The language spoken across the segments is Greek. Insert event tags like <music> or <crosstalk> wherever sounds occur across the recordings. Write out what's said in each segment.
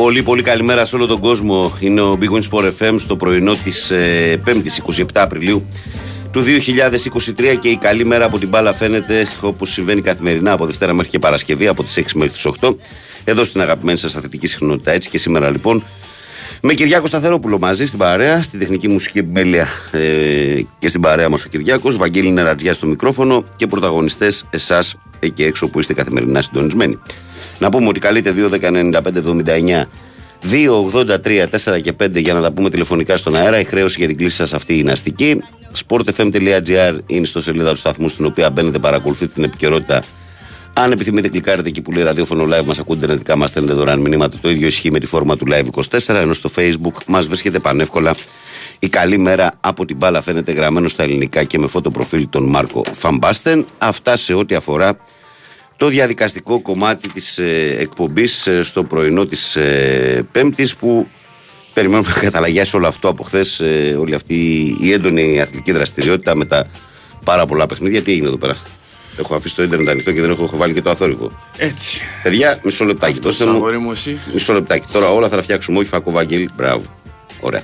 Πολύ πολύ καλημέρα σε όλο τον κόσμο. Είναι ο Big Win Sport FM στο πρωινό της ε, 5η 27 Απριλίου του 2023 και η καλή μέρα από την μπάλα φαίνεται όπως συμβαίνει καθημερινά από Δευτέρα μέχρι και Παρασκευή από τις 6 μέχρι τις 8 εδώ στην αγαπημένη σας αθλητική συχνότητα. Έτσι και σήμερα λοιπόν με Κυριάκο Σταθερόπουλο μαζί στην παρέα, στη τεχνική μουσική επιμέλεια ε, και στην παρέα μας ο Κυριάκος, Βαγγέλη Νερατζιά στο μικρόφωνο και πρωταγωνιστές εσάς εκεί έξω που είστε καθημερινά συντονισμένοι. Να πούμε ότι καλείτε 2.195.79 2.83, 4 και 5 για να τα πούμε τηλεφωνικά στον αέρα. Η χρέωση για την κλίση σας αυτή είναι αστική. sportfm.gr είναι στο σελίδα του σταθμού στην οποία μπαίνετε, παρακολουθείτε την επικαιρότητα. Αν επιθυμείτε, κλικάρετε εκεί που λέει ραδιόφωνο live, μας ακούτε ενεργικά, μας στέλνετε δωρεάν μηνύματα. Το ίδιο ισχύει με τη φόρμα του live 24, ενώ στο facebook μας βρίσκεται πανεύκολα. Η καλή μέρα από την μπάλα φαίνεται γραμμένο στα ελληνικά και με φωτοπροφίλ τον Μάρκο Φαμπάστεν. Αυτά σε ό,τι αφορά το διαδικαστικό κομμάτι της ε, εκπομπής ε, στο πρωινό της ε, Πέμπτης που περιμένουμε να καταλαγιάσει όλο αυτό από χθες, ε, όλη αυτή η έντονη αθλητική δραστηριότητα με τα πάρα πολλά παιχνίδια. Τι έγινε εδώ πέρα; Έχω αφήσει το ίντερνετ ανοιχτό και δεν έχω, έχω βάλει και το αθόρυβο. Έτσι. Παιδιά, μισό λεπτάκι. Αυτός Δώστε μου αγόρι μου εσύ. μισό λεπτάκι. Τώρα όλα θα τα φτιάξουμε. Όχι, φακό Βαγγέλη. Μπράβο. Ωραία.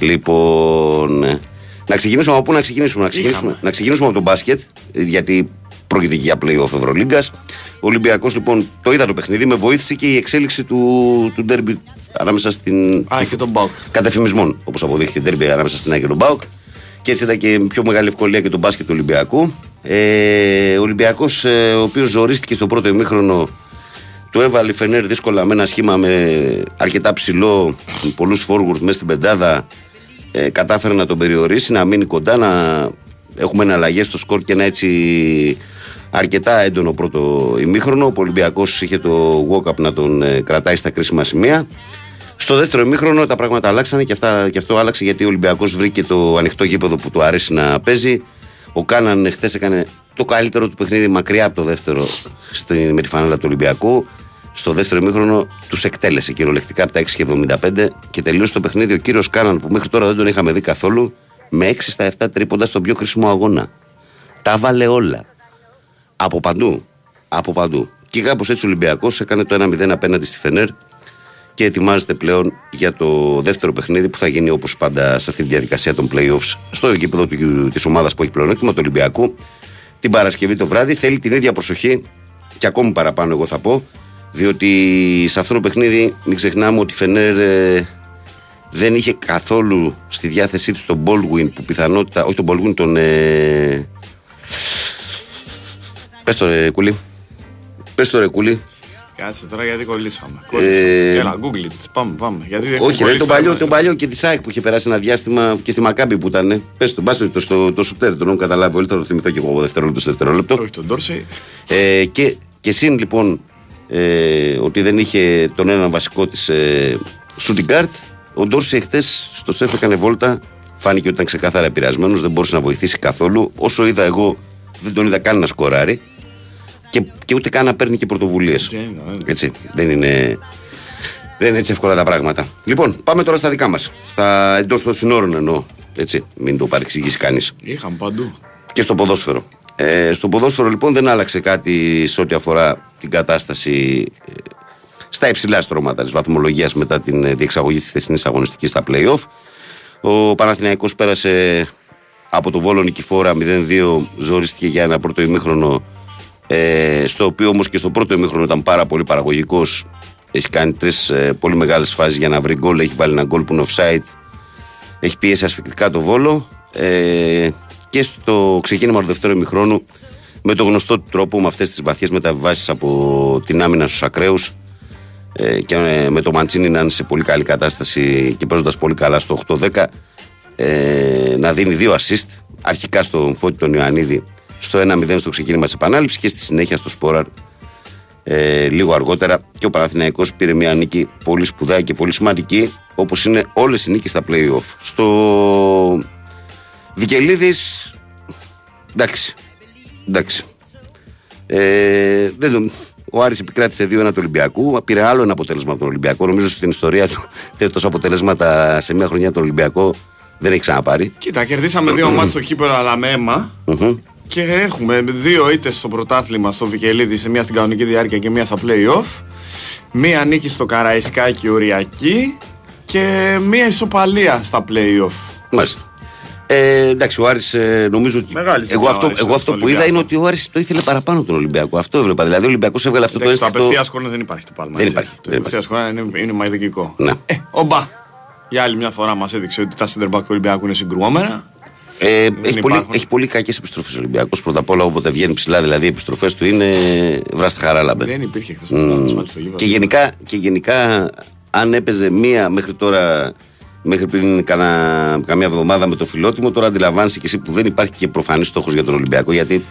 Λοιπόν. Ε, Να ξεκινήσουμε από πού να ξεκινήσουμε. Να ξεκινήσουμε, να ξεκινήσουμε από το μπάσκετ, ε, γιατί πρόκειται και για playoff Ευρωλίγκας. Ο Ολυμπιακός λοιπόν το είδα το παιχνίδι, με βοήθησε και η εξέλιξη του, του ντέρμπι ανάμεσα στην. Α, και τον Μπάουκ. Κατεφημισμών, όπως αποδείχθηκε ντέρμπι ανάμεσα στην Άγιο και τον Μπάουκ. Και έτσι ήταν και πιο μεγάλη ευκολία και τον μπάσκετ του Ολυμπιακού. Ε, ο Ολυμπιακός, ε, ο οποίος ζορίστηκε στο πρώτο ημίχρονο, του έβαλε η Φενέρ δύσκολα με ένα σχήμα με αρκετά ψηλό, πολλούς φόργουρτ μέσα στην πεντάδα. Ε, κατάφερε να τον περιορίσει, να μείνει κοντά, να έχουμε εναλλαγές στο σκορ και ένα έτσι αρκετά έντονο πρώτο ημίχρονο. Ο Ολυμπιακός είχε το walk-up να τον ε, κρατάει στα κρίσιμα σημεία. Στο δεύτερο ημίχρονο τα πράγματα αλλάξανε και, αυτά, και αυτό άλλαξε γιατί ο Ολυμπιακός βρήκε το ανοιχτό γήπεδο που του αρέσει να παίζει. Ο Κάναν χθες έκανε το καλύτερο του παιχνίδι μακριά από το δεύτερο στη, με τη φανέλα του Ολυμπιακού. Στο δεύτερο ημίχρονο τους εκτέλεσε κυριολεκτικά από τα 6,75 και τελείωσε το παιχνίδι ο κύριος Κάναν που μέχρι τώρα δεν τον είχαμε δει καθόλου με 6 στα 7 τρίποντα στον πιο κρίσιμο αγώνα. Τα βάλε όλα. Από παντού. Από παντού. Και κάπως έτσι ο Ολυμπιακός έκανε το 1-0 απέναντι στη Φενέρ και ετοιμάζεται πλέον για το δεύτερο παιχνίδι που θα γίνει όπως πάντα σε αυτή τη διαδικασία των playoffs στο γήπεδο της ομάδας που έχει πλεονέκτημα, του Ολυμπιακού, την Παρασκευή το βράδυ. Θέλει την ίδια προσοχή και ακόμη παραπάνω, εγώ θα πω, διότι σε αυτό το παιχνίδι μην ξεχνάμε ότι η Φενέρ ε, δεν είχε καθόλου στη διάθεσή του τον Baldwin που πιθανότητα, όχι τον Baldwin, τον. Ε, Πες το ρε κουλί. Πες το ρε κουλί. Κάτσε τώρα γιατί κολλήσαμε. Κολλήσαμε. Έλα, Google it. Πάμε, πάμε. Γιατί δεν Ε, Όχι, ρε, τον κολλήσαμε. παλιό, τον παλιό και της ΣΑΕΚ που είχε περάσει ένα διάστημα και στη Μακάμπη που ήταν. Πες το, μπάστε το, στο, το σουτέρ, τον έχω καταλάβει όλοι, θα το θυμηθώ και εγώ από δευτερόλεπτο σε δευτερόλεπτο. Όχι τον Ντόρσεϊ. Ε, και, και συν λοιπόν ε, ότι δεν είχε τον έναν βασικό της ε, shooting guard, ο Ντόρση χτε στο σεφ έκανε βόλτα. Φάνηκε ότι ήταν ξεκάθαρα επηρεασμένος, δεν μπορούσε να βοηθήσει καθόλου. Όσο είδα εγώ, δεν τον είδα καν να σκοράρει και, και ούτε καν να παίρνει και πρωτοβουλίες. Δεν είναι, δεν είναι. Έτσι, δεν είναι. Δεν είναι έτσι εύκολα τα πράγματα. Λοιπόν, πάμε τώρα στα δικά μας. Στα εντός των συνόρων εννοώ. Έτσι, μην το παρεξηγήσει κανείς Είχαμε παντού. και στο ποδόσφαιρο. Ε, στο ποδόσφαιρο λοιπόν δεν άλλαξε κάτι σε ό,τι αφορά την κατάσταση ε, στα υψηλά στρώματα της βαθμολογίας μετά την ε, διεξαγωγή της θεσινής αγωνιστικής στα play-off. Ο Παναθηναϊκός πέρασε από το Βόλο Νικηφόρα 0-2, ζορίστηκε για ένα πρώτο ημίχρονο ε, στο οποίο όμως και στο πρώτο ημίχρονο ήταν πάρα πολύ παραγωγικός. Έχει κάνει τρεις ε, πολύ μεγάλες φάσεις για να βρει γκολ, έχει βάλει ένα γκολ που είναι offside έχει πιέσει ασφυκτικά το βόλο ε, και στο ξεκίνημα του δεύτερου ημιχρόνου με το γνωστό του τρόπο με αυτές τις βαθιές μεταβιβάσεις από την άμυνα στους ακραίους ε, και ε, με το Μαντσίνη να είναι σε πολύ καλή κατάσταση και παίζοντας πολύ καλά στο 8-10 ε, να δίνει δύο assist αρχικά στον Φώτη τον Ιωαννίδη στο 1-0 στο ξεκίνημα της επανάληψης και στη συνέχεια στο Σπόραρ ε, λίγο αργότερα και ο Παναθηναϊκός πήρε μια νίκη πολύ σπουδαία και πολύ σημαντική όπως είναι όλες οι νίκες στα play-off. Στο Βικελίδης εντάξει, εντάξει. Ε, δεν το, ο Άρης επικράτησε 2-1 του Ολυμπιακού, πήρε άλλο ένα αποτέλεσμα από τον Ολυμπιακό. Νομίζω στην ιστορία του <laughs> τέτοια αποτελέσματα σε μια χρονιά τον Ολυμπιακό δεν έχει ξαναπάρει. Κοίτα, κερδίσαμε δύο μάτς στο κύπελο αλλά με αίμα. Και έχουμε δύο ήττες στο πρωτάθλημα στο Βικελίδη, σε μία στην κανονική διάρκεια και μία στα play-off. Μία νίκη στο Καραϊσκάκι οριακή και μία ισοπαλία στα play-off. Μάλιστα. Ε, εντάξει, ο Άρης ε, νομίζω ότι. Μεγάλη εγώ ζημιά ο αυτό, Άρης εγώ στο αυτό που Ολυμπιακό. είδα είναι ότι ο Άρης το ήθελε παραπάνω τον Ολυμπιακό. Αυτό έβλεπα. Δηλαδή ο Ολυμπιακός έβγαλε αυτό Εντάξει, το το αίσθητο. απευθείας σκόρνο δεν υπάρχει το πάλμα. Δεν έτσι. υπάρχει, Το δεν απευθείας σκόρνο είναι, είναι μαγικό. Ναι. Ε, ο Μπα. Για άλλη μια φορά μας έδειξε ότι τα center back του Ολυμπιακού είναι συγκρουόμενα. Ε, έχει, πολύ, υπάρχουν. έχει πολύ κακές επιστροφές ο Ολυμπιακός. Πρώτα απ' όλα, όποτε βγαίνει ψηλά, δηλαδή οι επιστροφές του είναι βράστα χαράλαμπε. Δεν υπήρχε χθες ο Ολυμπιακός, μάλιστα, στο γήπεδο. Και γενικά, και γενικά, αν έπαιζε μία μέχρι τώρα, μέχρι πριν κανα, καμιά εβδομάδα με το φιλότιμο, τώρα αντιλαμβάνεσαι και εσύ που δεν υπάρχει και προφανής στόχος για τον Ολυμπιακό. Γιατί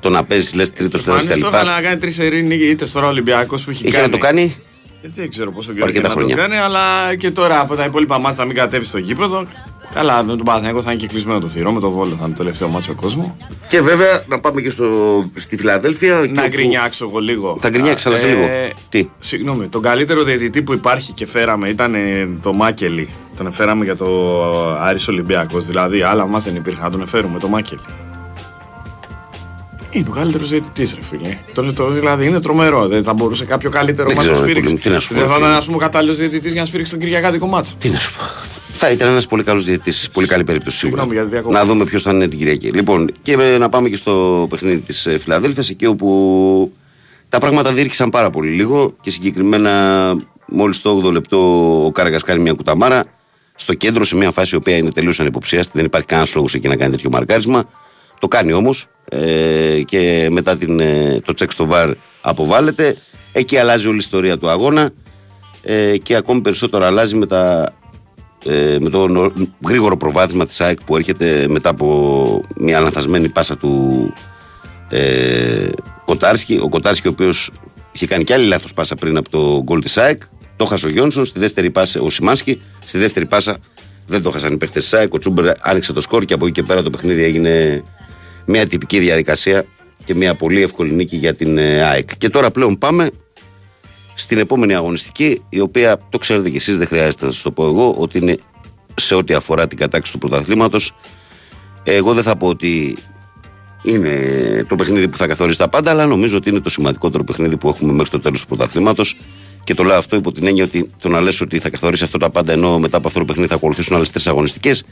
το να παίζεις, λες τρίτος, τέταρτος Φάνης το κτλ. ήθελε να κάνει τρεις σερή είτε τώρα ο Ολυμπιακό που έχει Είχε κάνει. να το κάνει; Ε, Δεν ξέρω πόσο καιρό αρκετά έχει να το χρόνια. κάνει, αλλά και τώρα από τα υπόλοιπα μάτια θα μην κατέβει στο γήπεδο. Καλά, με τον Παναθηναϊκό θα είναι και κλεισμένο το θηρό, με τον Βόλο θα είναι το τελευταίο μάτσο με κόσμο. Και βέβαια να πάμε και στο, στη Φιλαδέλφια. εκεί Να όπου- γκρινιάξω εγώ λίγο. Θα γκρινιάξεις, αλλά σε Ε, λίγο. Τι; Συγγνώμη, τον καλύτερο διαιτητή που υπάρχει και φέραμε ήταν ε, το Μάκελι. Τον εφέραμε για το Άρης Ολυμπιακός. Δηλαδή, άλλα μας δεν υπήρχαν να τον εφέρουμε, το Μάκελι. Είναι ο καλύτερος διαιτητής, ρε φίλε. Το, το, δηλαδή είναι τρομερό. Δεν θα μπορούσε κάποιο καλύτερο Δεν μάτσο να ξέρω, ρε, σφίριξει. πολύ μου, τι να σου πω, Δεν θα φίλε. ήταν, ας πούμε, ο κατάλληλος διαιτητής για να σφίριξει τον Κυριακάτικο μάτσο. Τι να σου πω. Θα ήταν ένας πολύ καλός διαιτητής. Πολύ καλή περίπτωση σίγουρα. Συγγνώμη, γιατί διακόπτω. Να δούμε ποιος θα είναι την Κυριακή. Λοιπόν, και ε, να πάμε και στο παιχνίδι της Φιλαδέλφια, εκεί όπου τα πράγματα διήρκησαν πάρα πολύ λίγο και συγκεκριμένα μόλις το 8ο λεπτό ο Κάρακα κάνει μια κουταμάρα στο κέντρο σε μια φάση η οποία είναι τελείως ανυποψίαστη. Δεν υπάρχει κανένας λόγος εκεί να κάνει τέτοιο μαρκάρισμα. Το κάνει όμως ε, και μετά την, ε, το τσεκ στο βαρ αποβάλλεται. Εκεί αλλάζει όλη η ιστορία του αγώνα ε, και ακόμη περισσότερο αλλάζει με, τα, ε, με το νο- γρήγορο προβάδισμα της ΑΕΚ που έρχεται μετά από μια λανθασμένη πάσα του ε, Κοτάρσκι. Ο Κοτάρσκι ο οποίος είχε κάνει και άλλη λάθος πάσα πριν από το γκολ της ΑΕΚ. Το χάσε ο Γιόνσον, στη δεύτερη πάσα ο Σιμάνσκι, στη δεύτερη πάσα δεν το χάσαν οι παίχτες της ΑΕΚ. Ο Τσούμπερ άνοιξε το σκορ και από εκεί και πέρα το παιχνίδι έγινε μια τυπική διαδικασία και μια πολύ εύκολη νίκη για την ε, ΑΕΚ. Και τώρα πλέον πάμε στην επόμενη αγωνιστική, η οποία το ξέρετε κι εσείς, δεν χρειάζεται να σας το πω εγώ, ότι είναι σε ό,τι αφορά την κατάκτηση του πρωταθλήματος. Εγώ δεν θα πω ότι είναι το παιχνίδι που θα καθορίσει τα πάντα, αλλά νομίζω ότι είναι το σημαντικότερο παιχνίδι που έχουμε μέχρι το τέλος του πρωταθλήματος. Και το λέω αυτό υπό την έννοια ότι το να λες ότι θα καθορίσει αυτό τα πάντα, ενώ μετά από αυτό το παιχνίδι θα ακολουθήσουν άλλες τρεις αγωνιστικές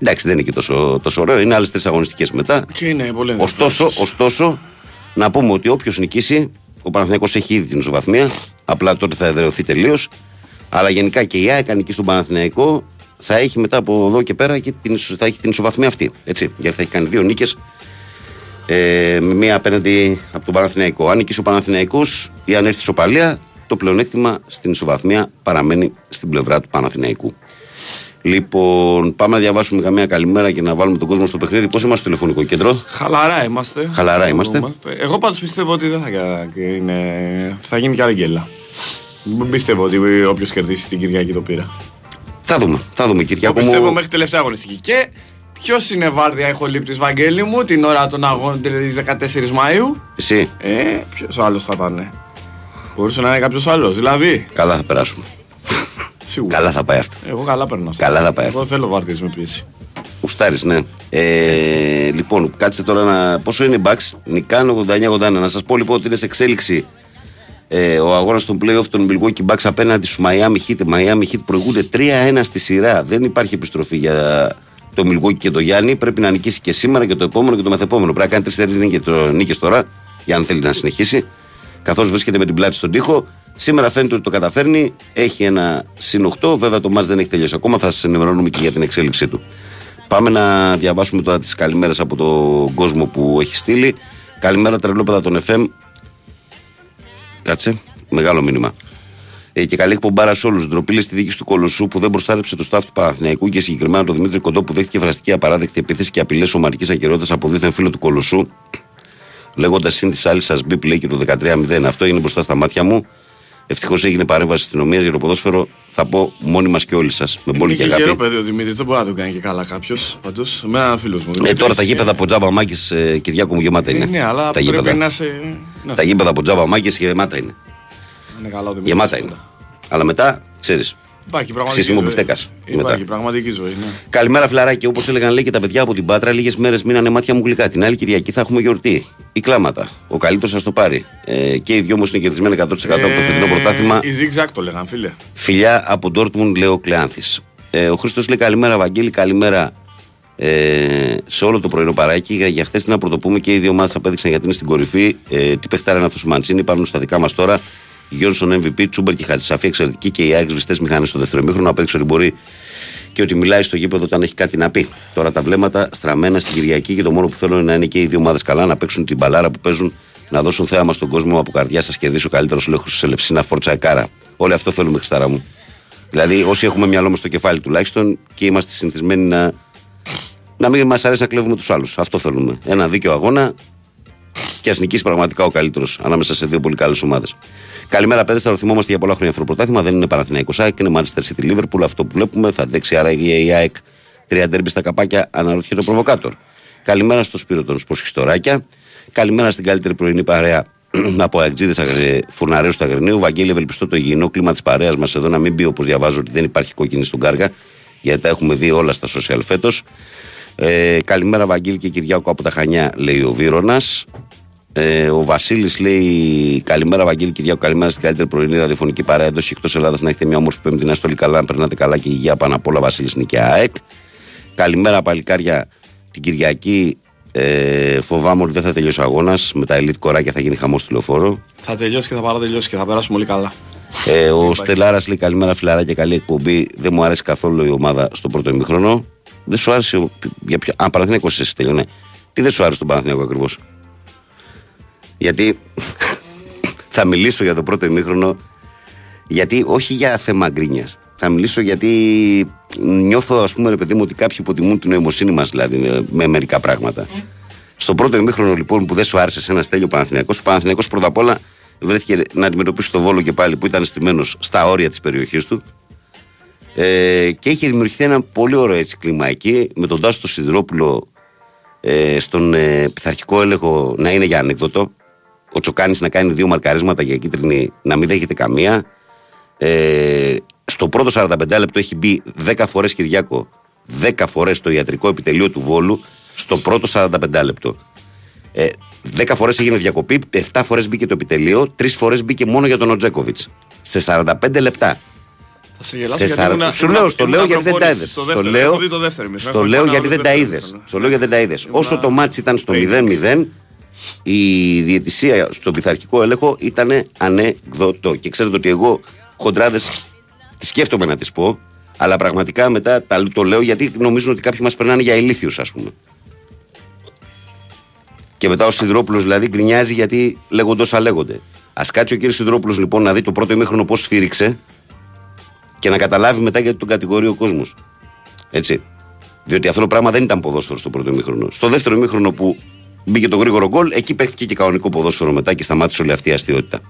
Εντάξει, δεν είναι και τόσο, τόσο ωραίο, είναι άλλες τρεις αγωνιστικές μετά. Και είναι πολύ Ωστόσο, ωστόσο, να πούμε ότι όποιος νικήσει, ο Παναθηναϊκός έχει ήδη την ισοβαθμία. Απλά τότε θα εδρεωθεί τελείως. Αλλά γενικά και η ΑΕΚ αν νικήσει τον Παναθηναϊκό θα έχει μετά από εδώ και πέρα και την, ισο- θα έχει την ισοβαθμία αυτή. Έτσι, γιατί θα έχει κάνει δύο νίκες. Ε, με μία απέναντι από τον Παναθηναϊκό. Αν νικήσει ο Παναθηναϊκός ή αν έρθει η ισοπαλία, το πλεονέκτημα στην ισοβαθμία παραμένει στην πλευρά του Παναθηναϊκού. Λοιπόν, πάμε να διαβάσουμε καμία καλημέρα και να βάλουμε τον κόσμο στο παιχνίδι. Πώς είμαστε στο τηλεφωνικό κέντρο; Χαλαρά είμαστε. Χαλαρά είμαστε. Εγώ πάντως πιστεύω ότι δεν θα, είναι... θα γίνει κι άλλη γκέλα. Δεν πιστεύω ότι όποιος κερδίσει την Κυριακή το πήρα. Θα δούμε. Θα δούμε, Εγώ Κυριακό πιστεύω μου. μέχρι τελευταία αγωνιστική. Και ποιος είναι βάρδια έχω λείπτη Βαγγέλη μου την ώρα των αγώνων της 14 Μαου. Εσύ. Ε, ποιος άλλος θα ήταν. Μπορούσε να είναι κάποιος άλλος. Δηλαδή, Καλά θα περάσουμε. Σίγουρα. Καλά θα πάει αυτό. Εγώ καλά παίρνω. Καλά θα πάει Εγώ αυτό. θέλω βάρδιε με πίεση. Ουστάρι, ναι. Ε, λοιπόν, κάτσε τώρα να. Πόσο είναι η Bucks, Νικάν 89-81. Να σας πω λοιπόν ότι είναι σε εξέλιξη ε, ο αγώνας των playoff των Milwaukee Bucks απέναντι στους Miami Heat. Οι Miami Heat προηγούνται 3-1 στη σειρά. Δεν υπάρχει επιστροφή για το Milwaukee και το Γιάννη. Πρέπει να νικήσει και σήμερα και το επόμενο και το μεθεπόμενο. Πρέπει να κάνει τρεις νίκες τώρα, για αν θέλει να συνεχίσει. Καθώς βρίσκεται με την πλάτη στον τοίχο. Σήμερα φαίνεται ότι το καταφέρνει. Έχει ένα συν 8. Βέβαια το μάτς δεν έχει τελειώσει ακόμα. Θα σας ενημερώνουμε και για την εξέλιξή του. Πάμε να διαβάσουμε τώρα τις καλημέρες από τον κόσμο που έχει στείλει. Καλημέρα τρελόπεδα των FM. Κάτσε. Μεγάλο μήνυμα. Ε, και καλή εκπομπάρα σε όλους. Ντροπή στη δίκη του Κολοσσού που δεν προστάτεψε το στάφ του Παναθηναϊκού και συγκεκριμένα τον Δημήτρη Κοντό που δέχτηκε βραστική απαράδεκτη επίθεση και απειλές ομαρική ακαιρεότητα από δίθεν φίλο του Κολοσσού. Λέγοντας συν τη άλλη σας μπίπ λέει και το 13-0. Αυτό έγινε μπροστά στα μάτια μου. Ευτυχώς έγινε παρέμβαση αστυνομίας για το ποδόσφαιρο. Θα πω μόνοι μας και όλοι σας. Με Είναι πολύ και και γερό αγάπη. παιδί ο Δημήτρης, δεν μπορεί να το κάνει και καλά κάποιος. Πάντως, με ένα φίλο μου. Ε, τώρα τα γήπεδα από τζάμπα μάκης ε, Κυριάκο μου γεμάτα είναι. Ναι, ναι, αλλά τα, πρέπει γήπεδα, να σε. Ναι, τα γήπεδα από τζάμπα μάκης γεμάτα είναι. είναι καλά ο Δημήτρης. Γεμάτα είναι. Αλλά μετά, ξέρεις. Υπάρχει πραγματική Σύστημα ζωή. μπιφτέκας. Υπάρχει Μετά. πραγματική ζωή, ναι. Καλημέρα, φιλαράκι. Όπως έλεγαν λέει και τα παιδιά από την Πάτρα, λίγες μέρες μείνανε μάτια μου γλυκά. Την άλλη Κυριακή θα έχουμε γιορτή. ή κλάματα. Ο καλύτερος θα το πάρει. Ε, και οι δυο όμω είναι κερδισμένοι 100% από το φετινό πρωτάθλημα. Η Zigzag το λέγαν, φίλε. Φιλιά από Ντόρτμουντ, λέει ο Κλεάνθης. Ε, ο Χρήστος λέει καλημέρα, Βαγγέλη, καλημέρα ε, σε όλο το πρωινό παράκι. Για, για χθες να πρωτοπούμε και οι δύο ομάδε απέδειξαν γιατί είναι στην κορυφή. Ε, τι παιχτάρα είναι αυτός ο Μαντσίνη, υπάρχουν στα δικά μας τώρα. Γιόνσον MVP, Τσούμπερ και Χατσαφή εξαιρετική και οι Άγγλοι μηχανές στο δεύτερο μήχρονο. Απέδειξε ότι μπορεί και ότι μιλάει στο γήπεδο όταν έχει κάτι να πει. Τώρα τα βλέμματα στραμμένα στην Κυριακή και το μόνο που θέλω είναι να είναι και οι δύο ομάδες καλά, να παίξουν την μπαλάρα που παίζουν, να δώσουν θέαμα στον κόσμο από καρδιά σας κερδίσει ο καλύτερο λόγο τη Ελευσίνα Φόρτσα Εκάρα. Όλοι αυτό θέλουμε, Χριστάρα μου. Δηλαδή, όσοι έχουμε μυαλό μας στο κεφάλι τουλάχιστον και είμαστε συνηθισμένοι να, να μην μας αρέσει να κλέβουμε τους άλλους. Αυτό θέλουμε. Ένα δίκαιο αγώνα και α νικήσει πραγματικά ο καλύτερος ανάμεσα σε δύο πολύ καλές ομάδες. Καλημέρα, παιδες. Θα το θυμόμαστε για πολλά χρόνια αυτό το πρωτάθλημα. Δεν είναι Παναθηναϊκός ΑΕΚ, είναι Manchester City Liverpool. Αυτό που βλέπουμε θα αντέξει άρα η ΑΕΚ. Τρία ντέρμπι στα καπάκια, αναρωτιέται ο προβοκάτορ. Καλημέρα στο Σπύρο των Σποσχιστοράκια. Καλημέρα στην καλύτερη πρωινή παρέα <clears throat> από αεξίδε φουρναρέου του Αγρινίου. Βαγγέλη, ευελπιστώ το υγιεινό κλίμα της παρέας μας εδώ να μην πει όπως διαβάζω ότι δεν υπάρχει κόκκινη στον Κάργα, γιατί τα έχουμε δει όλα στα social φέτος. Ε, καλημέρα, Βαγγέλη και Κυριάκο από τα Χανιά, λέει ο Βίρονας. Ε, ο Βασίλης λέει: Καλημέρα, Βαγγέλη Κυριάκο. Καλημέρα στην καλύτερη πρωινή ραδιοφωνική παρέα εντό και εκτός Ελλάδας. Να έχετε μια όμορφη πέμπτη. Να είστε όλοι καλά, να περνάτε καλά και υγεία πάνω απ' όλα. Βασίλης Νίκη ΑΕΚ. Καλημέρα, παλικάρια. Την Κυριακή ε, φοβάμαι ότι δεν θα τελειώσει ο αγώνας. Με τα elite κοράκια θα γίνει χαμός τηλεφόρο. Θα τελειώσει και θα παρατελειώσει και θα περάσουμε όλοι καλά. Ε, ο Στελάρας λέει: Καλημέρα, φιλαρά και καλή εκπομπή. Δεν μου αρέσει καθόλου η ομάδα στο πρώτο ημίχρονο. Δεν σου άρεσε. Για ποιο... Α, Παναθηναϊκός εσύ τελειώνε. Τι δεν σου άρεσε τον Παναθηναϊκό ακριβώς; Γιατί θα μιλήσω για το πρώτο ημίχρονο, γιατί όχι για θέμα γκρίνιας. Θα μιλήσω γιατί νιώθω, ας πούμε, ρε παιδί μου, ότι κάποιοι υποτιμούν την νοημοσύνη μας, δηλαδή, με, με, μερικά πράγματα. Στο πρώτο ημίχρονο, λοιπόν, που δεν σου άρεσε σε ένα στέλιο Παναθηναϊκός, ο Παναθηναϊκός πρώτα απ' όλα βρέθηκε να αντιμετωπίσει το βόλο και πάλι που ήταν στημένος στα όρια της περιοχής του. Ε, και είχε δημιουργηθεί ένα πολύ ωραίο έτσι κλίμα εκεί, με τον Τάσο Σιδηρόπουλο ε, στον ε, πειθαρχικό έλεγχο να είναι για ανέκδοτο ο Τσοκάνη να κάνει δύο μαρκαρίσματα για κίτρινη, να μην δέχεται καμία. Ε, στο πρώτο 45 λεπτό έχει μπει 10 φορές Κυριάκο, 10 φορές στο ιατρικό επιτελείο του Βόλου, στο πρώτο 45 λεπτό. Ε, 10 φορές έγινε διακοπή, 7 φορές μπήκε το επιτελείο, 3 φορές μπήκε μόνο για τον Οντζέκοβιτς. Σε 45 λεπτά. Θα σε γελάσω γιατί ήμουν, Σου λέω, στο λέω γιατί δεν τα είδες. Στο λέω, στο λέω γιατί δεν τα είδες. Στο λέω γιατί δεν τα είδες. Όσο το μάτσι ήταν στο 0-0, η διαιτησία στον πειθαρχικό έλεγχο ήταν ανέκδοτο. Και ξέρετε ότι εγώ χοντράδες τις σκέφτομαι να τις πω, αλλά πραγματικά μετά το λέω γιατί νομίζουν ότι κάποιοι μας περνάνε για ηλίθιου, ας πούμε. Και μετά ο Σιδηρόπουλος δηλαδή γκρινιάζει γιατί λέγονται όσα λέγονται. Α κάτσει ο κύριος Σιδηρόπουλος λοιπόν να δει το πρώτο ημίχρονο πώς σφύριξε και να καταλάβει μετά γιατί τον κατηγορεί ο κόσμος. Έτσι. Διότι αυτό το πράγμα δεν ήταν ποδόσφαιρο στο πρώτο ημίχρονο. Στο δεύτερο ημίχρονο που Μπήκε το γρήγορο γκολ, εκεί παίχτηκε και κανονικό ποδόσφαιρο μετά και σταμάτησε όλη αυτή η αστείωτα.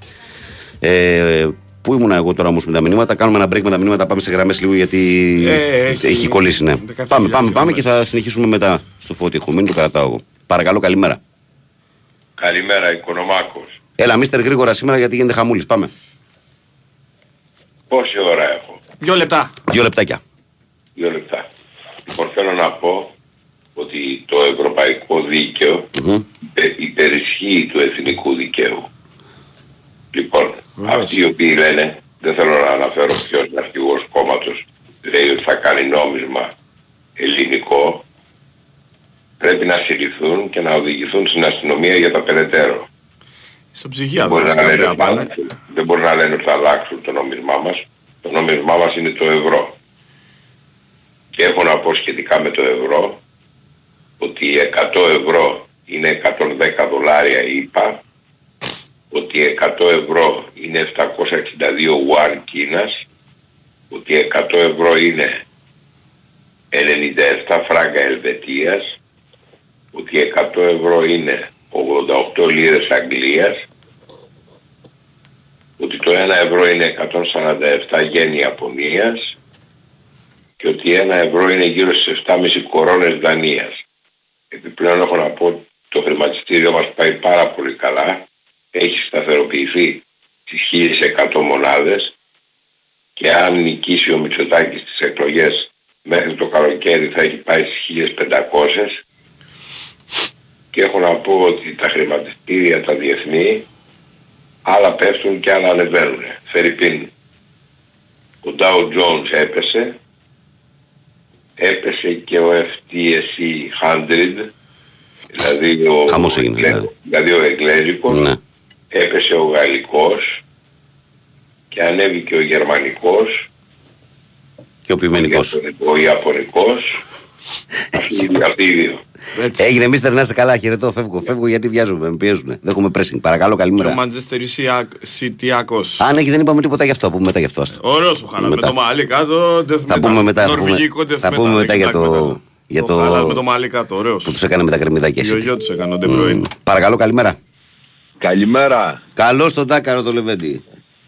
Ε, Πού ήμουν εγώ τώρα όμως με τα μηνύματα, κάνουμε ένα break με τα μηνύματα, πάμε σε γραμμές λίγο γιατί ε, έχει, έχει κολλήσει. Ναι. Πάμε, πάμε, πάμε και θα συνεχίσουμε μετά στο φώτι. Έχω μείνει, το κρατάω εγώ. Παρακαλώ, καλημέρα. Καλημέρα, Οικονομάκος. Έλα, μίστερ γρήγορα σήμερα γιατί γίνεται χαμούλης. Πάμε. Πόση ώρα έχω; Δύο λεπτά. Δύο λεπτάκια. Δύο λεπτά. Λοιπόν, θέλω να πω ότι το ευρωπαϊκό δίκαιο mm-hmm. υπερισχύει του εθνικού δικαίου. Λοιπόν, αυτοί οι οποίοι λένε, δεν θέλω να αναφέρω ποιος είναι αρχηγός κόμματος, λέει ότι θα κάνει νόμισμα ελληνικό, πρέπει να συλληφθούν και να οδηγηθούν στην αστυνομία για τα περαιτέρω. Στο ψυχιάτρο δεν, μπορεί να λένε, δεν μπορεί να λένε ότι θα αλλάξουν το νόμισμά μας. Το νόμισμά μας είναι το ευρώ. Και έχω να πω σχετικά με το ευρώ ότι 100 ευρώ είναι 110 δολάρια είπα, ότι 100 ευρώ είναι 762 ουάν Κίνας, ότι 100 ευρώ είναι 97 φράγκα Ελβετίας, ότι 100 ευρώ είναι 88 λίρες Αγγλίας, ότι το 1 ευρώ είναι 147 γέννη Ιαπωνίας. Και ότι 1 ευρώ είναι γύρω στις 7,5 κορώνες Δανίας. Επιπλέον έχω να πω το χρηματιστήριο μας πάει πάρα πολύ καλά. Έχει σταθεροποιηθεί στις 1100 μονάδες και αν νικήσει ο Μητσοτάκης στις εκλογές μέχρι το καλοκαίρι θα έχει πάει στις 1500 και έχω να πω ότι τα χρηματιστήρια τα διεθνή άλλα πέφτουν και άλλα ανεβαίνουν. Φερρυπίν. Ο Dow Jones έπεσε, έπεσε και ο FTSE 100, δηλαδή ο, Χαμός έγινε, Εγγλέ- δηλαδή. δηλαδή ο Εγγλέζικος, Ναι. έπεσε ο Γαλλικός και ανέβηκε ο Γερμανικός, Και ο ποιμενικός. ο Ιαπωνικός- ο Ιαπωνικός, αυτοί, αυτοί οι δύο. Έτσι. Έγινε, μίστερ, να είστε καλά. Χαιρετώ, φεύγω. Φεύγω γιατί βιάζομαι, με πιέζουν. Δεν έχουμε pressing. Παρακαλώ, Και ο καλημέρα. Manchester Cityάκος. Αν έχει, δεν είπαμε τίποτα γι' αυτό. Θα πούμε μετά γι' αυτό. άστο. Ωραίος ο Χάλαντ με Μετά. το μαλλί κάτω. death Θα metal. πούμε μετά, θα πούμε- Νορβηγικό death θα metal, πούμε μετά δεν για κοιτάξτε το- μετά. για Το το- Χάλαντ με το μαλλί κάτω, ωραίος. Που τους έκανε με τα κρεμμυδάκια. εσύ. Γιογιό τους έκανε ο De Bruyne. Παρακαλώ, καλημέρα. Καλημέρα. Καλώς τον Τάκαρο το Λεβέντι.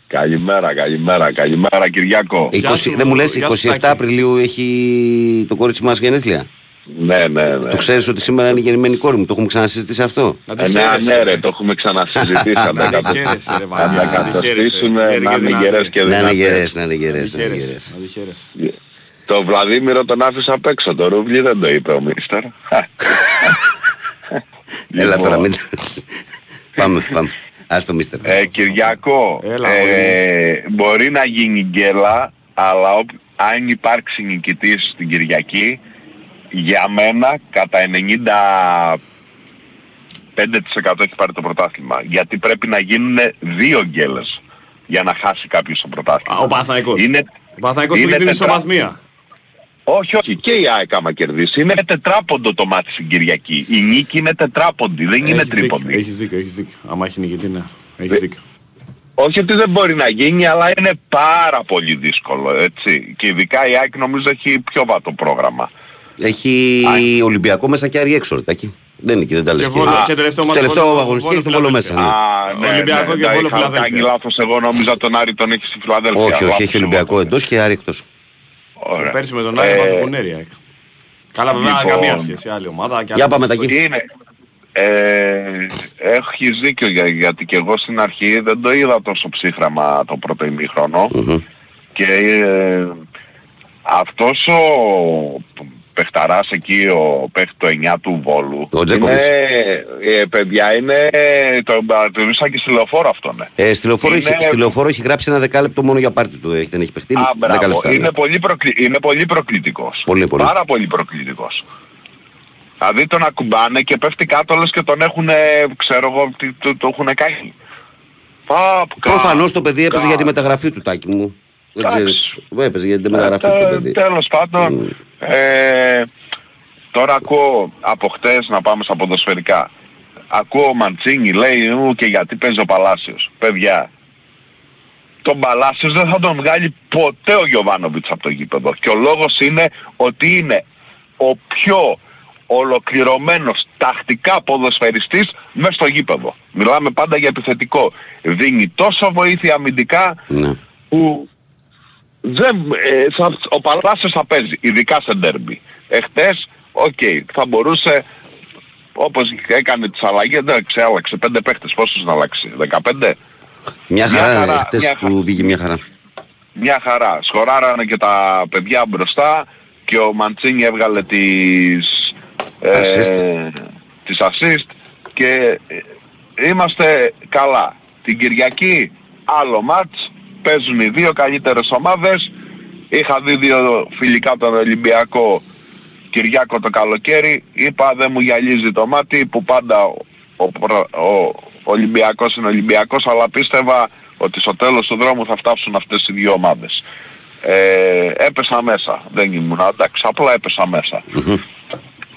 Καλημέρα, καλημέρα, καλημέρα Κυριάκο. 20, σου, δεν μου λες, γεια σου, 27 Τάκη. Απριλίου έχει το κόριτσι μας γενέθλια; Ναι, ναι, ναι. Το ξέρεις ότι σήμερα είναι η γεννημένη η κόρη μου. Το έχουμε ξανασυζητήσει αυτό; Να τη Ε, ναι, χαίρεσαι, ναι, ρε. ρε, το έχουμε ξανασυζητήσει. Αν Να τα τη χαίρεσαι, ρε, να Βαγγέλη, τα να τη χαίρεσαι. καταστήσουμε Χαίρε να και είναι δυνατή. γερές και Να είναι δυνατές. γερές, να είναι γερές. Να τη χαίρεσαι, να τη χαίρεσαι. Το Βλαδίμηρο τον άφησα απ' έξω. Το ρούβλι δεν το είπε ο Μίστερ. <laughs> Έλα τώρα, Λοιπόν, μην. <laughs> πάμε, πάμε. Α το μίστερ. ε, Κυριακό, Έλα, ε, μπορεί να γίνει γκέλα, αλλά όπ- αν υπάρξει νικητής στην Κυριακή, για μένα κατά 95% έχει πάρει το πρωτάθλημα. Γιατί πρέπει να γίνουν δύο γκέλες για να χάσει κάποιος το πρωτάθλημα. Α, Ο Παναθαϊκός. Είναι, Ο Παναθαϊκός που είναι έχει την τετρά- ισοβαθμία. όχι, όχι, και η ΑΕΚ άμα κερδίσει. Είναι τετράποντο το μάτι στην Κυριακή. Η νίκη είναι τετράποντη, δεν είναι Έχεις δίκιο, τρίποντη. Έχεις δίκιο, έχεις δίκιο. Άμα έχει νικητή, ναι. Έχεις Δε- δίκιο. Όχι ότι δεν μπορεί να γίνει, αλλά είναι πάρα πολύ δύσκολο, έτσι. Και ειδικά η ΑΕΚ νομίζω έχει πιο βατό πρόγραμμα. Έχει Ολυμπιακό μέσα και Άρη έξω, ρε, Τάκη. Δεν είναι και δεν τα λες Και και- Βόλο- Α, και τελευταίο Το μάτι τελευταίο Βόλο- αγωνιστή Βόλο έχει το Βόλο μέσα. Φιλαδέλφια. ναι. Α, ναι, Ολυμπιακό ναι, και ναι, Βόλο είχα Φιλαδέλφια. κάνει λάθος εγώ, νόμιζα τον Άρη τον έχει στη Φιλαδέλφια. Όχι, όχι, Λάθος έχει εγώ. Ολυμπιακό εντός και Άρη εκτός. Ωραία. Πέρσι με τον Άρη Ε, έπαθε φουνέρια. ΑΕΚ. Καλά βέβαια λοιπόν. καμία σχέση άλλη ομάδα. και Για άλλη πάμε, ιστορία. Τάκη. Είναι. Ε, έχεις δίκιο για, γιατί και εγώ στην αρχή δεν το είδα τόσο ψύχραμα το πρώτο ημίχρονο και ε, αυτός ο παιχταράς εκεί ο παίχτης το 9 του Βόλου Ο Τζέκοβιτς. είναι, ε, παιδιά είναι τον παρατηρούσα και στη λεωφόρο αυτό ναι. Ε, στη λεωφόρο, Είναι- έχει, στη λεωφόρο έχει γράψει ένα δεκάλεπτο μόνο για πάρτι του. Έχει, δεν έχει παιχτεί. Α, Δέκα μπράβο. λεπτά. είναι, ναι. πολύ προκλη... είναι πολύ προκλητικός. Πολύ, πολύ. Πάρα πολύ προκλητικός. Δηλαδή τον ακουμπάνε και πέφτει κάτω όλες και τον έχουν, ξέρω εγώ, τι- το, το έχουν κάνει. Παπ, κα- Προφανώς το παιδί έπαιζε κα- για τη μεταγραφή του τάκι μου. Δεν Εντάξει. ξέρεις. Έπαιζε για τη μεταγραφή του το Ε, παιδί. Τέλος πάντων, ε, τώρα ακούω από χτες να πάμε στα ποδοσφαιρικά. Ακούω ο Μαντσίνη λέει «Ου, και γιατί παίζει ο Παλάσιος. Παιδιά, τον Παλάσιος δεν θα τον βγάλει ποτέ ο Γιωβάνοβιτς από το γήπεδο. Και ο λόγος είναι ότι είναι ο πιο ολοκληρωμένος τακτικά ποδοσφαιριστής μέσα στο γήπεδο. Μιλάμε πάντα για επιθετικό. Δίνει τόσο βοήθεια αμυντικά Ναι. που δεν, ε, θα, ο Παλάσιος θα παίζει, ειδικά σε ντέρμπι. Εχθές, οκ, θα μπορούσε, όπως έκανε τις αλλαγές, δεν ξεάλλαξε πέντε παίχτες, πόσους να αλλάξει, 15. Μια Μια χαρά, χαρά, χτες μια του βγήκε μια χαρά. Μια χαρά. Σκοράρανε και τα παιδιά μπροστά και ο Μαντσίνι έβγαλε τις, assist. τις assist και ε, είμαστε καλά. Την Κυριακή άλλο μάτς, παίζουν οι δύο καλύτερες ομάδες. Είχα δει δύο φιλικά τον Ολυμπιακό Κυριάκο το καλοκαίρι. Είπα δεν μου γυαλίζει το μάτι που πάντα ο, ο, προ- ο Ολυμπιακός είναι Ολυμπιακός αλλά πίστευα ότι στο τέλος του δρόμου θα φτάσουν αυτές οι δύο ομάδες. Ε, έπεσα μέσα. Δεν ήμουν εντάξει, απλά έπεσα μέσα.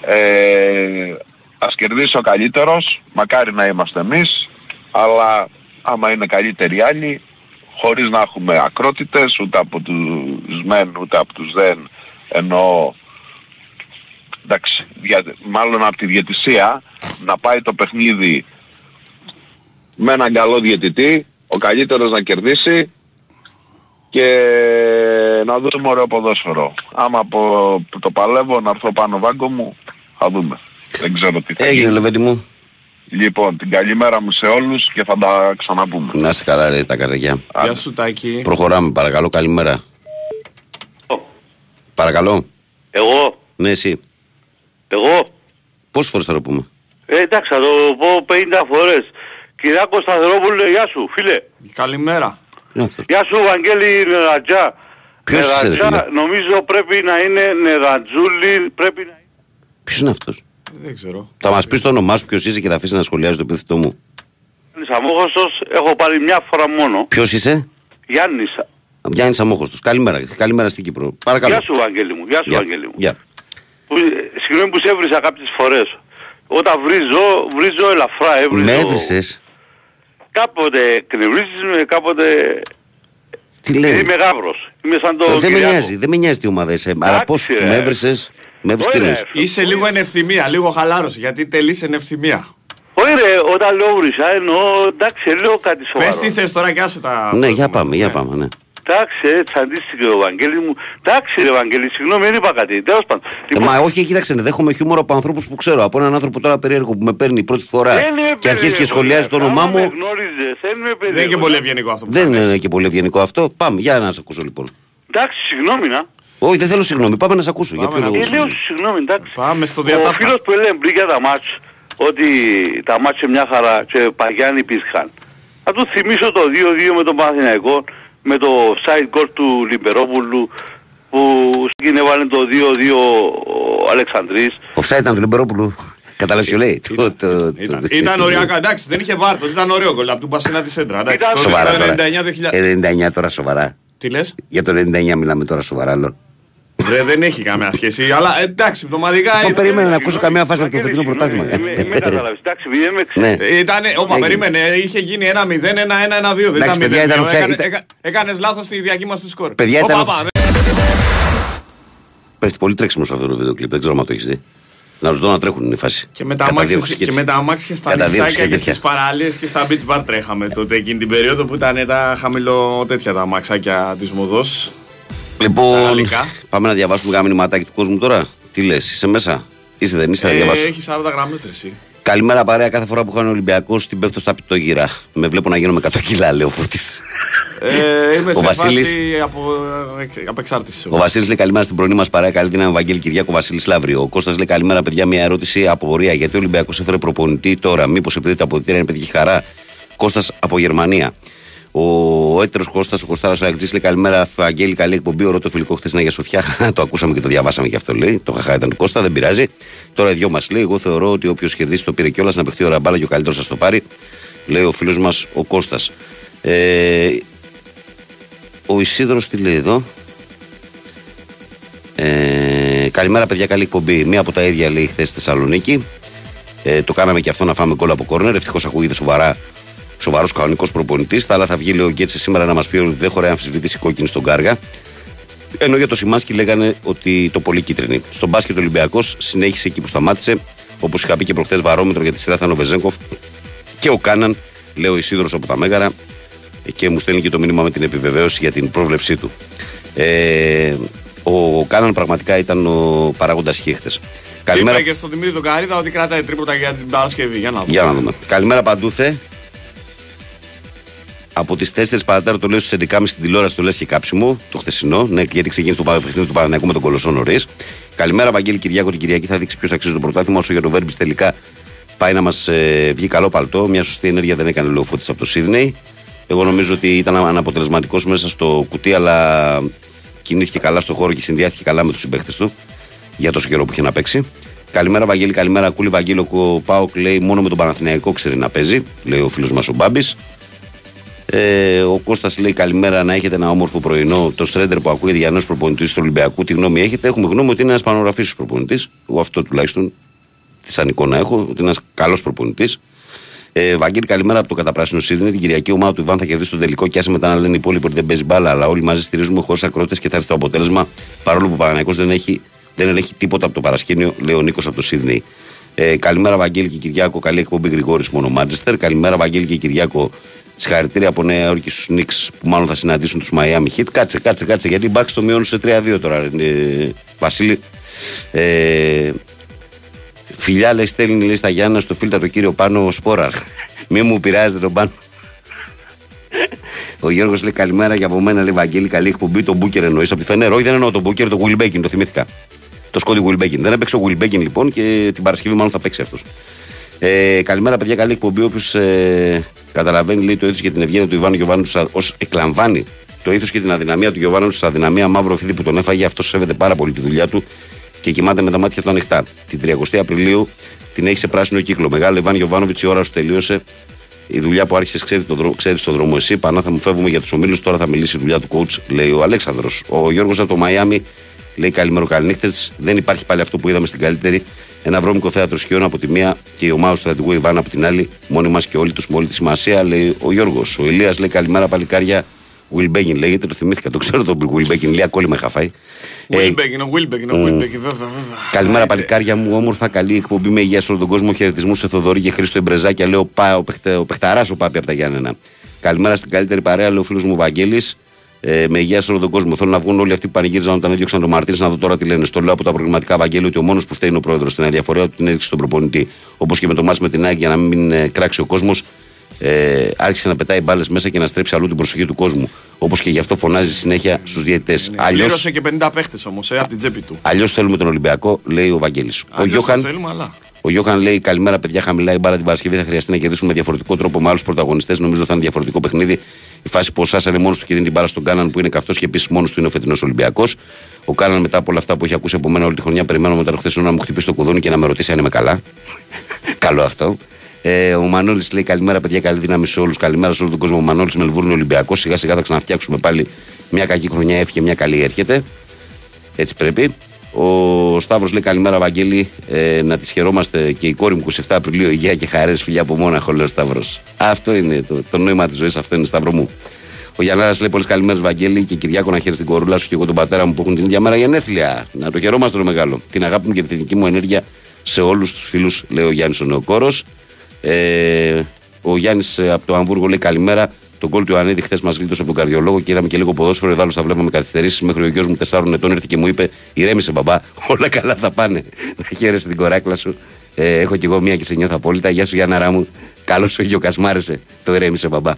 Ε, ας κερδίσει ο καλύτερος, μακάρι να είμαστε εμείς, αλλά άμα είναι καλύτεροι οι άλλοι, χωρίς να έχουμε ακρότητες, ούτε από τους μεν, ούτε από τους δεν, ενώ εντάξει, δια, μάλλον από τη διαιτησία, να πάει το παιχνίδι με έναν καλό διαιτητή, ο καλύτερος να κερδίσει και να δούμε ωραίο ποδόσφαιρο. Άμα από το παλεύω να έρθω πάνω βάγκο μου, θα δούμε. Δεν ξέρω τι θα Έγινε γίνει. Λεβέντι μου. Λοιπόν, την καλημέρα μου σε όλους και θα τα ξαναπούμε. Να είσαι καλά ρε τα καρδιά. Γεια σου Τάκη. Προχωράμε παρακαλώ, καλημέρα. Παρακαλώ. Εγώ, Ναι, εσύ. εγώ, Πόσες φορές θα το πούμε; Ε, εντάξει, θα το πω 50 φορές. Κυριάκο Σταθερόπουλε, γεια σου, φίλε. Καλημέρα. Είναι αυτός. Γεια σου, Βαγγέλη Νερατζά. Ποιος είσαι, ρε Νερατζά, φίλε; νομίζω πρέπει να είναι Νερατζούλη, πρέπει να Ποιος είναι αυτός; Δεν ξέρω. Θα μας πεις το όνομά σου ποιος είσαι και θα αφήσεις να σχολιάζει το επίθετό μου. είναι Αμόχωστος. Έχω πάρει μια φορά μόνο. Ποιος είσαι; Γιάννης. Γιάννης Αμόχωστος. Καλημέρα. Καλημέρα στην Κύπρο. Παρακαλώ. Γεια σου, Βαγγέλη μου. Γεια σου, Γεια. Βαγγέλη μου. Γεια. Που, ε, συγγνώμη που σε έβρισα κάποιες φορές. Όταν βρίζω, βρίζω ελαφρά, έβριζω. Με έβρισες; Κάποτε εκνευρίζεις με, κάποτε... Τι λέει; Είμαι γάβρος. Είμαι σαν το Ε, Δεν με Κυριάκο. νοιάζει. Δεν με νοιάζει τι ομάδα είσαι. Αλλά Εντάξει, πώς ρε. με έβρισες; Με έβρισες τι Ωραία, εννοείς. Είσαι λίγο εν ευθυμία, λίγο χαλάρωση, γιατί τελείς εν ευθυμία. Όχι ρε, όταν λέω βρίσκα εννοώ, εντάξει, λέω κάτι σοβαρό. Πες τι θες τώρα και άσε τα... Ναι, για πάμε, για πάμε, ναι. Εντάξει, έτσι αντίστοιχε ο Βαγγέλη μου. Εντάξει ρε Βαγγέλη, συγγνώμη, δεν είπα κάτι. Τέλος πάντων. Ε, Λοιπόν, Μα όχι, κοίταξε, ναι, δέχομαι χιούμορ από ανθρώπους που ξέρω. Από έναν άνθρωπο τώρα περίεργο που με παίρνει πρώτη φορά δεν είμαι και αρχίζει και περίεργο, σχολιάζει το ρε. όνομά Άμα με μου. γνώριζες, δεν είμαι περίεργο. Δεν είναι και πολύ ευγενικό αυτό που Δεν θα πεις. είναι και πολύ ευγενικό αυτό. Πάμε, για να σε ακούσω λοιπόν. Εντάξει, συγγνώμη να. Όχι, δεν θέλω συγγνώμη. Πάμε να σε ακούσω. Για Πάμε ποιο να λόγο Ε, λέω συγγνώμη. συγγνώμη, εντάξει. Πάμε στο Ο διατάφτα. φίλος που έλεγε πριν για τα μάτς, ότι τα μάτς είναι μια χαρά και Παγιάννη υπήρχαν. Θα του θυμίσω το 2-2 με τον Παναθηναϊκό, με το side goal του Λιμπερόπουλου, που στην έβαλε το 2-2 ο Αλεξανδρής. Offside ήταν του Λεμπερόπουλου. Κατάλαβες ποιο λέει; Το- το- το- Ήταν, ήταν ωριακά, εντάξει, δεν είχε βάρτο, ήταν ωραίο γκολ από την Πασίνα τη Σέντρα. Εντάξει, Ήταν το Σοβαρά το τώρα. 99-2000. 99 τώρα σοβαρά. Τι λες; Για το 99 μιλάμε τώρα σοβαρά. λέω. Ρε, δεν έχει καμία σχέση, αλλά εντάξει, πτωματικά Εγώ ήταν. περίμενα να Συγγνώμη, ακούσω καμία φάση από το Βαγγέλη, φετινό συγγνώμη, πρωτάθλημα. ε, Με με καταλάβεις, εντάξει, επειδή δεν με Ναι. ξέρεις. Ε, Ήτανε, όπα, Έγινε. περίμενε, είχε γίνει 1-0, 1-1-1-2. Δεν Εντάξει, ήταν παιδιά, 0-2. ήταν offside, Έκανε- ήταν- έκα- Έκανες λάθος στη διακύμαση του σκορ. Παιδιά, Όπα, ήταν όπα, offside. Πέφτει πολύ τρέξιμο σε αυτό το βίντεο κλιπ. Δεν ξέρω αν το έχεις δει. Να τους δω να τρέχουν είναι η φάση. Και με τα Κατά αμάξια, δίωξη και έτσι. με τα αμάξια στα Κατά δίωξη νησάκια και τέτοια. στις παραλίες και στα beach bar τρέχαμε τότε εκείνη την περίοδο που ήταν τα χαμηλό τέτοια τα αμαξάκια της Μοδός. Τα Λοιπόν, γαλλικά. πάμε να διαβάσουμε κάνα μηνυματάκι του κόσμου τώρα. Τι λες, είσαι μέσα; Είσαι, δεν είσαι, θα Ε, διαβάσω. έχει 40 γραμμές ρε εσύ. Καλημέρα παρέα. Κάθε φορά που χάνει ο Ολυμπιακός την πέφτω στα πιτόγυρα. Με βλέπω να γίνομαι 100 κιλά, λέει ο Φώτης. Ε, είμαι Ο σε Βασίλης. φάση από, εξ- απεξάρτησης. Ο Βασίλης λέει καλημέρα στην πρωινή μας παρέα. Καλή δύναμη, Βαγγέλη Κυριάκο Βασίλης Λαύριο. Ο Κώστας λέει καλημέρα, παιδιά. Μια ερώτηση απορία. Γιατί ο Ολυμπιακός έφερε προπονητή τώρα, μήπως επειδή τα αποδητήρια είναι παιδική χαρά; Κώστας από Γερμανία. Ο, ο έτερος Κώστας, ο Κωστάρας ο Αγγλής λέει καλημέρα, Βαγγέλη. Καλή εκπομπή. Ο Ρώτο φιλικό χθες είναι για Σοφιά. <laughs> το ακούσαμε και το διαβάσαμε και αυτό λέει. Το χαχά ήταν του Κώστα, δεν πειράζει. Τώρα οι δυο μας λέει. Εγώ θεωρώ ότι όποιος κερδίσει το πήρε κιόλας να παιχτεί ώρα μπάλα και ο καλύτερος θα το πάρει. Λέει ο φίλος μας ο Κώστας. Ε, ο Ισίδωρος τι λέει εδώ; Ε, καλημέρα, παιδιά. Καλή εκπομπή. Μία από τα ίδια λέει χθες στη Θεσσαλονίκη. Ε, το κάναμε και αυτό να φάμε γκολ από κόρνερ. Ευτυχώς ακούγεται σοβαρά. Σοβαρός κανονικός προπονητής. Θα άλλα θα βγει λέει, ο Γκέτσε σήμερα να μας πει ότι δεν χωράει αμφισβήτηση κόκκινη στον Κάργα. Ενώ για το Σιμάσκι λέγανε ότι το πολύ κίτρινη. Στον μπάσκετ ο Ολυμπιακός συνέχισε εκεί που σταμάτησε. Όπως είχα πει και προχθές βαρόμετρο για τη σειρά θα είναι ο Βεζέγκοφ και ο Κάναν, λέει ο Ισίδωρος από τα Μέγαρα, και μου στέλνει και το μήνυμα με την επιβεβαίωση για την πρόβλεψή του. Ε, ο Κάναν πραγματικά ήταν ο παράγοντας χίχτε. Καλημέρα. Είπα και στον Δημήτρη τον Καρίδα ότι κρατάει τρίποτα για την Παρασκευή. Για να δούμε. Για να δούμε. Καλημέρα Παντούθε. Από τις 4 παρατέρα το λέω στου 11.30 στην τηλεόραση το λες και κάψιμο, το χθεσινό. Ναι, γιατί ξεκίνησε το παιχνίδι του Παναναναϊκού με τον Κολοσσό νωρίς. Καλημέρα, Βαγγέλη Κυριάκο. Την Κυριακή θα δείξει ποιος αξίζει το πρωτάθλημα. Όσο για το Βέρμπις τελικά πάει να μας ε, βγει καλό παλτό. Μια σωστή ενέργεια δεν έκανε λέω από το Σίδνεϊ. Εγώ νομίζω ότι ήταν αναποτελεσματικός μέσα στο κουτί, αλλά κινήθηκε καλά στο χώρο και συνδυάστηκε καλά με τους συμπαίχτε του για τόσο καιρό που είχε να παίξει. Καλημέρα, Βαγγέλη, καλημέρα. Κούλη Βαγγέλη, ο Πάοκ λέει μόνο με τον Παναθηναϊκό ξέρει να παίζει, λέει ο φίλος μας ο Μπάμπης. Ε, ο Κώστας λέει καλημέρα να έχετε ένα όμορφο πρωινό. Το Στρέντερ που ακούγεται για νέο προπονητής του Ολυμπιακού, τι γνώμη έχετε. Έχουμε γνώμη ότι είναι ένας πανογραφή προπονητής. Εγώ αυτό τουλάχιστον τη σαν εικόνα έχω, ότι είναι ένας καλός προπονητής. Ε, Βαγγέλη, καλημέρα από το καταπράσινο Σίδνη. Την Κυριακή ομάδα του Ιβάν θα κερδίσει τον τελικό και άσε μετά να λένε οι υπόλοιποι ότι δεν παίζει μπάλα. Αλλά όλοι μαζί στηρίζουμε χωρίς ακρότε και θα έρθει το αποτέλεσμα. Παρόλο που ο Παναγιακό δεν έχει, δεν ελέγχει τίποτα από το παρασκήνιο, λέει ο Νίκος από το Σίδνη. Ε, καλημέρα, Βαγγέλη και Κυριάκο. Καλή εκπομπή Γρηγόρης μόνο Μάντζεστερ. Καλημέρα, Βαγγέλη και Κυριάκο. Συγχαρητήρια από Νέα Υόρκη στους Νίξ που μάλλον θα συναντήσουν τους Miami Heat. Κάτσε, κάτσε, κάτσε γιατί η Bucks το μειώνουν σε 3-2 τώρα, ε, Βασίλη. Ε, φιλιά λέει στέλνει λέει, στα Γιάννα στο φίλτα το κύριο πάνω Σπόραρ. <laughs> Μη μου πειράζετε τον πάνω. Ο Γιώργος λέει καλημέρα για από μένα, λέει Βαγγέλη, καλή εκπομπή. Το Μπούκερ εννοείς από τη Φενέρ. Όχι, δεν εννοώ τον Μπούκερ, το Will Bacon, το θυμήθηκα. Το Σκόντι Will Bacon. Δεν έπαιξε ο Will Bacon λοιπόν και την Παρασκευή μάλλον θα παίξει αυτός. Ε, καλημέρα, παιδιά. Καλή εκπομπή. Όποιος ε, καταλαβαίνει, λέει το ήθος και την ευγένεια του Ιβάνου Γιωβάνου ως εκλαμβάνει το ήθος και την αδυναμία του Γιωβάνου ω αδυναμία μαύρο φίδι που τον έφαγε. Αυτό σέβεται πάρα πολύ τη δουλειά του και κοιμάται με τα μάτια του ανοιχτά. Την 30 Απριλίου την έχει σε πράσινο κύκλο. Μεγάλο Ιβάν Γιωβάνοβιτς, η ώρα σου τελείωσε. Η δουλειά που άρχισες, ξέρει το δρόμο, ξέρεις το δρόμο εσύ. Πανά θα μου φεύγουμε για τους ομίλους. Τώρα θα μιλήσει η δουλειά του coach, λέει ο Αλέξανδρος. Ο Γιώργος από το Μαϊάμι λέει καλημέρο καληνύχτε. Δεν υπάρχει πάλι αυτό που είδαμε στην καλύτερη. Ένα βρώμικο θέατρο σκιών από τη μία και η ομάδα του στρατηγού Ιβάν από την άλλη. Μόνοι μας και όλοι τους με όλη της σημασία, λέει ο Γιώργος. Ο Ηλίας λέει καλημέρα παλικάρια. Wilbekin λέγεται, το θυμήθηκα, το ξέρω τον Wilbekin, λέει ακόμη με χαφάει. Wilbekin, ο Wilbekin, ο Wilbekin, βέβαια, βέβαια. Καλημέρα, παλικάρια μου. Όμορφα, καλή εκπομπή με υγεία σε όλο τον κόσμο. Χαιρετισμού σε Θοδωρή και Χρήστο Εμπρεζάκια. Λέω πά, ο, παιχτε, ο παιχταρά ο Πάπη από τα Γιάννενα. Καλημέρα στην καλύτερη παρέα, λέει ο φίλος μου Βαγγέλης. Ε, με υγεία σε όλο τον κόσμο. Θέλω να βγουν όλοι αυτοί που πανηγύριζαν όταν έδιωξαν τον Μαρτίνε να δω τώρα τι λένε. Στο λέω από τα προγραμματικά Βαγγέλη ότι ο μόνος που φταίει είναι ο πρόεδρος. Στην αδιαφορία του την έδειξε στον προπονητή. Όπως και με το μάτι με την ΑΕΚ για να μην ε, κράξει ο κόσμος ε, άρχισε να πετάει μπάλες μέσα και να στρέψει αλλού την προσοχή του κόσμου. Όπως και γι' αυτό φωνάζει συνέχεια στους διαιτητές. Ναι, Αλλιώς... Πλήρωσε και 50 παίχτες όμως ε, από την τσέπη του. Αλλιώς θέλουμε τον Ολυμπιακό, λέει ο Βαγγέλης. Ο Γιώχαν, θέλουμε, αλλά... ο Γιώχαν λέει: Καλημέρα, παιδιά. Χαμηλά η μπάρα την Παρασκευή. Θα χρειαστεί να κερδίσουμε με διαφορετικό τρόπο με άλλους πρωταγωνιστές. Νομίζω θα είναι διαφορετικό παιχνίδι. Η φάση που ο Σάσα είναι μόνος του και δίνει την μπάρα στον Κάναν που είναι καυτός και επίσης μόνος του είναι ο φετινός Ολυμπιακός. Ο Κάναν μετά από όλα αυτά που έχει ακούσει από μένα όλη τη χρονιά, περιμένω μετά χθε να μου χτυπήσει το κουδούνι και να με ρωτήσει αν είμαι καλά. <laughs> Καλό αυτό. Ε, ο Μανώλης λέει καλημέρα, παιδιά, καλή δύναμη σε όλους. Καλημέρα σε όλο τον κόσμο. Ο Μανώλης Μελβούρνη Ολυμπιακός. Σιγά σιγά θα ξαναφτιάξουμε πάλι μια κακή χρονιά. Έφυγε μια καλή έρχεται. Έτσι πρέπει. Ο Σταύρος λέει καλημέρα, Βαγγέλη. Ε, να τη χαιρόμαστε και η κόρη μου 27 Απριλίου. Υγεία και χαρές, φιλιά από Μόναχο, λέει ο Σταύρος. Αυτό είναι το, το νόημα της ζωής, αυτό είναι Σταύρο μου. Ο Γιάνναρα λέει πολλές καλημέρες, Βαγγέλη και Κυριάκο να χαίρεσαι την κορούλα σου και εγώ τον πατέρα μου που έχουν την ίδια μέρα γενέθλια. Να το χαιρόμαστε το μεγάλο. Την αγάπη μου και την θετική μου ενέργεια σε όλους τους φίλους, λέει ο Γιάννης ο Νεοκόρος. Ε, ο Γιάννης ε, από το Αμβούργο λέει καλημέρα. Τον κόλ του Ιωαννίδη χθες μας γλίτωσε από τον καρδιολόγο και είδαμε και λίγο ποδόσφαιρο. Εδώ θα βλέπαμε καθυστερήσεις. Μέχρι ο γιος μου 4 ετών ήρθε και μου είπε: Ηρέμησε μπαμπά, <laughs> όλα καλά θα πάνε. Να χαίρεσαι την κοράκλα σου. Ε, έχω κι εγώ μία και σε νιώθω απόλυτα. Γεια σου Γιάννα μου. Καλώς ο γιος Κασμάρεσε. Το ηρέμησε μπαμπά.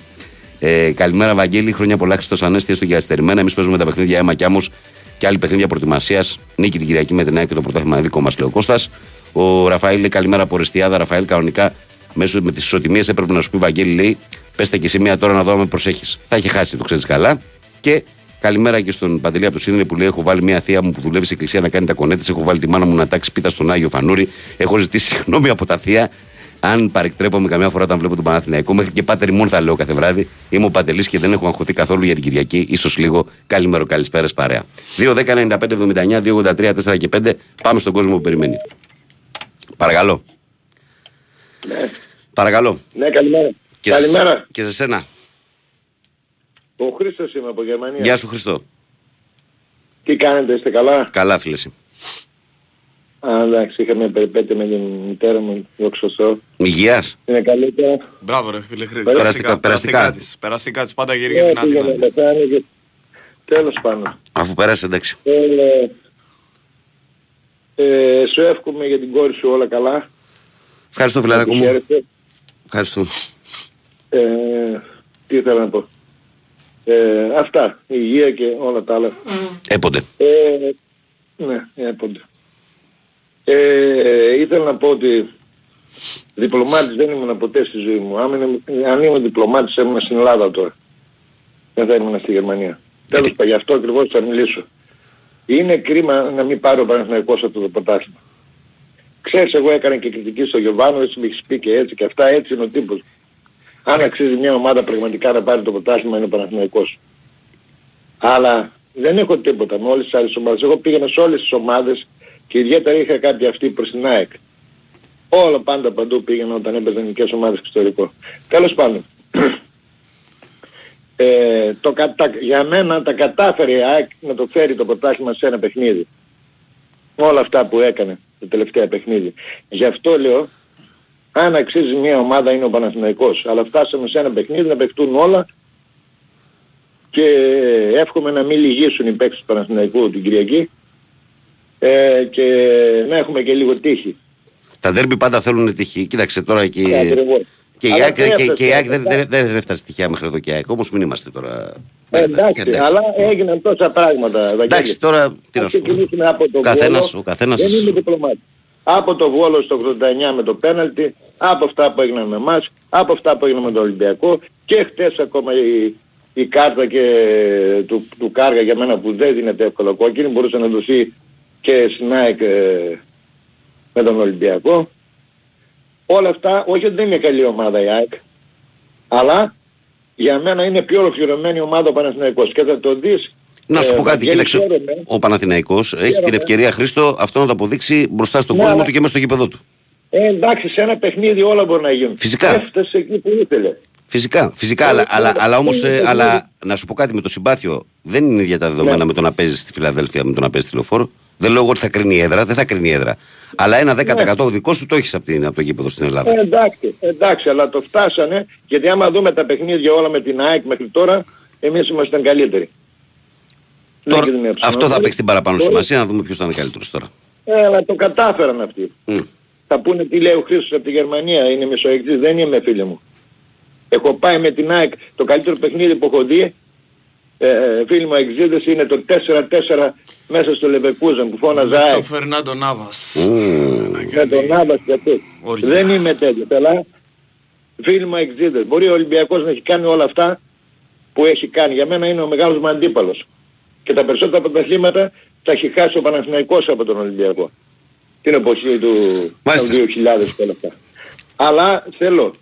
Ε, καλημέρα, Βαγγέλη. Χρόνια πολλά Χριστός Ανέστη, έστω για αστερημένα. Εμείς παίζουμε τα παιχνίδια αίμα κι άμμος και άλλη παιχνίδια προετοιμασίας. Νίκη την Κυριακή με την ΑΕΚ και το πρωτάθλημα δικό μας, λέει ο Κώστας. Ο Ραφαήλ λέει καλημέρα από Ρεστιάδα. Ραφαήλ κανονικά μέσω με τις ισοτιμίες έπρεπε να σου πει Βαγγέλη, λέει, πέστε και σημεία τώρα να δω αν προσέχεις. Θα έχει χάσει, το ξέρεις καλά. Και καλημέρα και στον Παντελή από το Σύνδελε που λέει: Έχω βάλει μια θεία μου που δουλεύει σε εκκλησία να κάνει τα κονέτε. Έχω βάλει τη μάνα μου να τάξει πίτα στον Άγιο Φανούρι. Έχω ζητήσει συγγνώμη από τα θεία. Αν παρεκτρέπομαι καμιά φορά όταν βλέπω τον Παναθηναϊκό, μέχρι και πάτερ μόνο θα λέω κάθε βράδυ. Είμαι ο Παντελής και δεν έχω αγχωθεί καθόλου για την Κυριακή. σω λίγο. Καλημέρα, καλησπέρα παρέα. 2, 10, 95, 79, 2, 83, 4 και 5. Πάμε στον κόσμο που περιμένει. Παρακαλώ. Ναι. Παρακαλώ. Ναι, καλημέρα. Και καλημέρα. Σε, και σε σένα. Ο Χρήστος είμαι από Γερμανία. Γεια σου Χριστό. Τι κάνετε, είστε καλά; Καλά φίλε Α, εντάξει, είχαμε περιπέτεια με την μητέρα μου, δόξα Θεώ. Υγείας. Είναι καλύτερα. Μπράβο ρε φίλε Χρήστο. Περαστικά, περαστικά. της. Περαστικά της, πάντα γύρω και δυνατή. και... Τέλος πάντων. Αφού πέρασε εντάξει. Ε, ε, σου εύχομαι για την κόρη σου όλα καλά. Ευχαριστώ φιλαράκο μου. Ευχαριστώ. Ε, τι ήθελα να πω. Ε, αυτά. Η υγεία και όλα τα άλλα. Έπονται. Ε, ναι, έπονται. Ε, ήθελα να πω ότι διπλωμάτης δεν ήμουν ποτέ στη ζωή μου. Αν, είναι, αν ήμουν διπλωμάτης ήμουν στην Ελλάδα τώρα. Δεν θα ήμουν στη Γερμανία. Τέλος πάντων, γι' αυτό ακριβώς θα μιλήσω. Είναι κρίμα να μην πάρει ο Παναθηναϊκός αυτό το πρωτάθλημα. Ξέρεις, εγώ έκανα και κριτική στο Γιωβάνο, έτσι με έχεις πει και έτσι και αυτά, έτσι είναι ο τύπος. Αν αξίζει μια ομάδα πραγματικά να πάρει το πρωτάθλημα είναι ο Παναθηναϊκός. Αλλά δεν έχω τίποτα με όλες τις άλλες ομάδες. Εγώ πήγαινα σε όλες τις ομάδες και ιδιαίτερα είχα κάποια αυτή προς την ΑΕΚ. Όλα πάντα παντού πήγαινα όταν έπαιζαν ελληνικές ομάδες εξωτερικό. Τέλος πάντων. ε, το, κατα... για μένα τα κατάφερε η ΑΕΚ να το φέρει το πρωτάθλημα σε ένα παιχνίδι. Όλα αυτά που έκανε το τελευταίο παιχνίδι. Γι' αυτό λέω, αν αξίζει μια ομάδα είναι ο Παναθηναϊκός. Αλλά φτάσαμε σε ένα παιχνίδι να παιχτούν όλα και εύχομαι να μην λυγίσουν οι παίκτες του Παναθηναϊκού την Κυριακή ε, και να έχουμε και λίγο τύχη. Τα δέρμπι πάντα θέλουν τύχη. Κοίταξε τώρα και... Και η ΑΕΚ, δεν, δεν, δεν, έφτασε τυχαία μέχρι εδώ και η ΑΕΚ. Όμως μην είμαστε τώρα... Ε, εντάξει, εντάξει, αλλά έγιναν τόσα πράγματα. Εντάξει, τώρα τι να σου πω. Από τον καθένας, ο καθένας... Δεν είμαι διπλωμάτης. Από το Βόλο στο 89 με το πέναλτι, από αυτά που έγιναν με εμάς, από αυτά που έγιναν με τον Ολυμπιακό και χτες ακόμα η, η κάρτα και του, του Κάργα για μένα που δεν δίνεται εύκολο κόκκινη μπορούσε να δοθεί και στην ΑΕΚ ε, με τον Ολυμπιακό. Όλα αυτά, όχι ότι δεν είναι καλή ομάδα η ΑΕΚ, αλλά για μένα είναι πιο ολοκληρωμένη ομάδα ο Παναθηναϊκός και θα το δεις Να σου ε, πω κάτι, Βαγγέλη, κοίταξε. χαίρομαι. Ο Παναθηναϊκός έχει την Χαίρομαι. ευκαιρία, Χρήστο, αυτό να το αποδείξει μπροστά στον Ναι, κόσμο αλλά- του και μέσα στο γήπεδο του. Ε, εντάξει, σε ένα παιχνίδι όλα μπορεί να γίνουν. Φυσικά. Έφτασε εκεί που ήθελε. Φυσικά, φυσικά, αλλά, Ε, αλλά, ε, αλλά όμως, ε, ε, ε, αλλά ε, να σου πω κάτι με το συμπάθειο. Δεν είναι ίδια τα δεδομένα Ναι. με το να παίζεις στη Φιλαδέλφια με το να παίζεις στη λεωφόρο. Δεν λέω εγώ ότι θα κρίνει η έδρα, δεν θα κρίνει η έδρα. Αλλά ένα 10% δικό σου το έχεις από, την- από το γήπεδο στην Ελλάδα. Ε, εντάξει, εντάξει, αλλά το φτάσανε, γιατί άμα δούμε τα παιχνίδια όλα με την ΑΕΚ μέχρι τώρα, εμείς ήμασταν καλύτεροι. Δεν Τώρα, κινδυνεύσαμε. αυτό θα παίξει την παραπάνω Τώρα- σημασία, να δούμε ποιος θα είναι καλύτερος τώρα. Ε, αλλά το κατάφεραν αυτοί. Μμ. Θα πούνε τι λέει ο Χρήστος από τη Γερμανία, είναι μεσοεκτής, δεν είμαι φίλε μου. Έχω πάει με την ΑΕΚ, το καλύτερο παιχνίδι που έχω δει, ε, φίλοι μου εξήδες είναι το 4-4 μέσα στο Λεβεκούζεν που φώναζα Το ΑΕΚ. Φερνάντο Νάβας. Με τον Νάβας και αυτό. Όρια. Δεν είμαι τέτοιος. Αλλά φίλοι μου εξήδες. Μπορεί ο Ολυμπιακός να έχει κάνει όλα αυτά που έχει κάνει. Για μένα είναι ο μεγάλος μου αντίπαλος. Και τα περισσότερα πρωταθλήματα τα έχει χάσει ο Παναθηναϊκός από τον Ολυμπιακό. Την εποχή του Μάλιστα. 2000 και όλα αυτά. Αλλά θέλω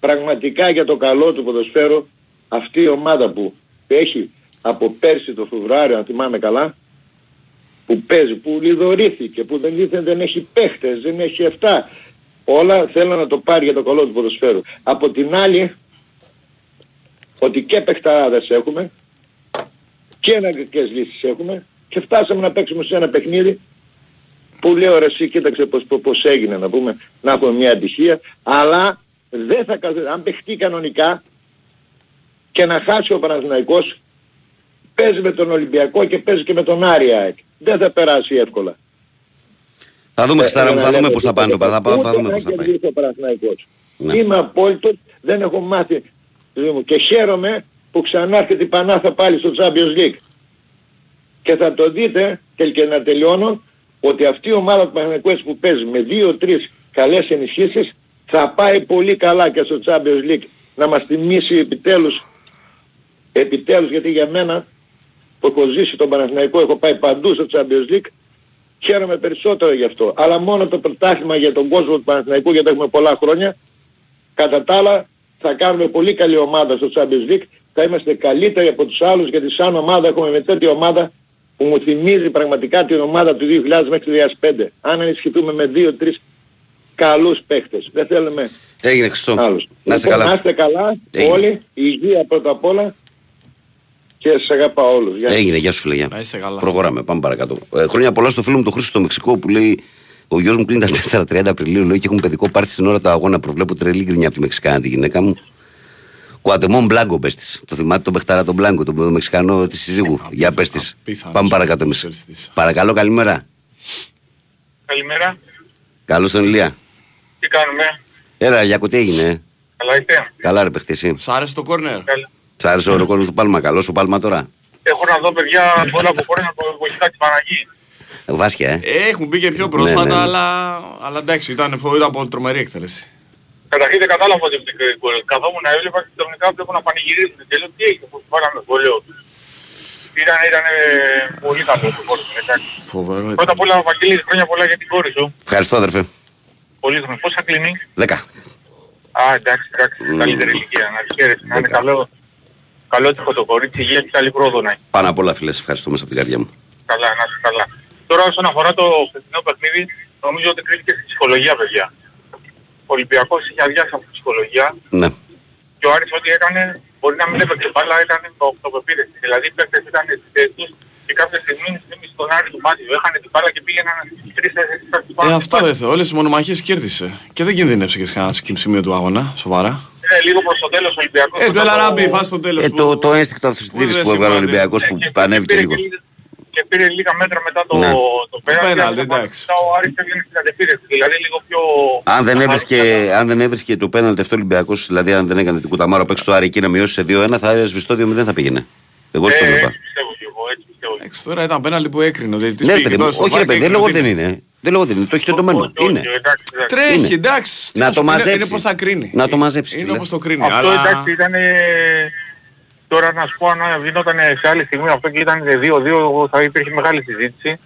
πραγματικά για το καλό του ποδοσφαίρου αυτή η ομάδα που έχει από πέρσι το Φεβρουάριο, αν θυμάμαι καλά, που παίζει, που λιδωρήθηκε, που δεν, δίθεν δεν έχει παίχτες, δεν έχει αυτά. Όλα θέλω να το πάρει για το καλό του ποδοσφαίρου. Από την άλλη, ότι και παιχταράδες έχουμε και ενεργικές λύσεις έχουμε και φτάσαμε να παίξουμε σε ένα παιχνίδι που λέω ρε εσύ κοίταξε πως, πως, πως έγινε να πούμε να έχουμε μια ατυχία αλλά δεν θα καθ- αν παιχτεί κανονικά και να χάσει ο Παναθηναϊκός παίζει με τον Ολυμπιακό και παίζει και με τον Άρια ΑΕΚ. Δεν θα περάσει εύκολα. Θα δούμε, Ε, Χριστάρα μου, για θα να δούμε λέμε πώς θα τίποτα. πάνε. Θα, θα, θα Ούτε δούμε να πώς θα πάει. κερδίσει ο Παναθηναϊκός. Ναι. Είμαι απόλυτος, δεν έχω μάθει ζωή μου. και χαίρομαι που ξανάρχεται η Πανάθα πάλι στο Champions League. Και θα το δείτε και, και να τελειώνω ότι αυτή η ομάδα του Παναθηναϊκού που παίζει με δύο-τρεις καλές ενισχύσεις θα πάει πολύ καλά και στο Champions League να μας θυμίσει επιτέλους επιτέλους γιατί για μένα που έχω ζήσει τον Παναθηναϊκό έχω πάει παντού στο Champions League χαίρομαι περισσότερο γι' αυτό. Αλλά μόνο το πρωτάθλημα για τον κόσμο του Παναθηναϊκού γιατί έχουμε πολλά χρόνια. Κατά τα άλλα θα κάνουμε πολύ καλή ομάδα στο Champions League. Θα είμαστε καλύτεροι από τους άλλους γιατί σαν ομάδα έχουμε με τέτοια ομάδα που μου θυμίζει πραγματικά την ομάδα του 2000 μέχρι το 2005. Αν ενισχυθούμε με 2-3 καλούς παίχτες. Δεν θέλουμε Έγινε Χριστό. άλλους. Να είσαι Λοιπόν, Να καλά. είστε καλά Έγινε. όλοι. Υγεία πρώτα απ' όλα. Και σας αγαπάω όλους. Γεια σας. Έγινε, γεια σου φιλεγιά. Να είστε καλά. Προχωράμε, πάμε παρακάτω. Ε, χρόνια πολλά στο φίλο μου τον Χρήστο στο Μεξικό που λέει ο γιος μου κλείνει τα <laughs> 4-30 Απριλίου λέει, και έχουν παιδικό πάρτι στην ώρα του αγώνα. Προβλέπω τρελή γκρινιά από τη Μεξικάνα τη γυναίκα μου. Κουατεμόν Μπλάγκο πες της. Το θυμάται τον παιχταρά τον Μπλάγκο, τον Μεξικανό της συζύγου. Για πες της. απίθανος Πάμε παρακάτω εμείς. ξέρεις της. Παρακαλώ, καλημέρα. Καλημέρα. Καλώς τον Ηλία. Τι κάνουμε; Έλα, Λιακό, τι έγινε. ε; Καλά είστε; Καλά, ρε παιχτή, εσύ. Σ' άρεσε το κόρνερ. Καλά. Σ' άρεσε ο ρεκόρ του Πάλμα. Καλό σου Πάλμα τώρα. Έχω να δω παιδιά όλα από χώρα να το βοηθά την Παναγή. Βάσια, ε. Ε, Έχουν μπει και πιο πρόσφατα, ναι, ναι. Αλλά, αλλά εντάξει, ήταν, φο- ήταν πολύ τρομερή εκτέλεση. Καταρχήν δεν κατάλαβα ότι πήγε γκολ. Καθόμουν να έβλεπα και ξαφνικά βλέπω να πανηγυρίζουν. Και λέω τι έγινε, πώς βάλαμε γκολ. λέω. Ήταν, ήταν ε, πολύ καλό το γκολ. εντάξει. Φοβερό Πρώτα ήταν. απ' όλα, Βαγγέλη, χρόνια πολλά για την κόρη σου. Ευχαριστώ, αδερφέ. Πολύ χρόνια. Πώς θα κλείνει; 10. Α, εντάξει, εντάξει. Καλύτερη ηλικία. Να τη χαίρεσαι. Να είναι Δέκα. καλό. Καλό τυχο το κορίτσι, υγεία και καλή πρόοδο να έχει. Πάνω απ' όλα, φίλε, σε ευχαριστώ μέσα από την καρδιά μου. Καλά, να είσαι καλά. Τώρα όσον αφορά το χθεσινό παιχνίδι, νομίζω ότι κρίθηκε στη ψυχολογία, παιδιά. Ο Ολυμπιακός είχε αδειάσει από τη ψυχολογία Ναι. και ο Άρης ό,τι έκανε, μπορεί να μην έπαιξε μπάλα, έκανε το αυτοπεποίθηση. Δηλαδή οι παίκτες ήταν στις θέσεις τους και κάποια στιγμή θυμίζει τον Άρη του Μάτιο. Έχανε την μπάλα και πήγαιναν στις τρεις θέσεις παίκτες πάνω Ε, στην αυτό μπάλα. δεν θέλω. Όλες τις μονομαχίες κέρδισε. Και δεν κινδύνευσες και σε κανένα σημείο του αγώνα. Σοβαρά. Ε, λίγο προς το τέλος ο Ολυμπιακός. Ε, το μετά Ελαράμπη, φάση στο τέλος. Ε, που- το, το ένστικτο αυτοσυντήρηση δεν που έβγαλε ο σημαίνει. Ολυμπιακός Ε, που και- πανέβηκε και λίγο. Πήρε και- Και πήρε λίγα μέτρα μετά το, Ναι. το πέναλτι, πέναλτι, αλλά εντάξει. μετά ο Άρης έβγαινε στην αντεπίθεση. Δηλαδή λίγο πιο... Αν δεν, έβρισκε, καθαρός. αν δεν έβρισκε το πέναλτι αυτό ο Ολυμπιακός, δηλαδή αν δεν έκανε την κουταμάρα παίξει το Άρη εκεί να μειώσει σε 2-1, θα σβηστό 2-0 θα πήγαινε. Εγώ έτσι το Ε, βλέπα. έτσι πιστεύω και εγώ, έτσι πιστεύω. Εντάξει, τώρα ήταν πέναλτι που έκρινε. ο διαιτητής Ναι, ρε πήγε παιδί μου, εδώ στο όχι ρε βάρ και παιδί, έκρινε λόγο ότι δεν είναι. είναι. Δεν λέω δεν είναι, το έχεις τεντωμένο. Όχι, όχι, Είναι. εντάξει, εντάξει. Τρέχει, Είναι. εντάξει. Να το Είναι- μαζέψει. Είναι πώς θα κρίνει. Να το μαζέψει, Είναι φίλε. όπως το κρίνει. Αυτό αλλά... εντάξει ήταν τώρα να σου πω αν γινόταν σε άλλη στιγμή αυτό και ήταν 2-2 εγώ θα υπήρχε μεγάλη συζήτηση.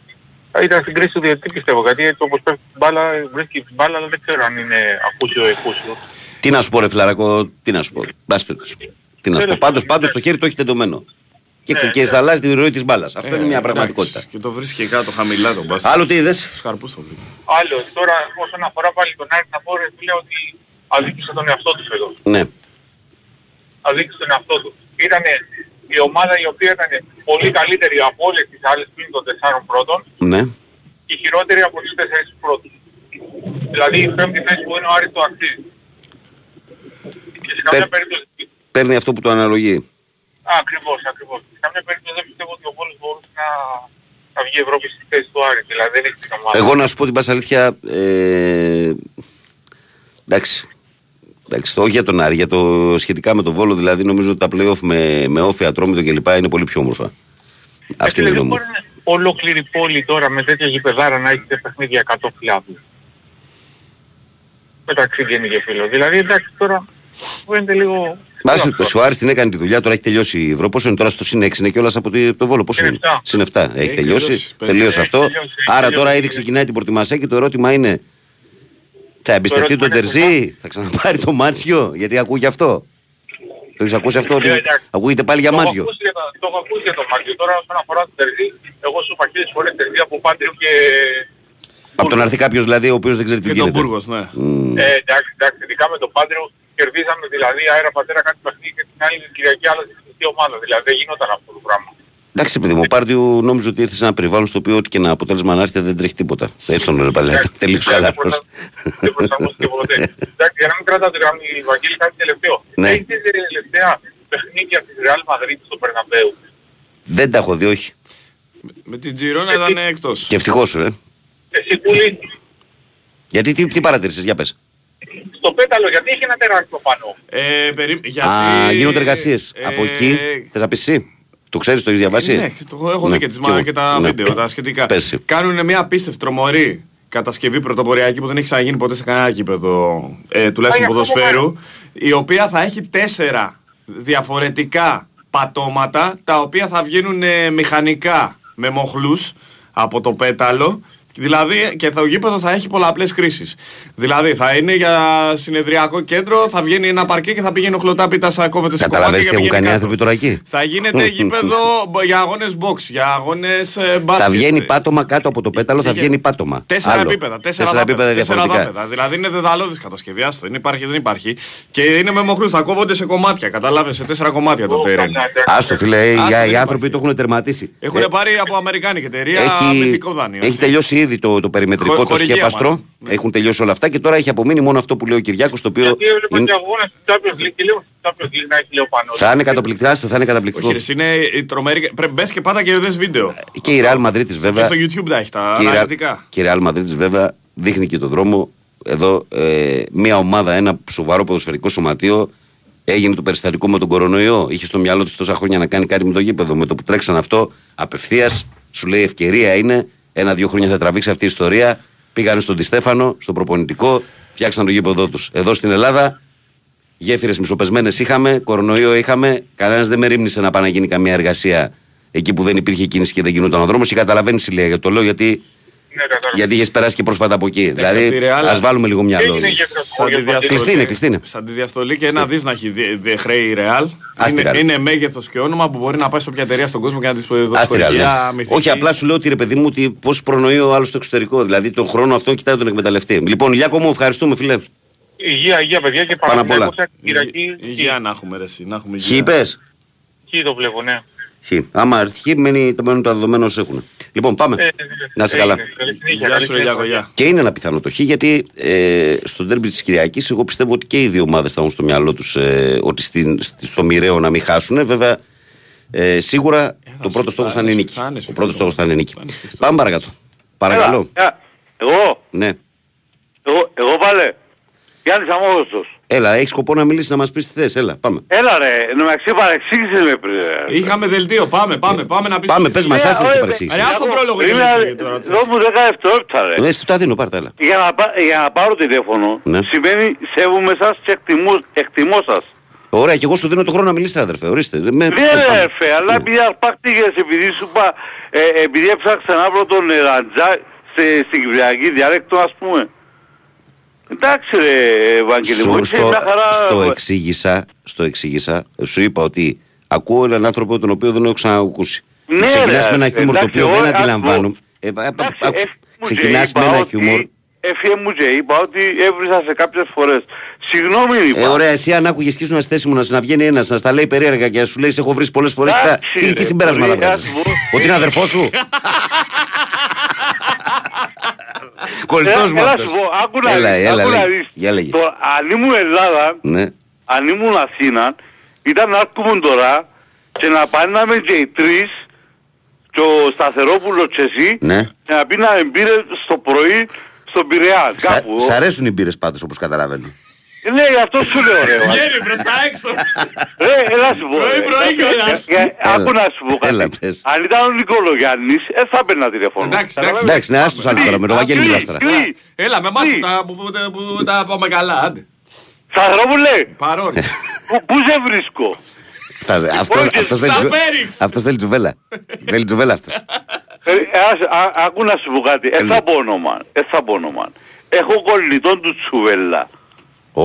Θα ήταν στην κρίση του διαιτητή πιστεύω γιατί έτσι όπως πέφτει την μπάλα βρίσκει την μπάλα αλλά δεν ξέρω αν είναι ακούσιο ή εκούσιο. Τι να σου πω, ρε φιλαράκο, τι να σου πω. Μπας περιπτώσει. Τι να σου πω. Τέλος Πάντως, πάντων, πάντως το εντάξει. χέρι το έχει τεντωμένο. Και, Ναι, και ναι. θα αλλάζει τη ροή της μπάλας. Αυτό Ε, είναι μια εντάξει. πραγματικότητα. Και το βρίσκει κάτω χαμηλά τον μπάσκετ. Άλλο τι είδες; Στους καρπούς το βρήκε. Άλλο τώρα όσον αφορά πάλι τον Άρη να πω ρε φίλε ότι αδίκησε τον εαυτό του εδώ. Ναι. αδείξει τον εαυτό του. Ήταν η ομάδα η οποία ήταν πολύ καλύτερη από όλες τις άλλες πλήν των τεσσάρων πρώτων Ναι. και χειρότερη από τις τέσσερις πρώτους. Δηλαδή η πέμπτη θέση που είναι ο Άρης το αξίζει. Και σε καμιά Πε- περίπτωση... Παίρνει αυτό που το αναλογεί. Α, ακριβώς, ακριβώς. Σε καμιά περίπτωση δεν πιστεύω ότι ο Πόλος μπορούσε να, να βγει Ευρώπη στη θέση του Άρη. Δηλαδή δεν έχει την ομάδα. Εγώ να σου πω την πας αλήθεια. Ε, εντάξει. Εντάξει, όχι για τον Άρη, για το σχετικά με το Βόλο, δηλαδή νομίζω ότι τα play-off με, με όφη, ατρόμητο κλπ. είναι πολύ πιο όμορφα. Αυτή είναι η δεν γνώμη μου. μπορεί να ολόκληρη πόλη τώρα με τέτοια γηπεδάρα να έχει σε παιχνίδια 100 φιλάδους. Μεταξύ γέννη και φίλο. Δηλαδή εντάξει τώρα φαίνεται λίγο... Μπας αυτό. περιπτώσει, ο Άρης την έκανε τη δουλειά, τώρα έχει τελειώσει η Ευρώπη. Πόσο είναι τώρα στο συν 6 είναι κιόλας από τη- το Βόλο. Πόσο Συν είναι. εφτά. Συν 7. Έχει Έχει τελειώσει. τελειώσει. Τελείωσε Έχει αυτό. τελειώσει, έχει Άρα τελειώσει. τώρα ήδη ξεκινάει την προετοιμασία και το ερώτημα είναι. Θα εμπιστευτεί ερώτημα τον είναι Τερζή, θα ξαναπάρει το Μάτσιο, γιατί ακούει γι' αυτό. Το έχεις ακούσει αυτό, ότι Ε, εντάξει. ακούγεται πάλι για Το έχω Μάτσιο. ακούσει για το- Το έχω ακούσει για το Μάτσιο. Τώρα όσον αφορά τον Τερζή, εγώ σου είπα χίλιες φορές Τερζή από Πάντριο και... Από το να έρθει κάποιος δηλαδή ο οποίος δεν ξέρει τι Και τον γίνεται. Μπούργος, ναι. Μμ. Ε, εντάξει, εντάξει, ειδικά με τον Πάντριο κερδίσαμε δηλαδή αέρα πατέρα κάτι παιχνίδι και την άλλη Κυριακή άλλαζε τη ομάδα. Δηλαδή δεν γινόταν αυτό το πράγμα. Εντάξει, παιδί μου, ο Πάρτιου νόμιζε ότι ήρθε σε ένα περιβάλλον στο οποίο ό,τι και ένα αποτέλεσμα να έρθει δεν τρέχει τίποτα. Έτσι τον λέω παλιά. Τελείως Δεν χαλαρός. προσαρ- Δεν προσαρμόστηκε ποτέ. Εντάξει, για να μην κρατάω τη γραμμή, Βαγγέλη, κάτι τελευταίο. Ναι. Έχεις δει τελευταία παιχνίδια της Real Madrid στο Περναμπέου. Δεν τα έχω δει, όχι. Με την Τζιρόνα ήταν εκτός. Και ευτυχώς, ρε. Εσύ πουλή, Γιατί τι, τι παρατήρησες, για πες. στο πέταλο, γιατί έχει ένα τεράστιο πανό. Ε, περί... γιατί... Α, γίνονται εργασίες. ε, Από εκεί, θες να πεις εσύ; Το ξέρεις, το έχεις διαβάσει; Ναι, το έχω Ναι, δει και, τις, κι εγώ. και τα Ναι. βίντεο, τα σχετικά. Πες εσύ. Κάνουν μια απίστευτη τρομερή κατασκευή πρωτοποριακή που δεν έχει ξαναγίνει ποτέ σε κανένα γήπεδο ε, τουλάχιστον Πάει αυτό ποδοσφαίρου η οποία θα έχει τέσσερα διαφορετικά πατώματα τα οποία θα βγαίνουν ε, μηχανικά με μοχλούς από το πέταλο Δηλαδή και το γήπεδος θα έχει πολλαπλές χρήσεις. Δηλαδή θα είναι για συνεδριακό κέντρο, θα βγαίνει ένα παρκέ και θα πηγαίνει ο χλωτάπιτα, θα κόβεται σε κομμάτια Καταλαβαίνεις και τι έχουν πηγαίνει κάνει οι κάτω. άνθρωποι τώρα εκεί; Θα γίνεται γήπεδο μπ- για αγώνες box, για αγώνες μπάσκετ. Θα βγαίνει πάτωμα κάτω από το πέταλο, θα Και- βγαίνει πάτωμα. Τέσσερα Άλλο. επίπεδα. Τέσσερα, Τέσσερα επίπεδα τέσσερα διαφορετικά. δάπεδα. Δηλαδή είναι δεδαλώδης κατασκευή. Άστο, δεν υπάρχει, δεν υπάρχει. Και είναι με μοχλούς. Θα κόβονται σε κομμάτια. Κατάλαβε σε τέσσερα κομμάτια το τέρεν. Άστο φίλε, οι- Άστο, οι δεν οι άνθρωποι υπάρχει. το έχουν τερματίσει. Έχουν Ε, πάρει από Αμερικάνικη εταιρεία έχει, μυθικό δάνειο. έχει έτσι. τελειώσει ήδη το, το περιμετρικό, Χω- το χορηγία σκέπαστρο. μάλλον. Ναι. Έχουν τελειώσει όλα αυτά και τώρα έχει απομείνει μόνο αυτό που λέει ο Κυριάκος το οποίο Γιατί έβλεπα είναι- και αγώνες του Champions League και λέω στο Champions League να έχει λέω πάνω. θα είναι καταπληκτικό. άστο, Θα είναι καταπληκτικό. Όχι, ρε, είναι η τρομερή. Πρέπει μπες και πάτα και δες βίντεο. Και η Real Madrid της Και βέβαια. στο YouTube τα έχει τα και η Real- αναλυτικά. Και η Real Madrid της, βέβαια δείχνει και το δρόμο. Εδώ ε, μια ομάδα, ένα σοβαρό ποδοσφαιρικό σωματείο έγινε το περιστατικό με τον κορονοϊό. Είχε στο μυαλό του τόσα χρόνια να κάνει κάτι με το γήπεδο. Με το που τρέξαν αυτό, απευθείας σου λέει ευκαιρία είναι. Ένα-δύο χρόνια θα τραβήξει αυτή η ιστορία. Πήγανε στον Τιστέφανο, στο προπονητικό, φτιάξαν το γήπεδό τους. Εδώ στην Ελλάδα γέφυρες μισοπεσμένες είχαμε, κορονοϊό είχαμε. Κανένας δεν με ρίμνησε να πάει να γίνει καμία εργασία εκεί που δεν υπήρχε κίνηση και δεν γινόταν ο δρόμος. Και καταλαβαίνεις η Λία, γιατί το λέω γιατί, Ναι, κατάλαβα. Γιατί είχες περάσει και πρόσφατα από εκεί. δηλαδή, από τη Real- ας βάλουμε λίγο μυαλό. Έγινε γέφυρα Σαν τη Χωρίς Κλειστή είναι, κλειστή είναι. Σαν τη διαστολή και ένα δι να έχει δι- δι- χρέη η Real. Ας τη Είναι, Real. είναι μέγεθος και όνομα που μπορεί να πάει σε όποια εταιρεία στον κόσμο και να της δώσει Άστη, ρε, χορηγία ναι. μυθική. Όχι, απλά σου λέω ότι ρε παιδί μου, ότι πώς προνοεί ο άλλος στο εξωτερικό. Δηλαδή τον χρόνο αυτό κοιτάει τον εκμεταλλευτή. Λοιπόν, Λιάκο μου, ευχαριστούμε, φιλέ. Υγεία, υγεία παιδιά και Πάνω απ' όλα. Παναθηναϊκός Κυριακή. Υγεία να έχουμε ρε, εσύ, να έχουμε Χ υγεία. είπες; Χ το βλέπω, ναι. Χ. Άμα έρθει, χ, μένει το μένουν τα δεδομένα όσο έχουν. Λοιπόν, πάμε. Ε, Να είσαι έγινε. καλά. Καλή συνέχεια, Γεια καλή σου, ρε συνέχεια. Γιάκο, γεια. Και είναι ένα πιθανό το χ, γιατί ε, στο τέρμπι της Κυριακής, εγώ πιστεύω ότι και οι δύο ομάδες θα έχουν στο μυαλό τους ε, ότι στην, στη- στο μοιραίο να μην χάσουν. Βέβαια, ε, σίγουρα το πρώτο σφιχτά, στόχος θα είναι η είναι νίκη. σφιχτά, είναι Ο σφιχτό. πρώτο στόχος θα είναι η νίκη. Θα είναι σφιχτό. Πάμε παρακάτω. Παρακαλώ. Έλα, έλα. Εγώ, Ναι. εγώ, εγώ πάλε. Γιάννης Αμόγωστος. Έλα, έχεις σκοπό να μιλήσεις να μας πεις τι θες. Έλα, πάμε. Έλα ρε, εν τω μεταξύ παρεξήγησες με πριν. ρε. Είχαμε δελτίο, πάμε, πάμε, πάμε να πεις. Πάμε, τις πες θέσεις. μας, άσε Ε, εσύ ε, παρεξήγηση. Ρε, ας τον πρόλογο Είναι- γελίστε και τώρα, Δώσ' μου 10 δευτερόλεπτα ρε. Ε, σου τα δίνω, πάρτε, έλα. Για να, πά- για να πάρω τηλέφωνο Ναι. σημαίνει σέβομαι σας και εκτιμώ, εκτιμώ σας. Ωραία, και εγώ σου δίνω το χρόνο να μιλήσεις, αδερφέ. Ορίστε. Με- Ναι πάμε. ρε φε, αλλά επειδή αρπάχτηκες επειδή σου είπα, ε, επειδή έψαξα να βρω τον ε, Ραντζά σε- στην κυπριακή διάλεκτο ας πούμε. Εντάξει ρε Ευαγγελί μου, Σου, είσαι στο, μια χαρά... στο εξήγησα, στο εξήγησα, σου είπα ότι ακούω έναν άνθρωπο τον οποίο δεν έχω ξανακούσει. Ναι, Ξεκινάς ρε, με ένα εντάξει, χιούμορ το οποίο εγώ, δεν ας αντιλαμβάνομαι. Ε, α, α, Εντάξει, άκουσε. έφυγε μου και Ξεκινάς είπα με ένα ότι- χιούμορ. Έφυγε μου και είπα ότι έβρισα σε κάποιες φορές. Συγγνώμη είπα. Ε, ωραία, εσύ αν άκουγες και ήσουν στη θέση μου να, να βγαίνει ένας να στα λέει περίεργα και να σου λέει σε έχω βρει πολλές φορές, τι, Εντάξει, τι, τι ρε, συμπέρασμα θα πολύ, βγάζεις. ας πω. Ότι είναι αδερφός σου; <laughs> Κολλητός Ε, μου έλα αυτός. σου πω, άκου να Έλα, δεις, έλα, άκου να λέγε. δεις. Για λέγε. Το, αν ήμουν Ελλάδα, Ναι. αν ήμουν Αθήνα, ήταν να έρχομουν τώρα και να πάνε και οι τρεις και ο Σταθερόπουλος και εσύ Ναι. και να πίναμε μπύρες στο πρωί στον Πειραιά. Σα- Κάπου. Σ' αρέσουν οι μπύρες πάντως όπως καταλαβαίνω. Ε, Ναι, γι' αυτό σου λέω ρε. Βγαίνει προς τα έξω. Ρε, έλα σου πω. Πρωί, ρε. πρωί Ε, κιόλας. ε, ε, Άκου να σου πω Έλα, κάτι. πες. Αν ήταν ο Νικολογιάννης, ε, θα παίρνα τηλέφωνο. Εντάξει, Καταλάβες; Εντάξει, ναι, άστος άλλους τώρα, με το Βαγγέλη Τι, μιλάς τώρα. τι, Έλα, με εμάς Τι; που τα- που- που- που τα πάμε καλά, άντε. Σταθερόπουλε, Παρόν. πού- πού σε βρίσκω; Στα, αυτός, Όχι, αυτός, στα θέλει, τζου- Πέριξ. αυτός θέλει τζουβέλα. θέλει τζουβέλα αυτός. Ε, ε, ας- α- Άκου να σου πω κάτι. Ε, θα πω όνομα. Ε, θα πω όνομα. Έχω κολλητόν του Τσουβέλλα. Ω.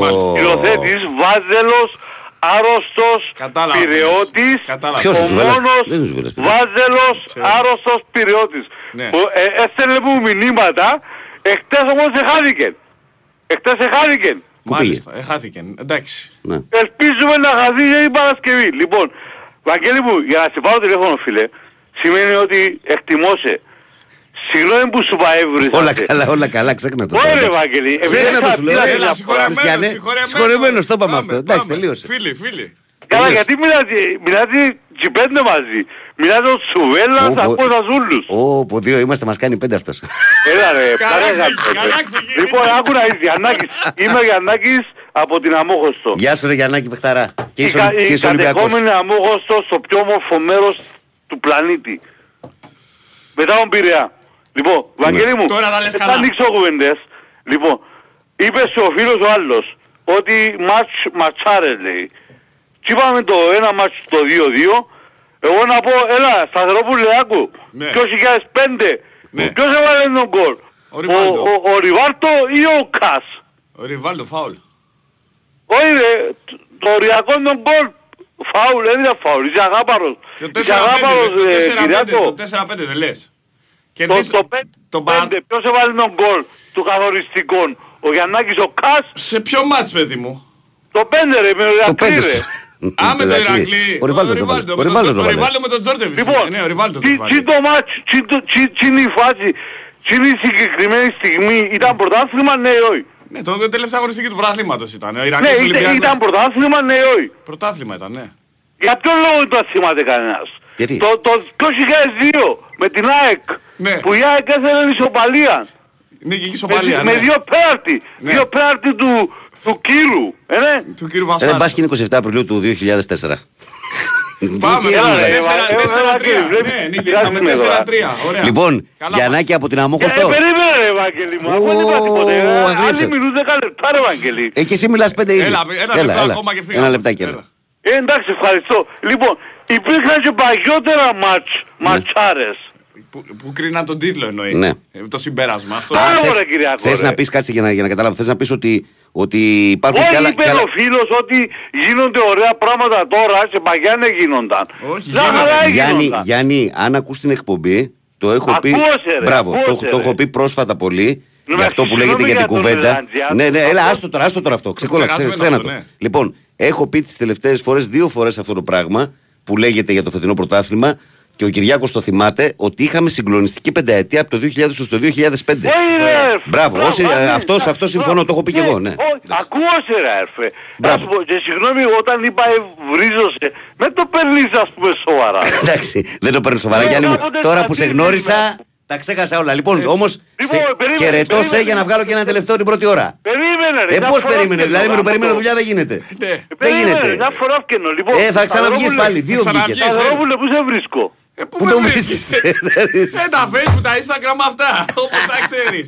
Μάλιστα. Σκηνοθέτης, Βάζελος, άρρωστος, Κατάλαβα. πυρεώτης, Κατάλαβα. Ποιος ο ο Τσουβέλλας; μόνος Δεν είναι ο Τσουβέλλας, παιδί. Βάζελος, Ξέρω. άρρωστος, πυρεώτης. Ναι. Που, ε, Έστελνε μου μηνύματα, εχθές όμως εχάθηκε. Εχθές εχάθηκε. Πού Μάλιστα, ε, χάθηκε. Εντάξει. Ναι. Ελπίζουμε να χαθεί για την Παρασκευή. Λοιπόν, Βαγγέλη μου, για να σε πάρω τηλέφωνο φίλε, σημαίνει ότι εκτιμώσε. Συγγνώμη που σου παέβρισα. Όλα καλά, όλα καλά, ξέχνα το. Ωραία, τώρα, εντάξει. Βαγγέλη. Ξέχνα το σου λέω. Έλα, Έλα, Χριστιανέ, συγχωρεμένος, συγχωρεμένος. συγχωρεμένος, το είπαμε Πάμε, αυτό. Εντάξει, πάμε. τελείωσε. Φίλοι, φίλοι. Καλά, Τελείωσε. γιατί μιλάτε, μιλάτε και πέντε μαζί. Μιλάτε ο Τσουβέλλας, Ω, ακούω πω- τα ζούλους. Ω, που δύο είμαστε, μας κάνει πέντε αυτός. Έλα ρε, Καλά παρέγα. ξεκι- καλά ξεκίνησε. Λοιπόν, άκου να είσαι, Γιαννάκης. Είμαι ο Γιαννάκης από την Αμόχωστο. Γεια σου ρε Γιαννάκη Πεχταρά. Και Η, είσαι κα- Ολυ- και η είσαι Ολυμπιακός. κατεχόμενη Αμόχωστος στο πιο όμορφο μέρος του πλανήτη. Μετά τον Πειραιά. Λοιπόν, Βαγγέλη μου, Τώρα τα λες δεν θα καλά. ανοίξω κουβέντες. Λοιπόν, είπες σου ο φίλος ο άλλος ότι ματς, ματσάρες λέει. Τι είπαμε το ένα μάτς το 2-2. Εγώ να πω, έλα, Σταθερόπουλε, άκου. Ναι. 2005. Ναι. Ποιος έβαλε τον γκολ. Ο Ριβάλντο. ο, ο Ριβάρτο ή ο Κας. Ο Ριβάλντο, φάουλ. Όχι ρε, το- το οριακό τον γκολ. Φάουλ, δεν είναι φάουλ, είσαι αγάπαρος. Το Είσαι 4-5, αγάπαρος, το ε, 4-5, Κυριάκο. το 4-5 δεν λες. Το, Κερδίς- το 5, τον Παρα- ποιος έβαλε τον γκολ του καθοριστικών; Ο Γιαννάκης ο Κας, Σε ποιο μάτς, παιδί μου; το 5 ρε, με ο Το Ηρακλή πέντε. ρε. Α, με το Ηρακλή. Ο Ριβάλτο το βάλε. Ο με Ριβάλτο τον- το ο βάλε. Ριβάλτο με τον Τζόρτεβιτς. Λοιπόν, Ναι, ο Ριβάλτο το τι- βάλε. τι το μάτς, τι το- τι- τι είναι η φάση, τι είναι η συγκεκριμένη στιγμή, ήταν πρωτάθλημα, ναι ή όχι; Ναι, το τελευταίο αγωνιστική του πρωταθλήματος ήταν. Ο Ναι, Ηρακλής ήταν, Ολυμπιακός. ήταν πρωτάθλημα, ναι ή όχι; Πρωτάθλημα ήταν, ναι. Για ποιον λόγο δεν το θυμάται κανένας; Γιατί; Το, το 2002 με την ΑΕΚ Ναι. που η ΑΕΚ έθελε ισοπαλία. Νίκη και Με, ισοπαλία, με ναι. δύο πέναρτι. Ναι. Δύο πέναρτι του, του Κύρου. Ε, ναι. Του κύριου Ε, Βασάρη. μπας και είναι 27 Απριλίου του 2004. Πάμε, Τι έλα, έγινε, ρε, ρε. τέσσερα- Ε, ε, τέσσερα-τρία. ε, βλέπεις, Ναι, νικήσαμε πειράζει με 4-3. Ωραία. Λοιπόν, Καλά Γιαννάκη από την Ε, Αμόχωστο. περίμενε ρε Ευαγγελί μου. Αφού δεν είπα Ω, τίποτε. Ε, αγρίεψε. Άλλοι μιλούν 10 λεπτά ρε Ευαγγελί. Ε, και εσύ μιλάς πέντε ήδη. Έλα, ένα λεπτό ακόμα και φύγαμε. Ένα λεπτάκι. έλα. Έλα. Ε, εντάξει, ευχαριστώ. Λοιπόν, υπήρχαν και παγιότερα ματς, Ναι. ματσάρες. Που, που κρίναν τον τίτλο εννοεί. Ναι. Ε, το συμπέρασμα. Αυτό. Α, θες- ωραία, Κυριάκο, Θες ρε. να πεις κάτι για να, για να καταλάβω. Θες να πεις ότι, ότι υπάρχουν Όχι κι άλλα... είπε κι άλλα- ο φίλος ότι γίνονται ωραία πράγματα τώρα, σε παγιά δεν γίνονταν. Όχι, Μια γίνονται. χαρά Γιάννη, γίνονταν. Γιάννη, αν ακούς την εκπομπή, το έχω πει. Ακούω σε, ρε, Μπράβο, ακούω το, σε, το ρε. έχω πει πρόσφατα πολύ. Ναι, για αυτό που συγγνώμη λέγεται για την για τον κουβέντα. Λαντζιά. Ναι, ναι, έλα, Αυτό- άστο τώρα, άστο τώρα αυτό. Ξεκόλα, ξεχάσαμε ξέ, ξένα αυτό, το. ναι. Λοιπόν, έχω πει τις τελευταίες φορές, δύο φορές αυτό το πράγμα που λέγεται για το φετινό πρωτάθλημα και ο Κυριάκος το θυμάται ότι είχαμε συγκλονιστική πενταετία από το 2000 στο 2005. Όχι, ρε, έρφε. Μπράβο, όσοι- άντε, ε, αυτός- μπράβο, αυτό συμφωνώ, το έχω πει και εγώ, ναι. όχι, Εντάξει. Ακούω σε ρε έρφε. Να Μπράβο. σου πω, και συγγνώμη όταν είπα ευρίζωσε, με το παίρνεις ας πούμε σοβαρά. Εντάξει, δεν το παίρνω σοβαρά. Ναι, Γιάννη μου, κάποτε τώρα στα που σε δίνεις, γνώρισα, να- Τα ξέχασα όλα. Λοιπόν, όμως. Λοιπόν, περίμενε, Χαιρετώ σε περίμενε. για να βγάλω και ένα τελευταίο την πρώτη ώρα. Περίμενε ρε. Ε, μια πώς φορά περίμενε, φταίνω, δηλαδή με το αυτό. περίμενε δουλειά δεν γίνεται. Ναι. Δεν Περίμενε, γίνεται. Μια φορά φταίνω. Λοιπόν, Ε, θα ξαναβγείς Σταυρόπουλε, πάλι. Δύο θα βγήκες. ξαναβγείς. Σταυρόπουλε, πού σε βρίσκω; Ε, πού Πού με το βρίσκεις; βρίσκεις. Ε, τα facebook, τα instagram αυτά. Όπως τα ξέρεις.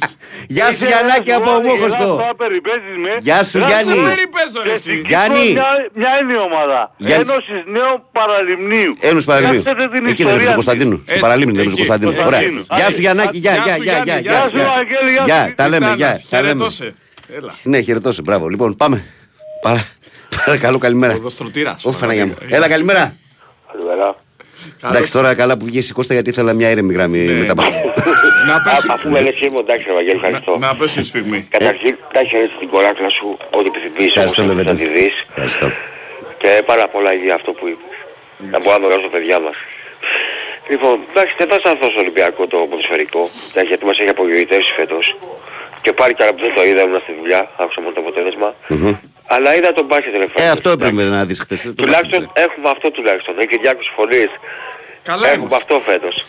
Γεια σου Γιαννάκη από ομόχωστο. Τώρα περιπέζεις με. Γεια σου, Γεια Γιάννη. Σε περιπέζω ρε Και εσύ. στην Κύπρος Γιάννη. Μια, μια είναι η ομάδα. Γιάννη. Ένωσης Νέων Παραλιμνίου. Ένωσης Παραλίμνου. Κάτσετε την Εκεί δεν ιστορία έπαιζε ο της. Κωνσταντίνου. Στην Έτσι, Παραλίμνη δεν έπαιζε ο εκεί. Κωνσταντίνου. Ωραία. Κωνσταντίνου. Γεια σου Άντε. Γιαννάκη, γεια, Γεια γεια, σου, γεια, Γιάννη, γεια, γεια γεια. σου, Βαγγέλη, γεια Γεια, σου. τα λέμε, Τιτάνας, γεια. Τα λέμε. χαιρετώσε. Έλα. Ναι, χαιρετώσε, μπράβο. Λοιπόν, πάμε. Παρα- Παρακαλώ, καλημέρα. Ποδοστρωτήρας. Ω, Παναγία μου. Έλα, καλημέρα. Καλημέρα. Εντάξει, τώρα καλά που βγήκε η Κώστα γιατί ήθελα μια ήρεμη γραμμή Ναι. μετά. Να πέσει. Αφού με λες είμαι εντάξει ρε Βαγγέλη, ευχαριστώ. Να πέσει η σφιγμή. Καταρχήν, τα έχεις ρίξει την κοράκλα σου, ό,τι επιθυμείς όμως Ευχαριστώ, να Λεβέντη. τη δεις. Ευχαριστώ. Και πάρα πολλά για αυτό που είπες. Να μπορούμε να μεγαλώσουμε τα παιδιά μας. Λοιπόν, εντάξει, δεν θα σταθώ στο Ολυμπιακό το ποδοσφαιρικό, εντάξει, γιατί μας έχει απογοητεύσει φέτος. Και πάλι καλά που δεν το είδα, ήμουν στη δουλειά, άκουσα μόνο το αποτέλεσμα. Αλλά είδα τον μπάσκετ τελευταία. Ε, αυτό έπρεπε να δεις χθες. Το Τουλάχιστον μπάσκετ. έχουμε αυτό τουλάχιστον. Έχει και Κυριάκος Φωνής. Καλά Έχουμε είμαστε. αυτό φέτος.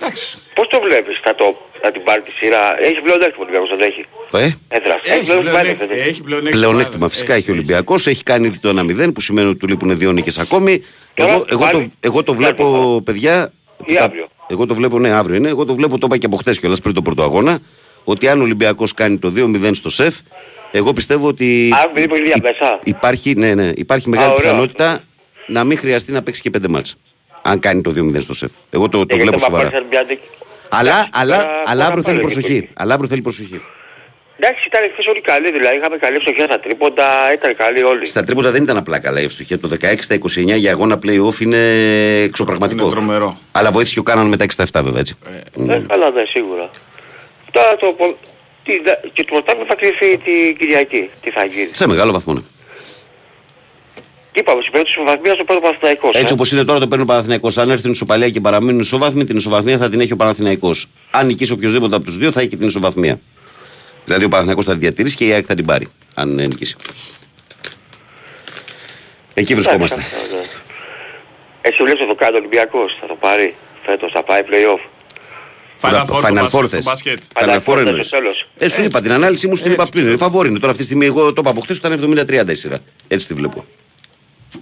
Εντάξει. Πώς το βλέπεις, θα, το, θα την πάρει τη σειρά; Έχει πλεονέκτημα ο Ολυμπιακός, δεν έχει; Ε, Έδρας. Έχει πλεονέκτημα, δεν πλεονέκτημα. έχει. Έχει πλεονέκτημα. Πλεονέκτημα Έχει, φυσικά έχει ο έχει. Ολυμπιακός. Έχει κάνει ήδη το 1-0 που σημαίνει ότι του λείπουν δύο νίκες ακόμη. Τώρα, Εγώ, εγώ, το, πάλι, εγώ το βλέπω, πάλι. παιδιά. Ή τα- αύριο. Εγώ το βλέπω, ναι, αύριο είναι. Εγώ το βλέπω, το είπα και από χτε κιόλας πριν το πρώτο αγώνα. Ότι αν ο Ολυμπιακός κάνει το 2-0 στο σεφ, εγώ πιστεύω ότι. Αν μπει πολύ υ- μέσα. Υπάρχει, ναι, ναι, υπάρχει μεγάλη ωραίο πιθανότητα να μην χρειαστεί να παίξει και πέντε μάτς. Αν κάνει το 2-0 στο σεφ. Εγώ το, το Ε, βλέπω γιατί άμα σοβαρά. πάρεις μια νίκη- Αλλά, Εντάξει, αλλά, τώρα αλλά μπορεί αύριο να θέλει πάρει προσοχή. νίκη. Αλλά αύριο θέλει προσοχή. Εντάξει, ήταν χθες όλοι καλοί, δηλαδή είχαμε καλή ευστοχία στα τρίποντα, ήταν καλοί όλοι. Στα τρίποτα δεν ήταν απλά καλά η ευστοχία. Το 16 στα 29 για αγώνα playoff είναι εξωπραγματικό. Είναι τρομερό. Αλλά βοήθησε ο Κάναν με τα 6 στα 7 βέβαια έτσι. Ε, καλά, ναι, σίγουρα. Τώρα το... πο- τι, δε- και το πρωτάθλημα θα κρυφεί την Κυριακή. Τι θα γίνει. Σε μεγάλο βαθμό. ναι. Και είπαμε, στην περίπτωση της βαθμίας το πρώτο Παναθηναϊκός. Έτσι ε. όπως είναι τώρα το παίρνει ο Παναθηναϊκός. Αν έρθει την ισοπαλία και παραμείνουν ισοβάθμοι, την ισοβαθμία θα την έχει ο Παναθηναϊκός. Αν νικήσει οποιοδήποτε από τους δύο θα έχει και την ισοβαθμία. Δηλαδή ο Παναθηναϊκός θα τη διατηρήσει και η ΑΕΚ θα την πάρει. Αν ε, νικήσει. Εκεί βρισκόμαστε. Εντάξει, αυτό, ναι. Εσύ βλέπεις το κάνει ο Ολυμπιακός, θα το πάρει φέτος, θα πάει play-off. Final Four Final στο Four μπάσκετ, θες. στο μπάσκετ. Final Final Four Four εννοείς. στο τέλος. Ε, σου είπα την ανάλυση μου στην Έτσι είπα πριν. Είναι φαβόρη. Τώρα αυτή τη στιγμή εγώ το είπα από χθες ήταν 70-30 η σειρά. Έτσι τη βλέπω.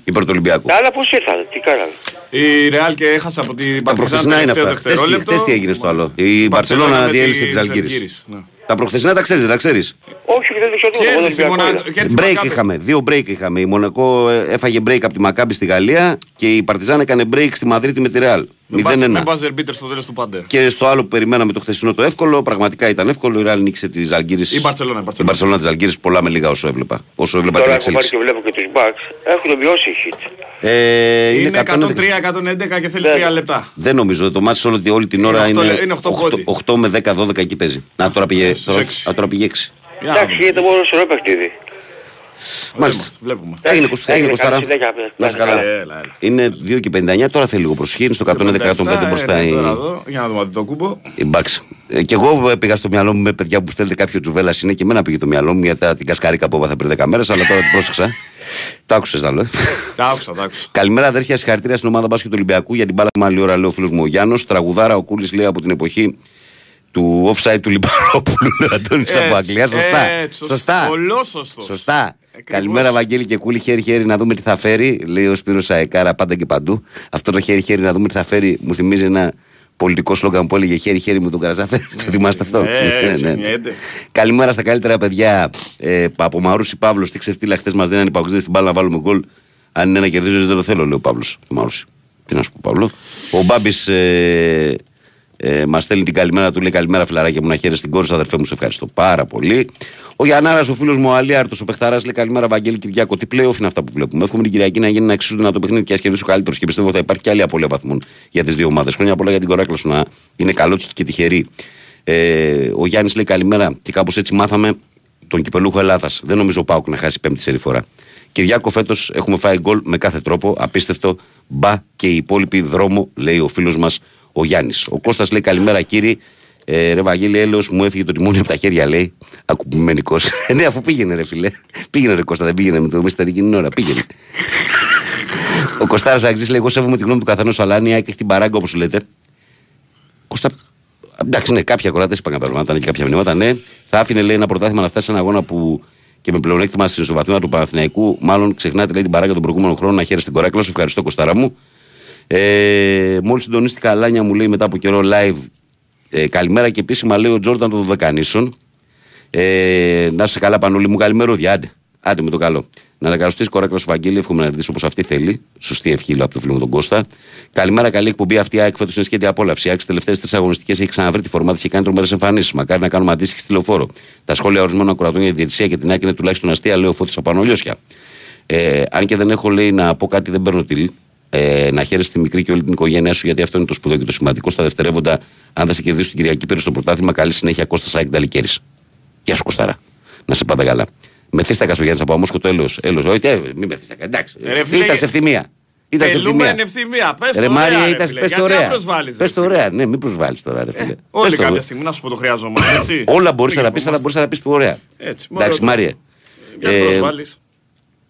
Υπέρ του Ολυμπιακού. Τα άλλα πώς ήρθαν, τι κάνανε. Η Ρεάλ και έχασε από την Τα προχθεσινά είναι αυτά. Χτες τι- χτες τι έγινε στο άλλο; Η Μπαρσελόνα διέλυσε τη Αλγύρης. Ναι. Τα προχθεσινά τα ξέρεις, δεν τα ξέρεις; Όχι, δεν το ξέρω τίποτα, εγώ τον Κέρδισε η Ολυμπιακό Μονα- είδα. κέρδισε η Break Μακάμπι. είχαμε. Δύο break είχαμε. Η Μονακό ε, έφαγε break από τη Μακάμπη στη Γαλλία και η Παρτιζάν έκανε break στη Μαδρίτη με τη Ρεάλ. Με buzzer- 0-1. Με buzzer beater στο τέλος του Πάντερ. Και στο άλλο που περιμέναμε το χθεσινό το εύκολο, πραγματικά ήταν εύκολο. Η Ρεάλ νίκησε τη Αλγύρη. Η Μπαρσελόνα, η Η Μπαρσελόνα. Μπαρσελόνα τη Αλγύρη πολλά με λίγα όσο έβλεπα. Όσο έβλεπα την Τώρα έχω πάρει εξέλιξη. και βλέπω και τους Bucks, έχουν μειώσει οι hits. Ε, Είναι 111. 103-111 και θέλει Ναι. 3 λεπτά. Δεν νομίζω. Το μάτι όλη, όλη την ώρα Είναι είναι, οκτώ- είναι οκτώ 8, πόντι. 8 με 10-12 εκεί παίζει. Να τώρα πήγε, Στους τώρα, έξι. α, τώρα πήγε 6. Για να Εντάξει, δούμε. γίνεται μόνο σε ωραίο παιχνίδι. Μάλιστα. Βλέπουμε. Έγινε, Κώστα, έγινε Έγινε, καλή Κωστάρα. συνέχεια. Να είσαι καλά. Ε, Έλα, έλα. Είναι 2 και 59, τώρα θέλει λίγο προσοχή. Είναι στο 111-105 μπροστά ε, η, τώρα εδώ, Για να δούμε το κούμπο. η Bucks. Ε, και εγώ ε, πήγα στο μυαλό μου με παιδιά που στέλνετε κάποιο τζουβέλα είναι και εμένα πήγε το μυαλό μου για τα, την κασκαρίκα που έβαθα πριν 10 μέρες, αλλά τώρα την πρόσεξα. το άκουσες να λέω. Τα άκουσα, τα άκουσα. Καλημέρα, αδέρφια. Συγχαρητήρια στην ομάδα μπάσκετ του Ολυμπιακού για την μπάλα μου. Άλλη ώρα, λέει ο φίλος μου ο Γιάννος. Τραγουδάρα ο Κούλης λέει από την εποχή του offside του Λιμπαρόπουλου. λέει ο Αντώνης από Έτσι, Αγγλία. Σωστά. έτσι, Σωστά. Πολύ σωστός. Σωστά. Ακριβώς. Καλημέρα, Βαγγέλη και Κούλη. Χέρι-χέρι να δούμε τι θα φέρει. Λέει ο Σπύρος Αεκάρα πάντα και παντού. Αυτό το χέρι-χέρι να δούμε τι θα φέρει μου θυμίζει ένα πολιτικό σλόγκαν που έλεγε χέρι-χέρι με τον Καρατζαφέρη. Το θυμάστε αυτό; Ε, έτσι γεννιέται. Καλημέρα στα καλύτερα παιδιά. Ε, από Μαρούση Παύλος, τι ξεφτίλα χθες μας δεν υπάκουσε την μπάλα να βάλουμε γκολ. Αν είναι να κερδίζω, δεν το θέλω, λέει ο Παύλος. Ο Μαρούση. Τι να σου πω, Παύλο. Ο Μπάμπης ε, ε, μας στέλνει την καλημέρα του, λέει καλημέρα φιλαράκια μου να χαίρεσαι την κόρη σου, αδερφέ μου, σε ευχαριστώ πάρα πολύ. Ο Γιαννάρα, ο φίλος μου, ο Αλίαρτο, ο Πεχταράς, λέει καλημέρα, Βαγγέλη Κυριάκο. Τι πλέον είναι αυτά που βλέπουμε. Εύχομαι την Κυριακή να γίνει ένα εξίσου δυνατό παιχνίδι και ας κερδίσει ο καλύτερος. Και πιστεύω ότι θα υπάρχει και άλλη απώλεια βαθμών για τις δύο ομάδες. Χρόνια πολλά για την κοράκλα σου να είναι καλό και τυχερή. Ε, ο Γιάννης λέει καλημέρα και κάπως έτσι μάθαμε τον κυπελούχο Ελλάδας. Δεν νομίζω ο Πάουκ να χάσει πέμπτη σερή φορά. Κυριάκο φέτος έχουμε φάει γκολ με κάθε τρόπο. Απίστευτο. Μπα και οι υπόλοιποι δρόμο, λέει ο φίλος μας ο Γιάννης. Ο Κώστας λέει καλημέρα κύριε. Ε, ρε Βαγγέλη, έλεος μου έφυγε το τιμόνι από τα χέρια, λέει. Ακουμπημένικο. Ε, ναι, αφού πήγαινε, ρε φιλέ. Πήγαινε, ρε Κώστα, δεν πήγαινε με το μίστερ εκείνη την ώρα. Πήγαινε. Ο Κωστάρας Αγγλής λέει: Εγώ σέβομαι τη γνώμη του καθενός, αλλά αν η ΑΕΚ έχει την παράγκα όπως λέτε. Κώστα, Εντάξει, ναι, κάποια κοράτε είπαν κάποια πράγματα, ήταν και κάποια μηνύματα. Ναι, θα άφηνε λέει ένα πρωτάθλημα να φτάσει σε ένα αγώνα που και με πλεονέκτημα στην ισοβαθμία του Παναθηναϊκού. Μάλλον ξεχνάτε λέει την παράγκα των προηγούμενων χρόνων να χαίρεστε την κοράκλα. Σου ευχαριστώ, Κοστάρα μου. Ε, Μόλις συντονίστηκα Αλάνια μου λέει μετά από καιρό live. Ε, καλημέρα και επίσημα λέει ο Τζόρνταν των Δεκανήσων. Ε, να σε καλά Πανούλη μου, καλημέρα, άντε. Άντε με το καλό. Να ανακαλωστείς κοράκλα σου Βαγγέλη, εύχομαι να έρθει όπως αυτή θέλει. Σωστή ευχή από το φίλο μου τον Κώστα. Καλημέρα, καλή εκπομπή αυτή. ΑΕΚ φέτος είναι σχέδια απόλαυση. ΑΕΚ τελευταίες τρεις αγωνιστικές έχει ξαναβρει τη φορμάτη και κάνει τρομερές εμφανίσεις. Μακάρι να κάνουμε αντίστοιχη στη λεωφόρο. Τα σχόλια ορισμένων ακροατών για τη διαιτησία και την ΑΕΚ είναι τουλάχιστον αστεία, λέω φώτη από ανολιώσια. Ε, αν και δεν έχω λέει να πω κάτι, δεν παίρνω τη ε, να χαίρεσαι τη μικρή και όλη την οικογένειά σου, γιατί αυτό είναι το σπουδαίο και το σημαντικό στα δευτερεύοντα. Αν θα σε κερδίσει την Κυριακή πέρα στο πρωτάθλημα, καλή συνέχεια Κώστα Σάικ Νταλικέρη. Γεια σου Κωστάρα. Να σε πάντα καλά. Μεθύστακα στο Γιάννη από Αμόσκο το έλο. Έλο, όχι, ε, μην μεθύστακα. Εντάξει. Ρε φίλε, Ήταν σε ευθυμία. Ήταν σε Τελούμε ευθυμία. εν ευθυμία. Πες Ρε το Μάρια, ωραία, ρε ήταν φίλε. πες το Γιατί ωραία. να προσβάλλεις, Πες ρε το φίλε; ωραία. Ναι, μην προσβάλλεις τώρα, ρε φίλε. Όλοι Πες το. κάποια στιγμή να σου πω το χρειαζόμαστε, έτσι. Όλα μπορείς Μην να πεις, αλλά γευόμαστε. μπορείς να πεις ωραία. Έτσι, Εντάξει, μόνο το- Μάρια.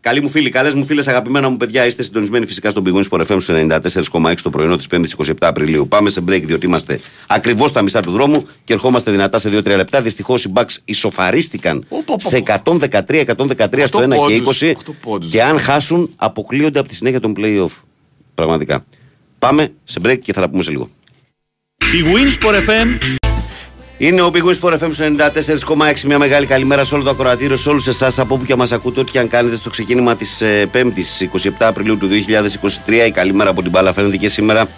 Γιατί Ε, προσβάλλεις. Καλή μου φίλη, καλές μου φίλες, αγαπημένα μου παιδιά, είστε συντονισμένοι φυσικά στον πηγόν Sport FM στου 94,6 το πρωινό της 5η 27 Απριλίου. Πάμε σε break, διότι είμαστε ακριβώς στα μισά του δρόμου και ερχόμαστε δυνατά σε 2-3 λεπτά. Δυστυχώς οι Bucks ισοφαρίστηκαν Ω, πω, πω, σε 113-113 στο 1 και πόντους, 20 οκτώ πόντους. και αν χάσουν, αποκλείονται από τη συνέχεια των playoff. Πραγματικά. Πάμε σε break και θα τα πούμε σε λίγο. Η Winsport FM Είναι ο Big Wings Sport FM 94,6. Μια μεγάλη καλημέρα σε όλο το ακροατήριο, σε όλους εσάς από όπου και μας ακούτε, ό,τι και αν κάνετε στο ξεκίνημα της 5η 27 Απριλίου του 2023. Η καλημέρα από την μπάλα φαίνεται και σήμερα.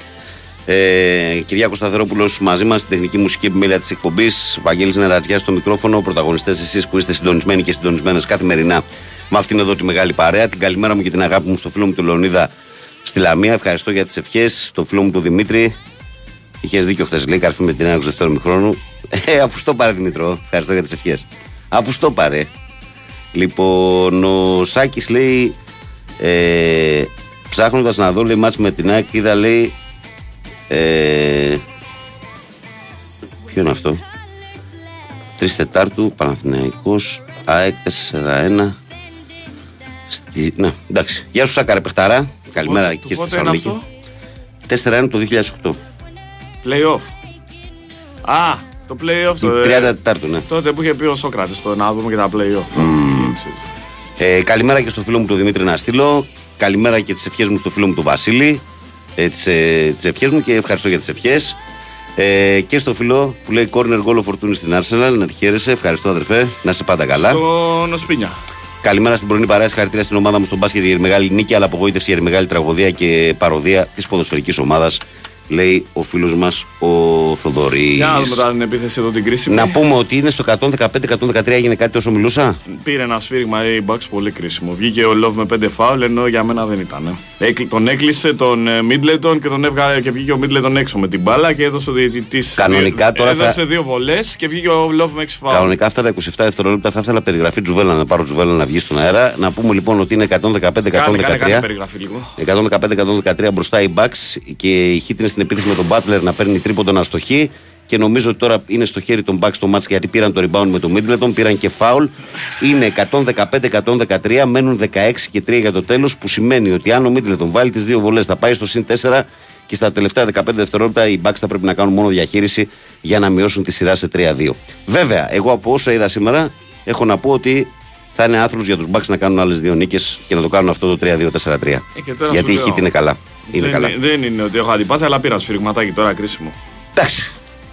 Ε, Κυριάκος Σταθερόπουλος μαζί μας στην τεχνική μουσική επιμέλεια της εκπομπής. Βαγγέλης Νερατζιά στο μικρόφωνο. Πρωταγωνιστές εσείς που είστε συντονισμένοι και συντονισμένες καθημερινά με αυτήν εδώ τη μεγάλη παρέα. Την καλημέρα μου και την αγάπη μου στο φίλο μου του Λεωνίδα στη Λαμία. Ευχαριστώ για τις ευχές. Στο φίλο μου του Δημήτρη. Είχες δίκιο χθες, λέει, καρφί με την έναρξη του δεύτερου μηχρόνου. Ε, αφού στο πάρε Δημητρό. Ευχαριστώ για τις ευχές. Αφού στο πάρε. Λοιπόν, ο Σάκης λέει. Ε, Ψάχνοντας να δω, λέει, μάτς με την ΑΕΚ, είδα, λέει. Ε, ποιο είναι αυτό; 3 Τετάρτου, Παναθηναϊκός, ΑΕΚ 4-1. Στη... Ναι, εντάξει. Γεια σου, Σάκαρε Πεχταρά. Καλημέρα Πότε- και στη πότε είναι Θεσσαλονίκη. 4-1 το 2008. Play-off. Α, το play-off. Τη Το, 30 ε, Τετάρτου, ναι. τότε που είχε πει ο Σόκρατης το να δούμε και τα play-off. Έτσι. Ε, καλημέρα και στο φίλο μου του Δημήτρη να στείλω. Καλημέρα και τις ευχές μου στο φίλο μου του Βασίλη. Ε, τις ε, τις ευχές μου και ευχαριστώ για τις ευχές. Ε, και στο φίλο που λέει corner goal ο Φορτούνη στην Arsenal. Να τη χαίρεσαι. Ευχαριστώ, αδερφέ. Να είσαι πάντα καλά. Στον Οσπίνια. Καλημέρα στην πρωινή παρέα. Συγχαρητήρια στην ομάδα μου στον μπάσκετ για τη μεγάλη νίκη, αλλά απογοήτευση για τη μεγάλη τραγωδία και παροδία της ποδοσφαιρικής ομάδας. Λέει ο φίλος μας ο Θοδωρής. Για να δούμε τώρα την επίθεση εδώ την κρίσιμη. Να πούμε ότι είναι στο 115-113 έγινε κάτι όσο μιλούσα. Πήρε ένα σφύριγμα η Bucks πολύ κρίσιμο. Βγήκε ο Love με 5 φάουλ ενώ για μένα δεν ήταν. Έκλει- τον έκλεισε τον ε, Middleton και τον έβγαλε και βγήκε ο Middleton έξω με την μπάλα και έδωσε ο διαιτητής Κανονικά δύο, τώρα θα- έδωσε δύο βολές και βγήκε ο Love με 6 φάουλ. Κανονικά αυτά τα 27 δευτερόλεπτα θα ήθελα περιγραφή Τζουβέλα να πάρω Τζουβέλα να βγει στον αέρα. Να πούμε λοιπόν ότι είναι Κάνε, κάνε, κάνε 115-113. περιγραφή λίγο. 115-113 μπροστά οι Bucks και η Heat είναι στην επίθεση με τον Butler να παίρνει τρίποντο να στοχεί. Και νομίζω ότι τώρα είναι στο χέρι των Bucks το match γιατί πήραν το rebound με τον Middleton, πήραν και foul. Είναι 115-113, μένουν 16 και 3 για το τέλος, που σημαίνει ότι αν ο Middleton βάλει τις δύο βολές θα πάει στο συν 4 και στα τελευταία 15 δευτερόλεπτα οι Bucks θα πρέπει να κάνουν μόνο διαχείριση για να μειώσουν τη σειρά σε 3-2. Βέβαια, εγώ από όσα είδα σήμερα έχω να πω ότι θα είναι άθρο για τους Bucks να κάνουν άλλες δύο νίκες και να το κάνουν αυτό το 3-2-4-3. Ε, και τώρα Γιατί η σου λέω. Heat είναι καλά. Είναι δεν, καλά. είναι- δεν είναι ότι έχω αντιπάθεια, αλλά πήρα σφυριγματάκι τώρα κρίσιμο. Εντάξει.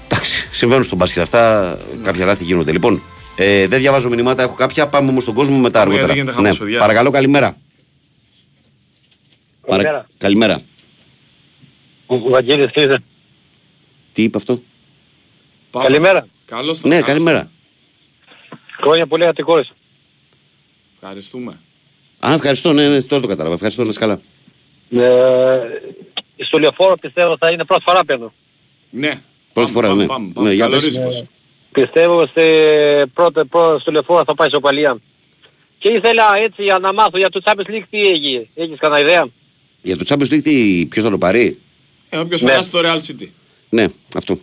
Εντάξει. Συμβαίνουν στον μπάσκετ αυτά. Κάποια λάθη γίνονται. Λοιπόν, ε, δεν διαβάζω μηνύματα, έχω κάποια. Πάμε όμως στον κόσμο μετά Πάμε, αργότερα. γιατί γίνεται χαμός, παιδιά. Παρακαλώ, καλημέρα. Παρα- Καλημέρα. Καλημέρα. Ο Βαγγέλης Χρήζε. Τι είπε αυτό; Πάμε. Καλημέρα. Καλώς Ναι, καλώς. καλημέρα. Χρόνια πολύ αττικός. Ευχαριστούμε. Α, ευχαριστώ. Ναι, ναι, τώρα το κατάλαβα. Ευχαριστώ, να είσαι καλά. Ε, στο λεωφόρο πιστεύω θα είναι πρώτη φορά παίρνω. Ναι. Πρώτη Πάμε, φορά, πάμε, ναι. Πάμε, Ναι, πάμε. για Καλό πες. ρίσκος. Πιστεύω στη πρώτη, πρώτη, στο λεωφόρο θα πάει στο Παλιάν. Και ήθελα έτσι για να μάθω για το Champions League τι έγινε. Έχεις κανένα ιδέα; Για το Champions League, τι- ποιος θα το πάρει; Ε, όποιος Ναι. περάσει στο Real City. Ναι, αυτό.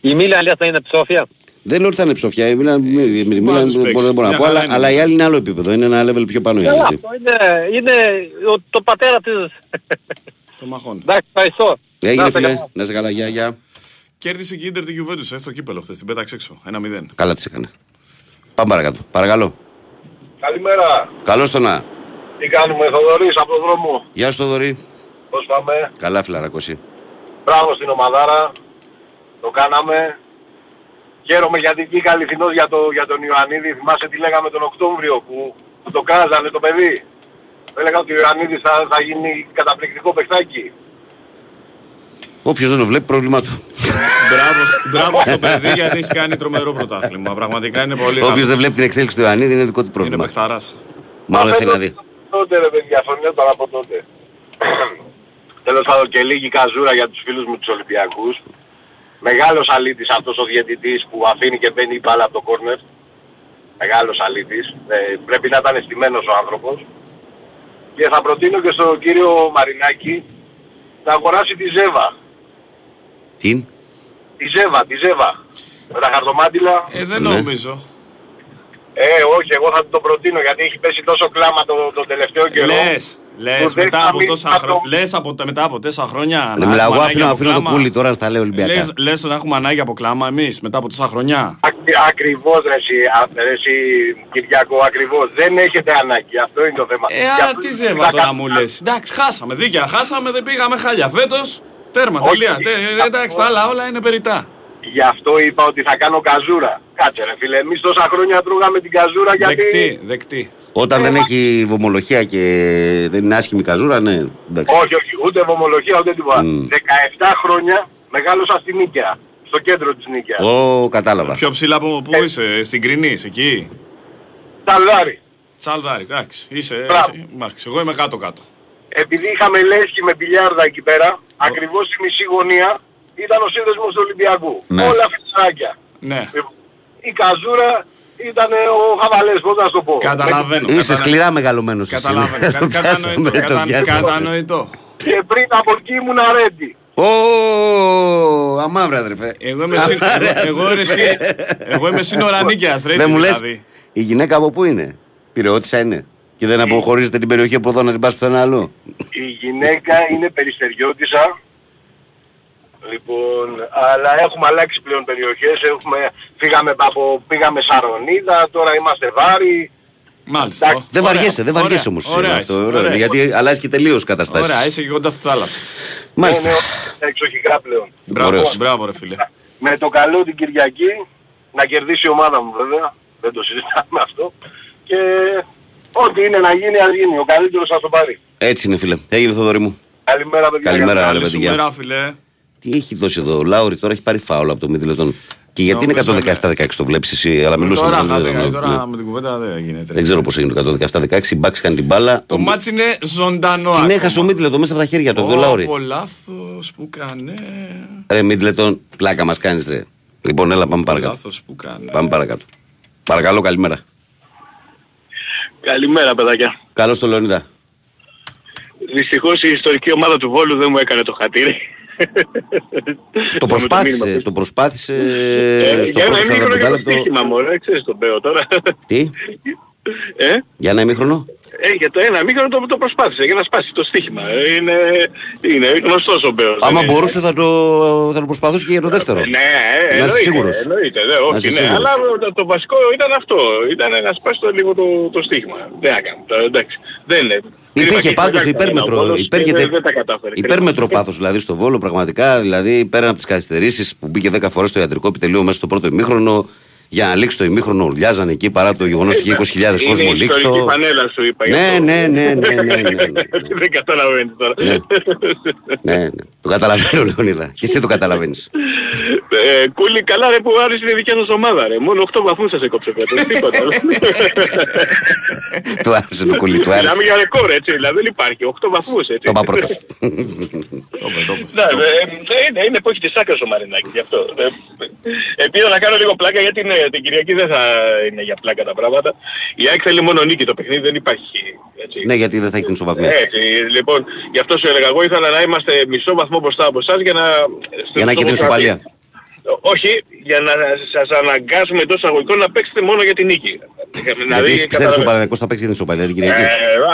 Η Μίλαν λες θα είναι ψόφια. Δεν λέω ότι θα είναι ψοφιά. Η Μίλαν- η Μίλαν Πάντως δεν παίξεις. μπορώ δεν μπορώ να Μια πω, χαρά αλλά, είναι. αλλά η άλλη είναι άλλο επίπεδο. Είναι ένα level πιο πάνω η Καλά, άλλη. αυτό είναι, είναι ο, το πατέρα της. Το μαχών. Εντάξει, ευχαριστώ. Έγινε Να είστε φίλε, καλά. να είσαι καλά, γεια, γεια. Κέρδισε και η Ίντερ τη Juventus ε, στο κύπελο χθες, την πέταξε έξω. 1-0. Καλά τις έκανε. Πάμε παρακάτω. Παρακαλώ. Καλημέρα. Καλώς το να. Τι κάνουμε, Θοδωρής από τον δρόμο. Γεια σου Θοδωρή. Πώς πάμε; Καλά φιλαρακοσί. Μπράβο στην ομαδάρα. Το κάναμε. Χαίρομαι γιατί βγήκα αληθινός για, το, για τον Ιωαννίδη. Θυμάσαι τι λέγαμε τον Οκτώβριο που, που το κάζανε το παιδί; Έλεγα ότι ο Ιωαννίδης θα, θα γίνει καταπληκτικό παιχτάκι. Όποιος δεν το βλέπει πρόβλημά του. μπράβο, <laughs> μπράβο στο παιδί γιατί έχει κάνει τρομερό πρωτάθλημα. Πραγματικά είναι πολύ Όποιος καλό. δεν βλέπει την εξέλιξη του Ιωαννίδη είναι δικό του Είναι πρόβλημα. παιχταράς. Μάλλον δεν Μα θέλει να φέτος δει. Τότε ρε παιδιά, φωνιόταν από τότε. Τέλος πάντων και λίγη καζούρα για τους φίλους μου τους Ολυμπιακούς. Μεγάλος αλήτης αυτός ο διαιτητής που αφήνει και μπαίνει η μπάλα από το κόρνερ. Μεγάλος αλήτης. Ε, πρέπει να ήταν αισθημένος ο άνθρωπος. Και θα προτείνω και στον κύριο Μαρινάκη να αγοράσει τη Ζέβα. Τι. Τη Ζέβα, τη Ζέβα. Με τα χαρτομάτιλα. Ε, δεν Ναι. νομίζω. Ε, όχι, εγώ θα του το προτείνω γιατί έχει πέσει τόσο κλάμα το, το τελευταίο καιρό. Λες, Που λες, δεν μετά θα από μείνει τόσα από χρόνια. το- Λες από, μετά από τέσσερα χρόνια. Δεν να μιλάω, έχουμε εγώ ανάγκη αφήνω, από αφήνω το κλάμα. κούλι τώρα στα λέω Ολυμπιακά. Λες, λες να έχουμε ανάγκη από κλάμα εμείς μετά από τόσα χρονιά. Ακ- ακριβώς ρε εσύ, α- ρε εσύ Κυριακό, ακριβώς. Δεν έχετε ανάγκη, αυτό είναι το θέμα. Ε, Γι' άρα αυτό τι θα ζεύα τώρα κα- μου λες. Εντάξει, χάσαμε, δίκαια χάσαμε, δεν πήγαμε χάλια. Φέτος, τέρμα, Όχι. τελεία. Τε- ε, Εντάξει, τα άλλα όλα είναι περιτά. Γι' αυτό είπα ότι θα κάνω καζούρα. Κάτσε ρε φίλε, εμείς τόσα χρόνια τρώγαμε την καζούρα γιατί... Δεκτή, δεκτή. Όταν δεν έχει βομολογία και δεν είναι άσχημη καζούρα, ναι. Εντάξει. Όχι, όχι, ούτε βομολογία ούτε τίποτα. Μμ. 17 χρόνια μεγάλωσα στη Νίκαια, στο κέντρο της Νίκαιας. Ω, κατάλαβα. Πιο ψηλά από πού Ε. είσαι, στην Κρινή, εκεί; Ταλδάρι. Τσαλδάρι, εντάξει. Είσαι, Μπράβο. είσαι- εντάξει, εγώ είμαι κάτω-κάτω. Επειδή είχαμε λέσχη με πιλιάρδα εκεί πέρα, ακριβώς στη μισή γωνία ήταν ο σύνδεσμος του Ολυμπιακού. Ναι. Όλα φυσάκια. Ναι, Η καζούρα ήταν ο χαβαλές, πώς να σου το πω. καταλαβαίνω. Είσαι κατα- σκληρά μεγαλωμένος εσύ. Καταλαβαίνω. Το κα- <laughs> πιάσαμε, Κατανοητό. το κατα- πιάσαμε. Κατανοητό. Και πριν από εκεί ήμουν αρέντι. Ω, αμαύρα αδερφέ. Εγώ είμαι συν- εγώ- εγώ είμαι συν- Εγώ είμαι σύνορα νίκαιας, ρε. Δεν μου λες, δηλαδή. η γυναίκα από πού είναι; Πυρεώτησα είναι. Και δεν αποχωρίζετε την περιοχή από εδώ να την πας πουθενά αλλού; Η γυναίκα είναι περιστεριώτησα. Λοιπόν, αλλά έχουμε αλλάξει πλέον περιοχές. Έχουμε, φύγαμε, από, πήγαμε Σαρονίδα, τώρα είμαστε Βάρη. Μάλιστα. Εντάξει, Δεν Ωραία, βαριέσαι, δεν ωραία, βαριέσαι όμως. Ωραία, είναι είσαι, αυτό, ωραία ωραία, είσαι. γιατί αλλάζει και τελείως καταστάσεις. Ωραία, είσαι και κοντά στη θάλασσα. Μάλιστα. Είναι εξοχικά πλέον. Μπράβο, Ωραίος. μπράβο ρε φίλε. Με το καλό την Κυριακή, να κερδίσει η ομάδα μου βέβαια, δεν το συζητάμε αυτό. Και ό,τι είναι να γίνει, ας γίνει. Ο καλύτερος θα το πάρει. Έτσι είναι φίλε. Έγινε Θοδωρή μου. Καλημέρα παιδιά. Καλημέρα, ρε Καλή σου παιδιά. μέρα φίλε. Τι έχει δώσει εδώ, ο Λάουρη τώρα έχει πάρει φάουλ από το Μίτλετον. Και γιατί είναι Νομίζω, 117-16 το βλέπεις εσύ, αλλά μιλούσαμε Τώρα, με τον χάθηκα, Μίτλετον, τώρα ναι. με την κουβέντα δεν γίνεται. Δεν ξέρω πώς έγινε το 117-16, η Μπάξ κάνει την μπάλα. Το μάτς είναι ζωντανό Την ακόμα. έχασε ο Μίτλετον μέσα από τα χέρια του, από τον Λάουρη. Ω, λάθος που κάνε. Ρε Μίτλετον, πλάκα μας κάνεις ρε. Λοιπόν, έλα πάμε παρακάτω. Λάθος που κάνε. Πάμε παρακάτω. Παρακαλώ, καλημέρα. Καλημέρα παιδάκια. Καλώς το Λεωνίδα. Δυστυχώς η ιστορική ομάδα του Βόλου δεν μου έκανε το χατήρι. Το προσπάθησε, το προσπάθησε στο Για ένα πρώτο ημίχρονο για το 45 λεπτό. στοίχημα μωρέ, ξέρεις τον Μπέο τώρα. Τι, Ε, για ένα ημίχρονο; ε, για το ένα ημίχρονο το, το προσπάθησε για να σπάσει το στοίχημα. Ε, Είναι, είναι γνωστός ο Μπέος. Άμα δεν είναι- μπορούσε θα το, θα το προσπαθούσε και για το δεύτερο. Ναι, Να είσαι εννοείται, σίγουρος. εννοείται, δε, Να όχι, είσαι ναι, σίγουρος. αλλά το, το βασικό ήταν αυτό, ήταν να σπάσει το λίγο το, το στίγμα. Δεν έκανε, τώρα, εντάξει, δεν είναι. Υπήρχε Ήταν πάντως και υπέρμετρο, ο Βόλος και υπέρχεται- δεν, δεν τα κατάφερε. Υπέρμετρο πάθος δηλαδή στο Βόλο, πραγματικά. Δηλαδή πέραν από τις καθυστερήσεις που μπήκε 10 φορές στο ιατρικό επιτελείο μέσα στο πρώτο ημίχρονο, για να λήξει το ημίχρονο, ουρλιάζαν εκεί παρά το γεγονός ότι είχε 20.000 Είναι κόσμος η λήξει ιστορική το. πανέλα σου είπα. γι' Ναι, αυτό. ναι, ναι, ναι, ναι, ναι, ναι, ναι. <laughs> Δεν καταλαβαίνεις τώρα. Ναι. Ναι, ναι. Το καταλαβαίνω, Λεωνίδα. Και εσύ το καταλαβαίνεις. Ε, Κούλι, καλά ρε που άρεσε η δικιά σας ομάδα ρε. Μόνο 8 βαθμούς σας έκοψε φέτος. Τίποτα. <laughs> του άρεσε το κουλί, του άρεσε. Μιλάμε για ρεκόρ έτσι, δηλαδή δεν υπάρχει. 8 βαθμούς έτσι. Το είπα πρώτος. Το είπε, το είπε. Ναι, ε, ε, είναι, είναι εποχή της άκρας ο Μαρινάκης γι' αυτό. Ε, ε, Επίδα να κάνω λίγο πλάκα γιατί ναι, την Κυριακή δεν θα είναι για πλάκα τα πράγματα. Η ΑΕΚ θέλει μόνο νίκη, το παιχνίδι δεν υπάρχει. Έτσι. Ναι, γιατί δεν θα έχει την ισοβαθμία. Έτσι, λοιπόν, γι' αυτό σου έλεγα, εγώ ήθελα να είμαστε μισό βαθμό μπροστά από εσάς για να... Για να έχει την ισοπαλία. Όχι, για να σας αναγκάσουμε εντός αγωγικών να παίξετε μόνο για την νίκη. Γιατί εσύ πιστεύεις ότι ο Παναγιακός θα παίξει την ισοπαλία την Κυριακή; Ε,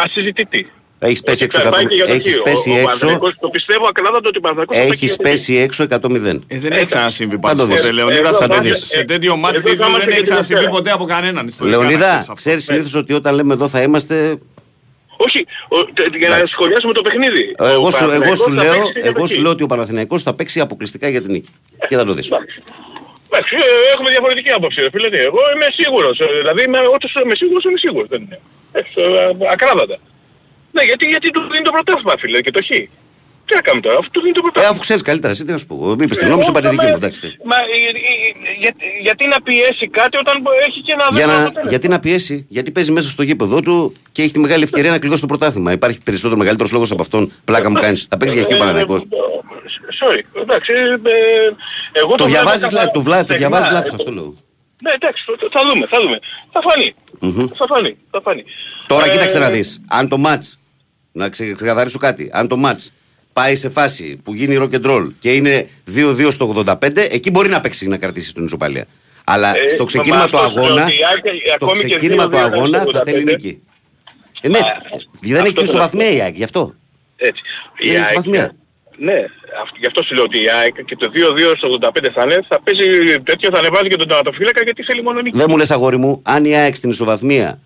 ασυζητητή. Έχεις πέσει Ότι έξω, θα πάει 100 και για το έχεις χ. Ο- πέσει ο έξω, Παναθηναϊκός Το πιστεύω ακράδαντα ότι ο Παναθηναϊκός θα πάει και έχεις για το χ. πέσει έξω 100-0. Ε, δεν έχει ξανασυμβεί Θα το πάντως δεις. ποτέ. Λεωνίδα, Εδώ σε θα τέτοιο- είμαστε- σε τέτοιο μάτι εδώ θα τίτλου είμαστε δεν και έχει την ξανασυμβεί Δευτέρα. ποτέ από κανέναν. ιστορικά, να Λεωνίδα, ξέρεις αυτό. ξέρεις συνήθως ότι όταν λέμε εδώ θα είμαστε... Όχι, ο- τε- για να σχολιάσουμε το παιχνίδι. Ε, Εγώ Ο σου, εγώ Παναθηναϊκός σου θα λέω, παίξει και για εγώ το σου χ. λέω ότι ο Παναθηναϊκός θα παίξει αποκλειστικά για την νίκη. Και θα το δεις. Εντάξει, ε, έχουμε διαφορετική άποψη, ρε φίλε. τι, Εγώ είμαι σίγουρος. ε, Δηλαδή, είμαι, όταν είμαι σίγουρος, είμαι σίγουρος. Δεν είναι. Έτσι, ε, ακράδαντα. Ναι, γιατί, γιατί του δίνει το πρωτάθλημα, φίλε, και το χ. Τι να κάνουμε τώρα, αφού του δίνει το Ε, πρωτάθλημα. αφού ξέρεις καλύτερα, εσύ τι να σου πω. Είπες την νόμη σου Εγώ, παρεδική μα- μου, εντάξει. Μα, ε, ε, ε, για- γιατί να πιέσει κάτι όταν έχει και ένα Για δεύτερο να, αποτέλεσμα; γιατί να πιέσει, γιατί παίζει μέσα στο γήπεδο του και έχει τη μεγάλη ευκαιρία να κλειδώσει το πρωτάθλημα. Υπάρχει περισσότερο μεγαλύτερος λόγος από αυτόν. Πλάκα μου κάνεις. Θα παίξεις για χει ο Ε, Παναθηναϊκός. ε, Sorry, εντάξει, ε, ε, εγώ Το βλέπω διαβάζεις, καθαρά- λα- το, βλά, το στεγνά, διαβάζεις ε, λάθος αυτό λέω. Ναι, εντάξει, το- θα δούμε, θα δούμε. Θα φανεί. Θα φανεί, θα φανεί. Τώρα Ε, κοίταξε να δεις. Αν το μάτς, να ξε- ξεκαθαρίσω κάτι, αν το μάτς πάει σε φάση που γίνει rock and roll και είναι 2-2 στο 85, εκεί μπορεί να παίξει να κρατήσει την ισοπαλία. Αλλά Ε, στο μα ξεκίνημα του αυτό αγώνα, ότι η ΑΕΚ, στο ακόμη και ξεκίνημα του 2-2 αγώνα στο θα θέλει 85. νίκη. Ε, ναι, Α, δεν έχει αυτό την το ισοβαθμία η ΑΕΚ, γι' αυτό. Έτσι. Είναι ΑΕΚ- ισοβαθμία. Ναι, αυτό, γι' αυτό σου λέω ότι η ΑΕΚ και το 2-2 στο 85 θα είναι, θα παίζει τέτοιο, θα ανεβάζει και τον τερματοφύλακα γιατί θέλει μόνο νίκη. Δεν μου λες αγόρι μου, αν η ΑΕΚ στην ισοβαθμία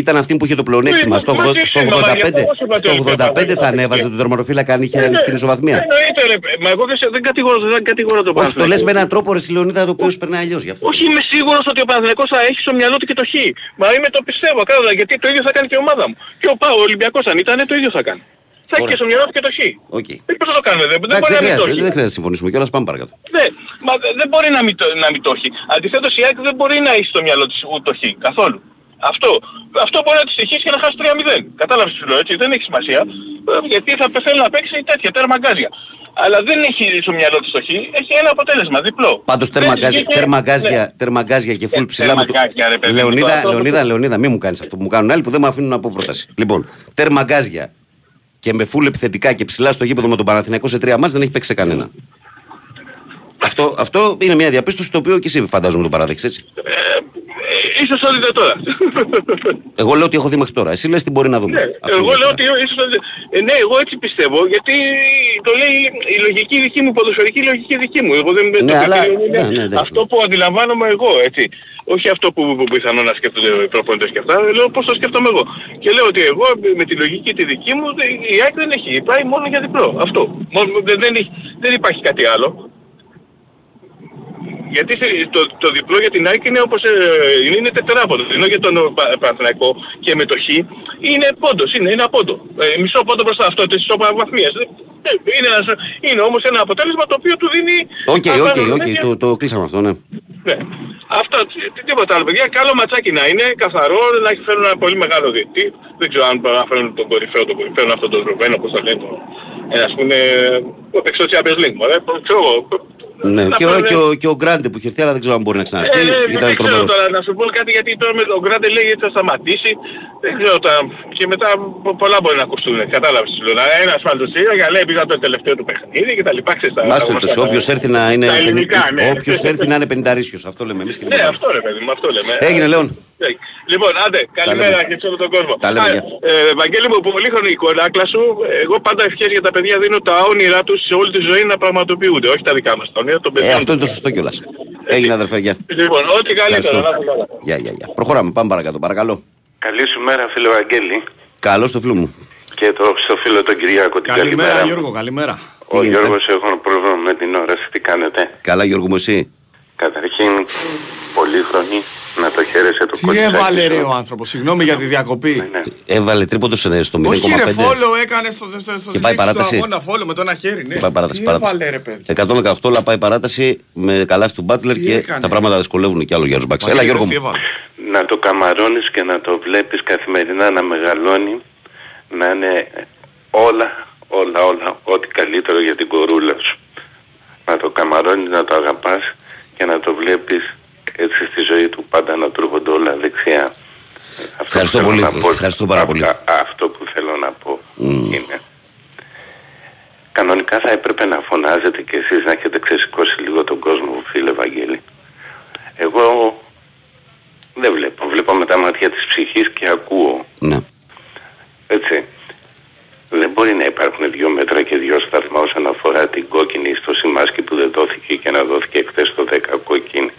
ήταν αυτή που είχε το πλεονέκτημα Ναι, στο, μαζί 80 στο είναι, μα, 85, γι' αυτό εγώ σου είπα στο ότι ο 85 θα Ολυμπιακός ανέβαζε θα τον τερματοφύλακα αν είχε Ναι, στην ισοβαθμία. Εννοείται ρε, μα εγώ δεν, σε- δεν κατηγορώ, δεν κατηγορώ τον Όχι, το λες Παναθηναϊκό. με έναν τρόπο ρε Λεωνίδα το οποίο περνάει αλλιώς γι' αυτό. Όχι, είμαι σίγουρος ότι ο Παναθηναϊκός θα έχει στο μυαλό του και το χ. Μα είμαι το πιστεύω, καλά, γιατί το ίδιο θα κάνει και η ομάδα μου. Και ο ΠΑΟ, ο Ολυμπιακός αν ήταν, το ίδιο θα κάνει. Θα έχει Ωραία. και στο μυαλό του και το χ. οκ. Ε, Πώς θα το κάνουμε, δεν, δεν Εντάξει, μπορεί δεν να μην το χρειάζεται, έχει. δεν χρειάζεται να συμφωνήσουμε κιόλας, πάμε παρακάτω. Ναι, μα δε- δεν μπορεί να μην, το, να μην το έχει. Αντιθέτως η ΑΕΚ δεν μπορεί να έχει στο μυαλό της ούτε το χ, καθόλου. Αυτό, αυτό μπορεί να της στοιχήσει και να χάσει 3-0. Κατάλαβες τι σου λέω έτσι, δεν έχει σημασία. Ε, Γιατί θα θέλει να παίξει τέτοια τέρμα γκάζια. Αλλά δεν έχει στο μυαλό της το χ, έχει ένα αποτέλεσμα, διπλό. Πάντως τέρμα Δεν γκάζια, βγήκε- τέρμα ναι. γκάζια, τέρμα γκάζια και φουλ Ε, ψηλά με το... τέρμα γκάζια, ρε παιδί μου, Λεωνίδα, τώρα, τώρα, Λεωνίδα, τώρα. Λεωνίδα, μην μου κάνεις αυτό που μου κάνουν άλλοι που δεν με αφήνουν να πω πρόταση. Λοιπόν, τέρμα γκάζια και με φουλ επιθετικά και ψηλά στο γήπεδο με τον Παναθηναϊκό σε τρία ματς δεν έχει παίξει σε κανένα. Αυτό, αυτό είναι μια διαπίστωση το οποίο και εσύ φαντάζομαι το παράδειξες έτσι. Ε, ε, ίσως όλοι δεν τώρα. Εγώ λέω ότι έχω δει μέχρι τώρα. Εσύ λες τι μπορεί να δούμε. Ναι, Αυτή είναι η εγώ λέω διαφορά. ότι ίσως... Ε, ναι, εγώ έτσι πιστεύω, γιατί το λέει η λογική δική μου, η ποδοσφαιρική λογική δική μου. Εγώ δεν Ναι, το αλλά- κριτήριο είναι ναι, ναι, εντάξει. αυτό που αντιλαμβάνομαι εγώ, έτσι. Όχι αυτό που, που πιθανόν να σκέφτονται οι προπονητές και αυτά, λέω πώς το σκέφτομαι εγώ. Και λέω ότι εγώ με τη λογική τη δική μου δε- η ΑΕΚ δεν έχει, πάει μόνο για διπλό. Αυτό. Μόνο, δεν, δεν, έχει- δεν υπάρχει κάτι άλλο. Γιατί σε- το, το διπλό για την ΑΕΚ είναι όπως ε, είναι, είναι τετράποντο. Ενώ για τον ε, Πα- Παναθηναϊκό και με το Χ είναι πόντος, είναι ένα πόντο. Ε, μισό πόντο μπροστά αυτό της ισοπαλμαθμίας. Ε, είναι, ένας, είναι όμως ένα αποτέλεσμα το οποίο του δίνει... Οκ, αυτά οκ, τα οκ, τέτοια- το, το κλείσαμε αυτό, ναι. ναι. Αυτό, τι- τι- τίποτα άλλο παιδιά. Καλό ματσάκι να είναι, καθαρό, να έχει φέρουν ένα πολύ μεγάλο διετή. Δεν ξέρω αν μπορούν να φέρουν τον κορυφαίο, τον κορυφαίο αυτόν τον Ρουβένο, πώς θα λένε. το- Ένα ας πούμε, που έπαιξε στο Champions League, μωρέ, ξέρω εγώ. Ναι. Να Και, ο, φέρουν- και, ο, και ο Γκράντε που είχε έρθει, αλλά δεν ξέρω αν μπορεί να ξαναρθεί. ε, ε, Ήταν δεν ξέρω τρομερός. τώρα να σου πω κάτι γιατί τώρα με τον Γκράντε λέει ότι θα σταματήσει. Δεν ξέρω τώρα. Και μετά πο- πολλά μπορεί να ακουστούν. Κατάλαβες τι λέω. Ένας φαντοσία για λέει πήγα το τελευταίο του παιχνίδι και τα λοιπά. Ξέρεις, τα- Μπας τα περιπτώσει, γνωστά. όποιος έρθει να είναι, Τα ελληνικά, ναι. όποιος έρθει να είναι πενταρίσιος. Αυτό λέμε εμείς και Ναι, τίποτα άλλο. αυτό ρε παιδί μου, αυτό λέμε. Έγινε, Λέων. Ε, Λοιπόν, άντε, καλημέρα λέμε. και σε όλο τον κόσμο. Τα λέμε, Α, γεια. ε, Βαγγέλη μου, πολύχρονη εικονάκλα σου. Εγώ πάντα ευχές για τα παιδιά δίνω τα όνειρά τους σε όλη τη ζωή να πραγματοποιούνται. Όχι τα δικά μας, τα όνειρα των Ε, παιδιών. αυτό είναι το σωστό κιόλας. Έγινε αδερφέ, γεια. Λοιπόν, ό,τι καλύτερο. Ευχαριστώ. να είσαι καλά. Γεια, γεια, γεια. Προχωράμε, πάμε παρακάτω, παρακαλώ. Καλή σου μέρα φίλε Βαγγέλη Καλώς το φίλο μου. και το, στο φίλο τον Κυριάκο την Καλημέρα καλημέρα. Γιώργο, καλημέρα. Ο Τι γίνεται; Γιώργος έχω ένα πρόβλημα με την όραση. Τι κάνετε; Καλά Γιώργο μου εσύ; Καταρχήν, πολύχρονη, να το χαίρεσαι το Τι κολλησάκι έβαλε σου. ρε ο άνθρωπος, συγγνώμη για τη διακοπή. Ναι, ναι. Έβαλε τρίποντο σε- στο 0,5. Όχι ρε, follow έκανε στο, στο, στο Και πάει λήξη του παράταση. αγώνα, follow με το ένα χέρι, ναι. Πάει παράταση, Τι παράταση. έβαλε ρε παιδί. 118 αλλά πάει παράταση με καλάθι του Μπάτλερ Τι και έκανε; τα πράγματα δυσκολεύουν κι άλλο για τους Μπαξ. Έλα Βαγγέλη, Γιώργο τι μου. έβαλε; Να το καμαρώνεις και να το βλέπεις καθημερινά να μεγαλώνει, να είναι όλα, όλα, όλα, ό,τι καλύτερο για την κορούλα σου. Να το καμαρώνεις, να το αγαπάς και να το βλέπεις έτσι στη ζωή του πάντα να τρούχονται όλα δεξιά. Ευχαριστώ αυτό πολύ. Να πω, Ευχαριστώ πάρα πολύ. Αυτό που θέλω να πω mm. είναι κανονικά θα έπρεπε να φωνάζετε και εσείς να έχετε ξεσηκώσει λίγο τον κόσμο φίλε Βαγγέλη. Εγώ δεν βλέπω. Βλέπω με τα μάτια της ψυχής και ακούω. Ναι. Έτσι. Δεν μπορεί να υπάρχουν δύο μέτρα και δύο σταθμά όσον αφορά την κόκκινη δόθηκε χθες το 10 κόκκινη.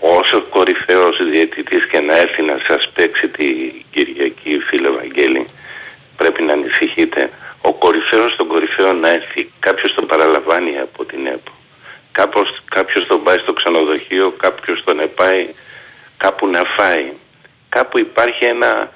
Όσο κορυφαίος διαιτητής και να έρθει να σας παίξει τη Κυριακή φίλε Βαγγέλη, πρέπει να ανησυχείτε. Ο κορυφαίος των κορυφαίων να έρθει, κάποιος τον παραλαμβάνει από την ΕΠΟ. Κάπως, κάποιος τον πάει στο ξενοδοχείο, κάποιος τον επάει κάπου να φάει. Κάπου υπάρχει ένα,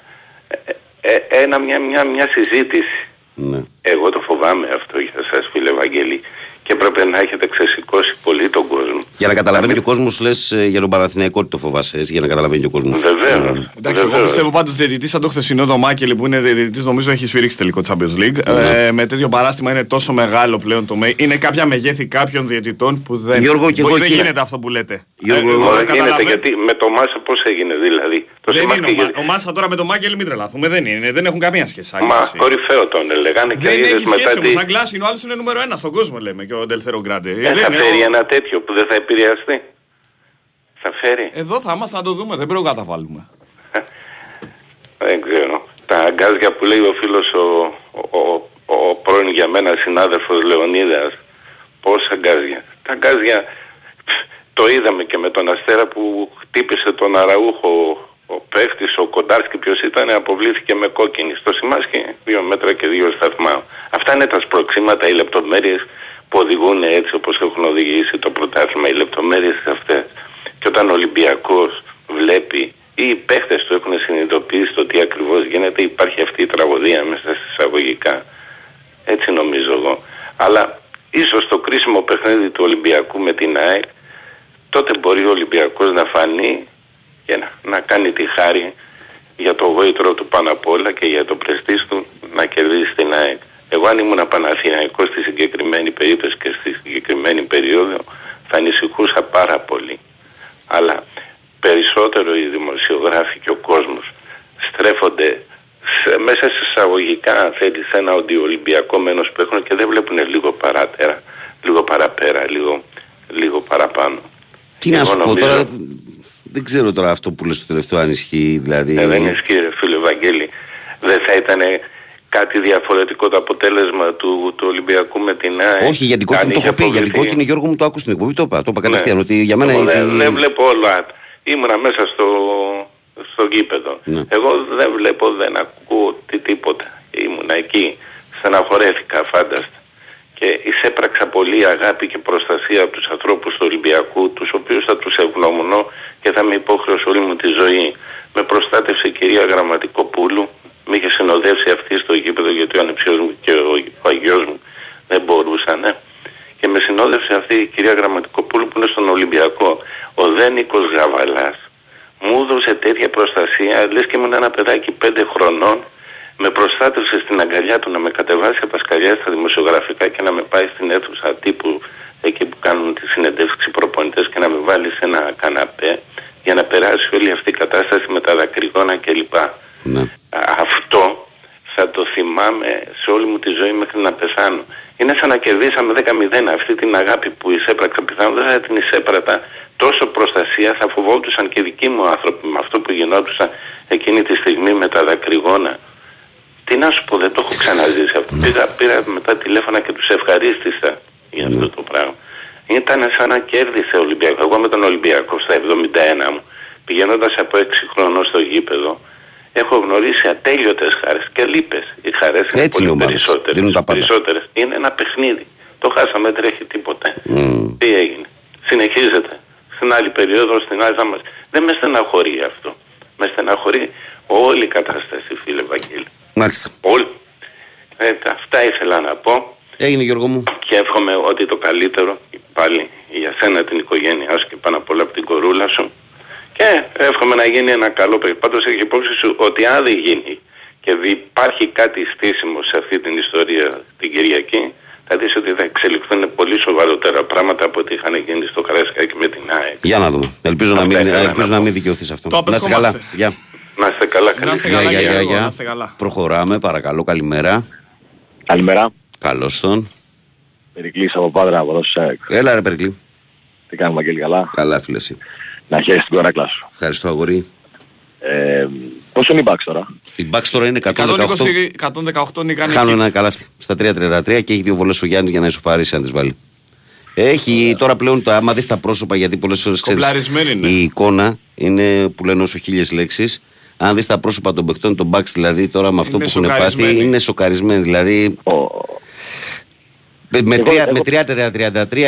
ε, ε, ένα μια, μια, μια συζήτηση. Ναι. Εγώ το φοβάμαι αυτό για σας φίλε Βαγγέλη και πρέπει να έχετε ξεσηκώσει πολύ τον κόσμο. Για να καταλαβαίνει και ο κόσμος, λες για τον Παναθηναϊκό τι το φοβάσαι, έτσι, για να καταλαβαίνει και ο κόσμος. Βεβαίως. Εντάξει, εγώ πιστεύω πάντως διαιτητής σαν το χθεσινό το Μάκελ που είναι διαιτητής, νομίζω έχει σφυρίξει τελικό Champions League. Ναι. Ε, με τέτοιο παράστημα είναι τόσο μεγάλο πλέον το μέγεθο. Είναι κάποια μεγέθη κάποιων διαιτητών που δεν, Γιώργο, και που εγώ δεν εκεί- γίνεται αυτό που λέτε. Γιώργο, Ε, εγώ εγώ δεν γίνεται καταλαβαίνω- γιατί με το Μάσα πώς έγινε δηλαδή. Το Δεν είναι ο, συμμαχτή- Μα- ο Μάσα τώρα με τον Μάκελ, μην τρελαθούμε. Δεν είναι, δεν έχουν καμία σχέση. άλλη Μα σχέση. κορυφαίο τον έλεγανε και Δεν είδες έχει μετά σχέση τι... όμως. Σαν κλάση είναι ο άλλος είναι νούμερο ένα στον κόσμο, λέμε και ο Ντελθέρο Γκράντε. Ε, Ε, δεν θα είναι φέρει ο- ένα τέτοιο που δεν θα επηρεαστεί. Θα φέρει. Εδώ θα είμαστε να το δούμε, δεν πρέπει να τα βάλουμε. Δεν ξέρω. Τα αγκάζια που λέει ο φίλος ο, ο, ο, ο πρώην για μένα συνάδελφος Λεωνίδας. Πόσα αγκάζια. Τα αγκάζια πφ, το είδαμε και με τον Αστέρα που χτύπησε τον Αραούχο ο παίχτης, ο Κοντάρσκι ποιος ήταν, αποβλήθηκε με κόκκινη. Στο Σιμάσκι δύο μέτρα και δύο σταθμά. Αυτά είναι τα σπροξήματα, οι λεπτομέρειες που οδηγούν έτσι όπως έχουν οδηγήσει το πρωτάθλημα, οι λεπτομέρειες αυτές. Και όταν ο Ολυμπιακός βλέπει ή οι παίχτες του έχουν συνειδητοποιήσει το τι ακριβώς γίνεται, υπάρχει αυτή η τραγωδία μέσα στις εισαγωγικά. Έτσι νομίζω εγώ. Αλλά ίσως το κρίσιμο παιχνίδι του Ολυμπιακού με την ΑΕΚ, τότε μπορεί ο Ολυμπιακός να φανεί και να, να κάνει τη χάρη για το γόητρο του πάνω απ' όλα και για το πρεστής του να κερδίσει την ΑΕΚ. Εγώ αν ήμουν Παναθηναϊκός στη συγκεκριμένη περίπτωση και στη συγκεκριμένη περίοδο θα ανησυχούσα πάρα πολύ. Αλλά περισσότερο οι δημοσιογράφοι και ο κόσμος στρέφονται σε, μέσα σε εισαγωγικά αν θέλεις ένα αντιολυμπιακό μένος που έχουν και δεν βλέπουν λίγο παράτερα, λίγο παραπέρα, λίγο, λίγο παραπάνω. Τι να Εγώ σου πω νομίζω- τώρα, δεν ξέρω τώρα αυτό που λες το τελευταίο αν ισχύει, δηλαδή. Ε, δεν ισχύει ρε φίλε Βαγγέλη. Δεν θα ήταν κάτι διαφορετικό το αποτέλεσμα του, του Ολυμπιακού με την ΑΕΚ. Όχι, για την αν κόκκινη το είχε έχω πει. Για την αποβληθεί. κόκκινη Γιώργο μου το άκουσα στην εκπομπή. Το είπα, το είπα κατευθείαν. Ναι. Ότι για μένα Εγώ η- δεν, δεν βλέπω όλα. Ήμουνα μέσα στο, στο γήπεδο. Ναι. Εγώ δεν βλέπω, δεν ακούω τι, τίποτα. Ήμουνα εκεί. Στεναχωρέθηκα φάνταστα. Και εισέπραξα πολύ αγάπη και προστασία από τους ανθρώπους του Ολυμπιακού, τους οποίους θα τους ευγνώμονω και θα με υπόχρεος όλη μου τη ζωή. Με προστάτευσε η κυρία Γραμματικοπούλου, με είχε συνοδεύσει αυτή στο γήπεδο γιατί ο ανεψιός μου και ο, ο αγιός μου δεν μπορούσαν. Και με συνόδευσε αυτή η κυρία Γραμματικοπούλου που είναι στον Ολυμπιακό. Ο Δένικος Γαβαλάς μου έδωσε τέτοια προστασία, λες και ήμουν ένα παιδάκι πέντε χρονών, με προστάτευσε στην αγκαλιά του να με κατεβάσει από τα σκαλιά στα δημοσιογραφικά και να με πάει στην αίθουσα τύπου εκεί που κάνουν τη συνεντεύξη προπονητές και να με βάλει σε ένα καναπέ για να περάσει όλη αυτή η κατάσταση με τα δακρυγόνα κλπ. Ναι. Α- Αυτό θα το θυμάμαι σε όλη μου τη ζωή μέχρι να πεθάνω. Είναι σαν να κερδίσαμε 10-0 αυτή την αγάπη που εισέπραξα. Πιθανόν δεν θα την εισέπρατα τόσο προστασία, θα φοβόντουσαν και δικοί μου άνθρωποι με αυτό που γινόντουσαν εκείνη τη στιγμή με τα δακρυγόνα. Τι να σου πω, δεν το έχω ξαναζήσει αυτό. Πήγα, πήρα μετά τηλέφωνα και τους ευχαρίστησα για αυτό το πράγμα. Ήταν σαν να κέρδισε ο Ολυμπιακός. Εγώ με τον Ολυμπιακό στα 71 μου, πηγαίνοντας από 6 χρονών στο γήπεδο, έχω γνωρίσει ατέλειωτες χαρές και λύπες. Οι χαρές είναι Έτσι είναι οι πολύ ομάδες. περισσότερες. Δίνουν τα πάντα. περισσότερες. Είναι ένα παιχνίδι. Το χάσαμε, δεν τρέχει τίποτα. Μμ. Τι έγινε. Συνεχίζεται. Στην άλλη περίοδο, στην άλλη θα μας... Δεν με στεναχωρεί αυτό. Με στεναχωρεί όλη η κατάσταση, φίλε Βαγγέλη. Μάλιστα. Όλη. Ε, αυτά ήθελα να πω Έγινε Γιώργο μου. και εύχομαι ότι το καλύτερο πάλι για σένα την οικογένειά σου και πάνω απ' όλα από την κορούλα σου και εύχομαι να γίνει ένα καλό παιδί. Πάντως έχει υπόψη σου ότι αν δεν γίνει και δι- υπάρχει κάτι στήσιμο σε αυτή την ιστορία την Κυριακή θα δεις ότι θα εξελιχθούν πολύ σοβαρότερα πράγματα από ό,τι είχαν γίνει στο Καραϊσκάκι με την ΑΕΚ. Για να δούμε. Ελπίζω, να Αυτά μην, ήθελα να ελπίζω πω. να μην δικαιωθείς αυτό. Το να είστε καλά. απευχόμαστε. Γεια. Να είστε καλά, καλή Να είστε Γεια, καλά, γεια, Γιώργο, γεια, να γεια. είστε καλά. Προχωράμε, παρακαλώ, καλημέρα. Καλημέρα. Καλώς τον. Περικλής από Πάτρα, από εδώ ΣΑΕΚ. Έλα ρε Περικλή. Τι κάνουμε Αγγέλη καλά; Καλά φίλε εσύ. Να χαίρεσαι την κοράκλα σου. Ευχαριστώ αγορή. Ε, πόσο είναι η μπάξ τώρα; Η Bucks τώρα είναι 118. 120, 118 νικάνε Χάνω hit. ένα καλάθι στα 3.33 και έχει δύο βολές ο Γιάννης για να ισοφαρίσει αν τις βάλει. Έχει τώρα πλέον, το, άμα δεις τα πρόσωπα, γιατί πολλές φορές Κομπλαρισμένοι είναι. η εικόνα είναι που λένε όσο χίλιες λέξεις. Αν δεις τα πρόσωπα των παιχτών, τον Μπαξ δηλαδή τώρα με αυτό Είναι που έχουν πάθει, σοκαρισμένοι. είναι σοκαρισμένοι. Δηλαδή με, με, Εγώ- τρία, εγώ- με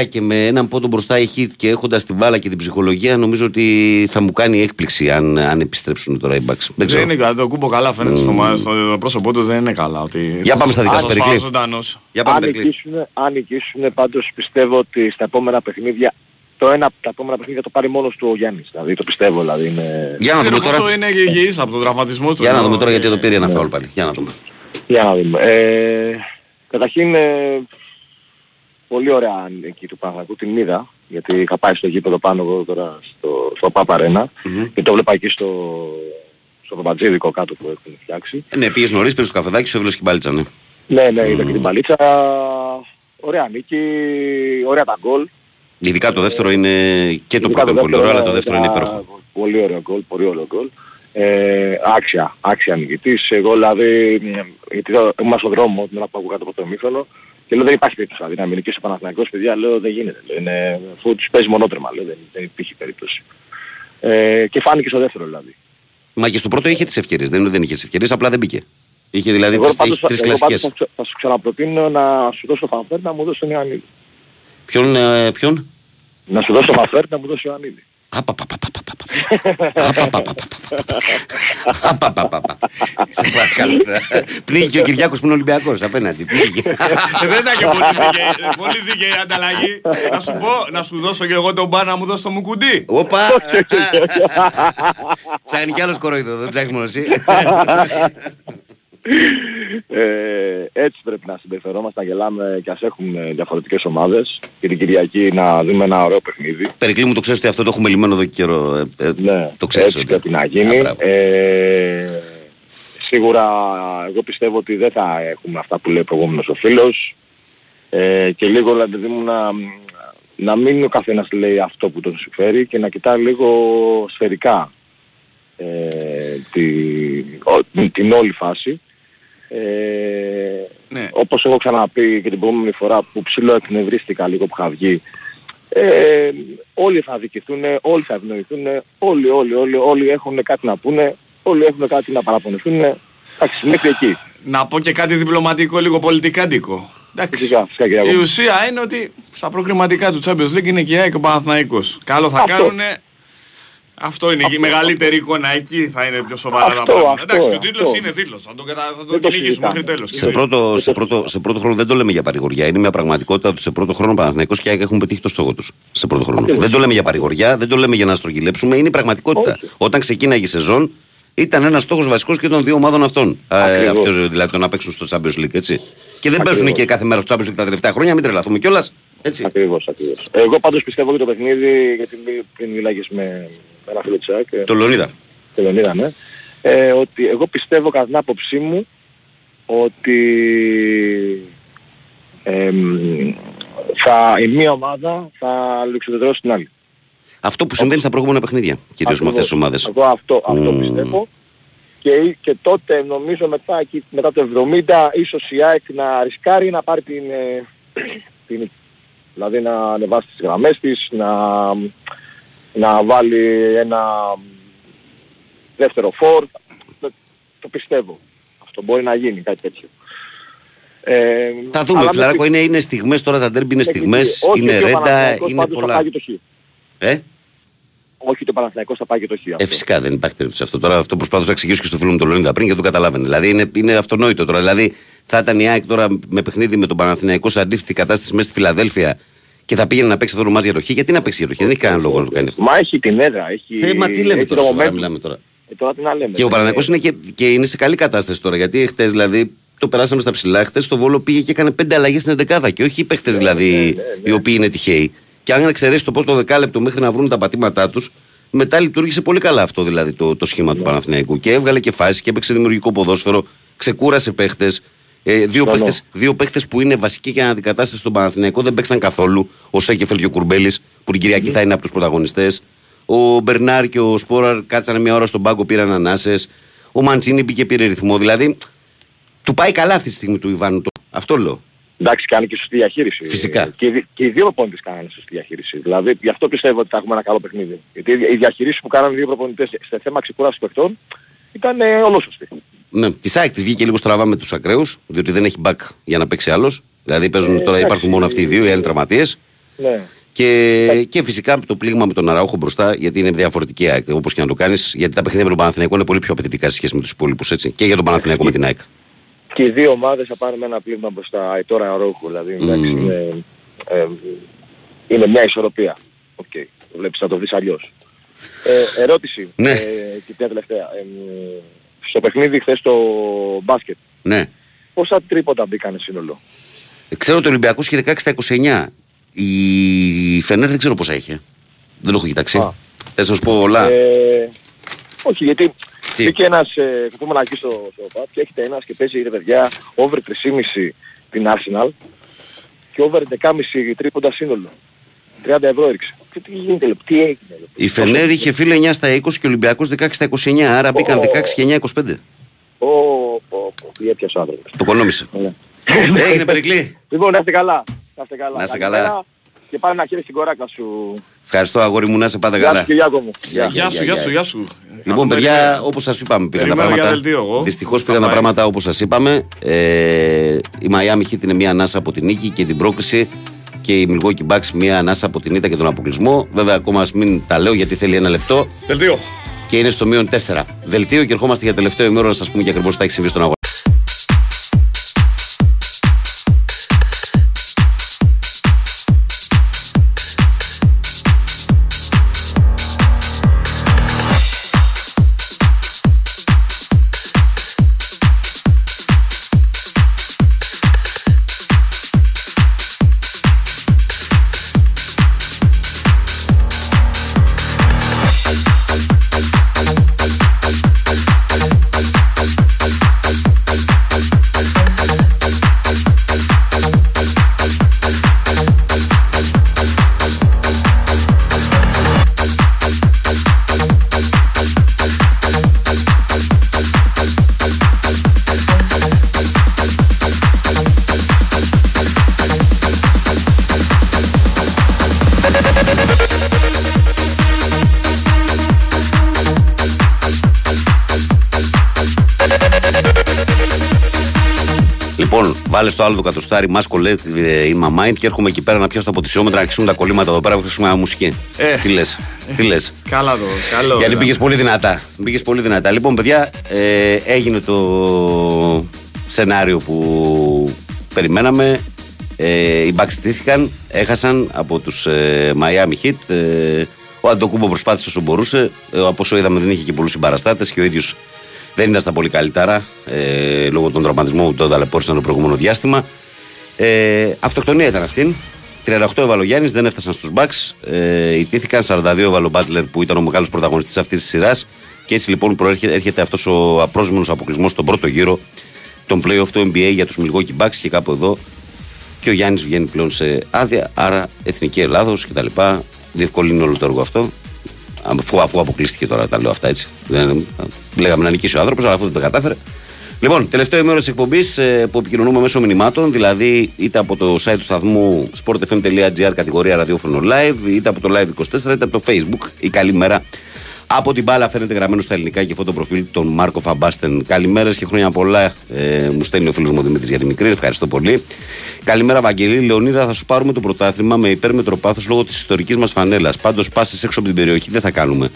3-33 και με έναν πόντο μπροστά η Heat και έχοντας την μπάλα και την ψυχολογία, νομίζω ότι θα μου κάνει έκπληξη αν, αν επιστρέψουν τώρα οι Bucks. Δεν Δεν ξέρω. είναι καλά. Το κούμπο καλά φαίνεται στο, μα- στο πρόσωπό τους. Δεν είναι καλά. Ότι Για πάμε στα δικά θα σου, σας Περικλή. φάω ζωντανός. Για πάμε, αν Τερκλή. νικήσουν, αν νικήσουν, πάντως πιστεύω ότι στα επόμενα παιχνίδια, το ένα από τα επόμενα παιχνίδια το πάρει μόνος του ο Γιάννης. Δηλαδή το πιστεύω, δηλαδή είναι... Για να Ξέρω δούμε πόσο τώρα. είναι υγιής από τον τραυματισμό του. Για να ενώ, δούμε τώρα γιατί ε, το πήρε ένα ναι. φάουλ πάλι. Για να δούμε. Για να δούμε. Ε, καταρχήν, ε, πολύ ωραία εκεί του Παναθηναϊκού, την είδα, γιατί είχα πάει στο γήπεδο πάνω εγώ τώρα στο, στο Πάπα Αρένα και το βλέπα εκεί στο, στο Παπατζίδικο κάτω που έχουν φτιάξει. Ε, Ναι, πήγες νωρίς, πήρες το καφεδάκι, σου έβλεψε και μπάλιτσα, ναι. Ναι, ναι, είδα και την παλίτσα. Ωραία νίκη, ωραία τα γκολ. Ειδικά το δεύτερο είναι και το Ειδικά πρώτο είναι πολύ ωραίο, αλλά το δεύτερο είναι ήταν υπέροχο. Πολύ ωραίο γκολ, πολύ ωραίο γκολ. Ε, άξια, άξια νικητής. Εγώ δηλαδή, μ, γιατί εδώ ήμουν στον δρόμο την ώρα που άκουγα το πρώτο ημίχρονο και λέω δεν υπάρχει περίπτωση δηλαδή, να μην νικήσει ο Παναθηναϊκός, παιδιά, λέω δεν γίνεται. Λέω, είναι, αφού τους παίζει μονότρεμα, λέω, δεν, δεν υπήρχε περίπτωση. Ε, και φάνηκε στο δεύτερο δηλαδή. Μα και στο πρώτο είχε τις ευκαιρίες. Δεν είναι ότι δεν είχε τις ευκαιρίες, απλά δεν μπήκε. Είχε δηλαδή Εγώ τρεις- πάντως, είχε τρεις εγώ πάντως κλασικές. θα, ξε- θα σου ξαναπροτείνω να σου δώσω φανφέρ να μου δώσει τον Ιωαννίδη. Ποιον, ε, ποιον; Να σου δώσω φανφέρ να μου δώσει ο Ιωαννίδη. Απαπαπαπαπα. Σε παρακαλώ. Πνίγει και ο Κυριάκος που είναι Ολυμπιακός απέναντι. Πνίγει. Ε, Δεν ήταν και πολύ δίκαιη, πολύ δίκαιη η ανταλλαγή. να σου πω, να σου δώσω και εγώ τον μπα να μου δώσει το μουκουντί. Όπα. Ψάχνει κι άλλος κοροϊδό, δεν ψάχνεις μόνο εσύ. Ε, έτσι πρέπει να συμπεριφερόμαστε, να γελάμε και ας έχουν ε, διαφορετικές ομάδες και την Κυριακή να δούμε ένα ωραίο παιχνίδι. Περικλή μου το ξέρεις ότι αυτό το έχουμε λυμμένο εδώ και καιρό. ε, ε, Ναι, Το ξέρεις έτσι ότι. πρέπει να γίνει. Α, μπράβο. Ε, σίγουρα εγώ πιστεύω ότι δεν θα έχουμε αυτά που λέει ο προηγούμενος ο φίλος ε, και λίγο δηλαδή μου να, να μην ο καθένας λέει αυτό που τον συμφέρει και να κοιτάει λίγο σφαιρικά ε, τη, ο- την όλη φάση. Ε, Ναι. όπως έχω ξαναπεί και την προηγούμενη φορά που ψηλό εκνευρίστηκα λίγο που είχα βγει ε, όλοι θα δικηθούν, όλοι θα ευνοηθούν, όλοι, όλοι, όλοι, όλοι έχουν κάτι να πούνε, όλοι έχουν κάτι να παραπονεθούν. Εντάξει, μέχρι εκεί. Να πω και κάτι διπλωματικό, λίγο πολιτικάντικο. Εντάξει. Φυσικά, φυσικά κύριε Η Αγώνα. ουσία είναι ότι στα προκριματικά του Champions League είναι και η ΑΕΚ και ο Παναθηναϊκός. Καλό θα Αυτό. κάνουνε. Αυτό είναι η μεγαλύτερη εικόνα. Εκεί θα είναι πιο σοβαρά τα Αυτό, πράγματα. αυτό, Εντάξει, και ο τίτλος αυτό. είναι τίτλος. Θα τον, κατα- θα τον Δεν το κυνηγήσουμε μέχρι συζητάμε. τέλος. Σε πρώτο, σε, πρώτο, σε πρώτο χρόνο δεν το λέμε για παρηγοριά. Είναι μια πραγματικότητα ότι σε πρώτο χρόνο ο Παναθηναϊκός και η ΑΕΚ έχουν πετύχει το στόχο τους. Σε πρώτο χρόνο. Ακριβώς. Δεν το λέμε για παρηγοριά, δεν το λέμε για να στρογγυλέψουμε. Είναι η πραγματικότητα. Όχι. Όταν ξεκίναγε η σεζόν, ήταν ένας στόχος βασικός και των δύο ομάδων αυτών. Ε, Ακριβώς. αυτός δηλαδή το να παίξουν στο Champions League, έτσι. Και δεν παίζουν Ακριβώς. και κάθε μέρα στο Champions League τα τελευταία χρόνια, μην τρελαθούμε κιόλας. Έτσι. Ακριβώς, ακριβώς. Εγώ πάντως πιστεύω ότι το παιχνίδι, γιατί μι- πριν μιλάγες με με ένα φίλο της ΑΕΚ, ε, Το Λεωνίδα. το Λεωνίδα, ναι, ε, ότι εγώ πιστεύω κατά την άποψή μου ότι εμ, θα, η μία ομάδα θα λουξοδεδρώσει την άλλη. Αυτό που συμβαίνει στα προηγούμενα παιχνίδια, κυρίως με αυτές τις ομάδες. Εγώ αυτό, αυτό Μμμ. πιστεύω. Και, και τότε νομίζω μετά, εκεί- μετά το 70 ίσως η ΑΕΚ να ρισκάρει να πάρει την, ε, <clears throat> την νίκη. Δηλαδή να ανεβάσει τις γραμμές της, να, να βάλει ένα δεύτερο φόρ. Το, το πιστεύω. Αυτό μπορεί να γίνει κάτι τέτοιο. Ε, Θα δούμε, αλλά φιλαράκο, με- είναι, είναι στιγμές τώρα τα ντέρμπι, είναι με- στιγμές, όχι είναι ότι ο ρέντα, Παναθηναϊκός είναι πάντως Θα πολλά. πάει και το χ. Ε; Όχι ότι ο Παναθηναϊκός θα πάει και το χ. Ε, αυτό. φυσικά δεν υπάρχει περίπτωση αυτό. Τώρα αυτό προσπαθώ να εξηγήσω και στο φίλο μου τον Λεωνίδα πριν και το καταλάβαινε. Δηλαδή είναι, είναι αυτονόητο τώρα. Δηλαδή θα ήταν η ΑΕΚ τώρα με παιχνίδι με τον Παναθηναϊκό σε αντίθετη κατάσταση μέσα στη Φιλαδέλφια και θα πήγαινε να παίξει αυτό το μάτς για το Χ. Γιατί να παίξει για το Χ, δεν έχει κανένα λόγο να το κάνει αυτό. Μα έχει την έδρα, έχει... Ε, μα τι λέμε έχει τώρα, το σοβαρά momentum. μιλάμε τώρα. Ε, τώρα τι να λέμε. Και ο Ε, Παναθηναϊκός είναι και, και είναι σε καλή κατάσταση τώρα. Γιατί χτες δηλαδή το περάσαμε στα ψηλά. Χτες το Βόλο πήγε και έκανε πέντε αλλαγές στην 11 και όχι οι παίχτε δηλαδή ναι, ναι, οι οποίοι είναι τυχαίοι. Και αν εξαιρέσει το πρώτο δεκάλεπτο μέχρι να βρουν τα πατήματά τους, μετά λειτουργήσε πολύ καλά αυτό δηλαδή το, το σχήμα του Ναι. Παναθηναϊκού. Και έβγαλε και φάσει και έπαιξε δημιουργικό ποδόσφαιρο, ξεκούρασε παίχτες. Ε, δύο, Συμφωνώ. παίχτες, δύο παίχτες που είναι βασικοί για αντικατάσταση στον Παναθηναϊκό δεν παίξαν καθόλου. Ο Σέκεφελ και ο Κουρμπέλης, που την Κυριακή θα είναι από τους πρωταγωνιστές. Ο Μπερνάρ και ο Σπόραρ κάτσανε μια ώρα στον πάγκο, πήραν ανάσες. Ο Μαντσίνη πήγε πήρε ρυθμό. Δηλαδή, του πάει καλά αυτή τη στιγμή του Ιβάνου. Το- Αυτό λέω. Εντάξει, κάνει και σωστή διαχείριση. Φυσικά. Ε, Και, οι δι- και οι δύο προπονητές κάνανε σωστή διαχείριση. Δηλαδή, γι' αυτό πιστεύω ότι θα έχουμε ένα καλό παιχνίδι. Γιατί οι διαχείριση που κάνανε οι δύο προπονητές σε θέμα ξεκούρασης παιχτών ήταν ε, ολόσωστη. Ναι, τη ΑΕΚ της βγήκε λίγο στραβά με τους ακραίους, διότι δεν έχει back για να παίξει άλλος. Δηλαδή παίζουν Ε, τώρα, εντάξει. υπάρχουν μόνο αυτοί οι δύο, οι άλλοι τραυματίες. Ναι. Και, και φυσικά το πλήγμα με τον Αραούχο μπροστά, γιατί είναι διαφορετική ΑΕΚ, όπως και να το κάνεις. Γιατί τα παιχνίδια με τον Παναθηναϊκό είναι πολύ πιο απαιτητικά σε σχέση με τους υπόλοιπους έτσι. Και για τον Παναθηναϊκό με την ΑΕΚ. Και οι δύο ομάδες θα πάνε με ένα πλήγμα μπροστά. Ε, Αραούχο, δηλαδή, εντάξει, Μμμ. είναι, ε, είναι μια ισορροπία. οκ, το βλέπεις να το δεις αλλιώς. Ε, ερώτηση, Ναι. ε, και μια τελευταία. Ε, στο παιχνίδι χθες το μπάσκετ, Ναι. πόσα τρίποτα μπήκανε σύνολο. Ξέρω ότι ο Ολυμπιακός είχε 16 στα 29. Η Φενέρ δεν ξέρω πόσα είχε. Δεν το έχω κοιτάξει. Α. Θες να σου πω όλα; Ε, όχι, γιατί Τι; μπήκε ένας, ε, θα πούμε εκεί στο, στο ΠΑΠ και έχετε ένας και παίζει ρε παιδιά over 3,5 την Arsenal και over 11,5 τρίποντα σύνολο. 30 ευρώ έριξε. Και τι γίνεται, λέω, τι έγινε. λέω. Η Φενέρ είχε φίλε 9 στα 20 και ο Ολυμπιακός 16 στα 29. Άρα μπήκαν 16 και 9 25. Ω, πω, πω, τι έπιασε ο άνθρωπος. Το κονόμησε. Ωραία. Έγινε περικλή. Λοιπόν, να είστε καλά. Να είστε καλά. Να είστε Καλημέρα καλά. Και πάρε ένα χέρι στην κοράκα σου. Ευχαριστώ αγόρι μου να σε πάτε Γεια καλά. σου Κυριάκο μου. Γεια, Γεια σου, γεια σου, γεια σου. Λοιπόν, Κάνουμε παιδιά, περίμενε. όπως σας είπαμε, πήγαν τα Περιμένω για πράγματα. δελτίο εγώ. Δυστυχώς Θα πήγαν τα πάει. πράγματα όπως σας είπαμε. Ε, η Miami Heat είναι μία ανάσα από την νίκη και την πρόκληση και η Milwaukee Bucks μία ανάσα από την ήττα και τον αποκλεισμό. Βέβαια, ακόμα ας μην τα λέω γιατί θέλει ένα λεπτό Δελτίο. και είναι στο μείον 4. Δελτίο και ερχόμαστε για τελευταίο ημέρο να σας πούμε και ακριβώς τι θα έχει συμβεί στον αγώνα. Βάλε στο άλλο το κατοστάρι, μάσκο λέει in my mind και έρχομαι εκεί πέρα να πιάσω τα ποτισιόμετρα να αρχίσουν τα κολλήματα εδώ πέρα που χρησιμοποιούμε μουσική. Ε. Τι λες, τι λες. Καλά το, καλό. Γιατί ήταν. πήγες πολύ δυνατά. Πήγες πολύ δυνατά. Λοιπόν, παιδιά, ε, έγινε το σενάριο που περιμέναμε. Ε, οι Bucks στήθηκαν, έχασαν από τους ε, Miami Heat. Ε, ο Αντοκούμπο προσπάθησε όσο μπορούσε. Ε, από όσο είδαμε δεν είχε και πολλούς συμπαραστάτες και ο ίδιος δεν ήταν στα πολύ καλύτερα ε, λόγω των τραυματισμών που τον ταλαιπώρησαν το προηγούμενο διάστημα. Ε, αυτοκτονία ήταν αυτή. 38 έβαλε ο Γιάννης, δεν έφτασαν στους Bucks. Ε, ιτήθηκαν 42 έβαλε ο Μπάτλερ που ήταν ο μεγάλος πρωταγωνιστής αυτής της σειράς. Και έτσι λοιπόν προέρχεται, έρχεται αυτός ο απρόσμενος αποκλεισμός στον πρώτο γύρο των playoff του NBA για τους Milwaukee Bucks και κάπου εδώ. Και ο Γιάννης βγαίνει πλέον σε άδεια, άρα εθνική Ελλάδος κτλ. Διευκολύνει όλο το έργο αυτό. Αφού, αφού αποκλείστηκε τώρα, τα λέω αυτά έτσι. Δεν, λέγαμε να νικήσει ο άνθρωπος, αλλά αυτό δεν το κατάφερε. Λοιπόν, τελευταίο ημέρο της εκπομπής που επικοινωνούμε μέσω μηνυμάτων, δηλαδή είτε από το site του σταθμού sportfm.gr κατηγορία ραδιόφωνο live, είτε από το live 24, είτε από το facebook. Η καλή μέρα από την μπάλα φαίνεται γραμμένο στα ελληνικά και φωτο προφίλ των Μάρκο Φαμπάστεν. Καλημέρα και χρόνια πολλά. Ε, μου στέλνει ο φίλος μου Δημήτρης για τη μικρή. Ευχαριστώ πολύ. Καλημέρα, Βαγγελή. Λεωνίδα, θα σου πάρουμε το πρωτάθλημα με υπέρμετρο πάθος λόγω της ιστορικής μας φανέλας. Πάντως, πάσει έξω από την περιοχή δεν θα κάνουμε.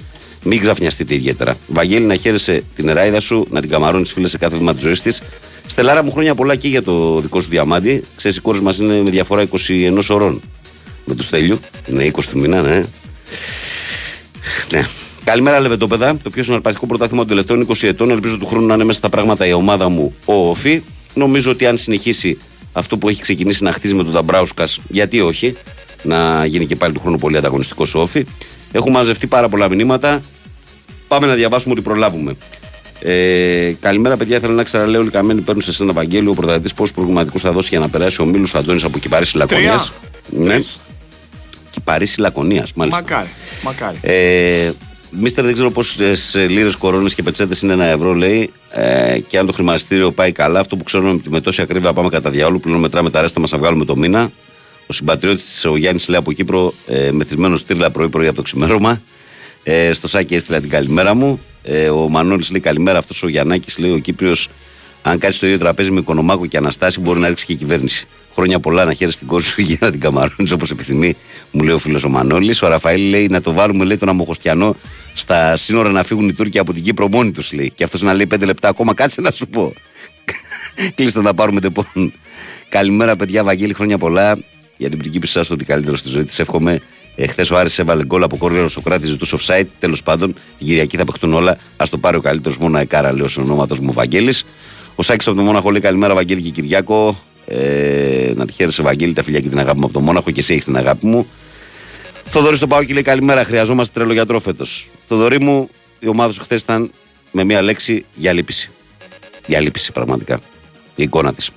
Μην ξαφνιαστείτε ιδιαίτερα. Βαγγέλη, να χαίρεσαι την εράιδα σου, να την καμαρώνεις φίλε σε κάθε βήμα της ζωής της. Στελάρα μου χρόνια πολλά και για το δικό σου διαμάντι. Ξέρεις, οι κόρες μας είναι με διαφορά 21 ωρών. Με τους Στέλιου. Είναι 20 του μήνα, ναι. Ναι. Καλημέρα, Λεβεντόπεδα. Το πιο συναρπαστικό πρωτάθλημα των τελευταίων 20 ετών. Ελπίζω του χρόνου να είναι μέσα στα πράγματα η ομάδα μου, ο Όφη. Νομίζω ότι αν συνεχίσει αυτό που έχει ξεκινήσει να χτίζει με τον Ταμπράουσκα, γιατί όχι, να γίνει και πάλι του χρόνου πολύ ανταγωνιστικός ο Όφη. Έχουν μαζευτεί πάρα πολλά μηνύματα. Πάμε να διαβάσουμε ό,τι προλάβουμε. Ε, καλημέρα, παιδιά. Θέλω να ξέρω, λέω όλοι καμένοι παίρνουν σε ένα Ευαγγέλιο. Ο πρωταθλητής πόσους προβληματικούς θα δώσει για να περάσει ο Μίλου Αντώνης από Κυπαρίσι Λακωνίας; Ναι. Κυπαρίσι Λακωνίας, μάλιστα. Μακάρι, μακάρι. Ε, Μίστερ, δεν ξέρω πόσες λίρε, κορώνες και πετσέτες είναι ένα ευρώ, λέει. Ε, και αν το χρηματιστήριο πάει καλά, αυτό που ξέρουμε με τόση ακρίβεια πάμε κατά διάολο. Πλέον μετράμε τα ρέστα μας να βγάλουμε το μήνα. Ο συμπατριώτης ο Γιάννης λέει από Κύπρο, ε, μεθυσμένο στήρλα πρωί-πρωί από το ξημέρωμα. Ε, στο Σάκη έστειλα την καλημέρα μου. Ε, ο Μανώλης λέει καλημέρα. Αυτός ο Γιαννάκης λέει ο Κύπριος, αν κάτσεις στο ίδιο τραπέζι με Οικονομάκο και Αναστάση, μπορεί να ρίξει και η κυβέρνηση. Χρόνια πολλά να χαίρεσαι την κόρη σου για να την καμαρώνεις όπως επιθυμεί, μου λέει ο φίλος ο Μανώλης. Ο Ραφαήλ λέει να το βάλουμε λέει τον Αμοχωστιανό στα σύνορα να φύγουν οι Τούρκοι από την Κύπρο μόνοι τους λέει. Και αυτός να λέει πέντε λεπτά ακόμα, κάτσε να σου πω. <laughs> Κλείστε να πάρουμε τεπών. Καλημέρα, παιδιά, Βαγγέλη, χρόνια πολλά. Για την πριγκίπισσα σας, ότι καλύτερος στη ζωή της εύχομαι. Εχθέ ο Άρης έβαλε γκολ από κόρνερο Σοκράτη, ζητούσε offside. Τέλος πάντων, την Κυριακή θα παιχτούν όλα. Α το πάρει ο καλύτερος μόνο Εκάρα, λέω σε ονόματος μου Βαγγέλης. Ο Σάκη από το Μόναχο λέει καλημέρα, Βαγγέλη και Κυριακό. Ε, να τη χαίρεσαι, Βαγγέλη, τα φιλιά και την αγάπη μου από το Μόναχο και εσύ έχεις την αγάπη μου. Θοδωρής στον Πάο και λέει καλημέρα, χρειαζόμαστε τρελό γιατρό φέτος. Θοδωρή μου, η ομάδα σου χθες ήταν με μία λέξη για λύπηση. Για λύπηση, πραγματικά. Η εικόνα της.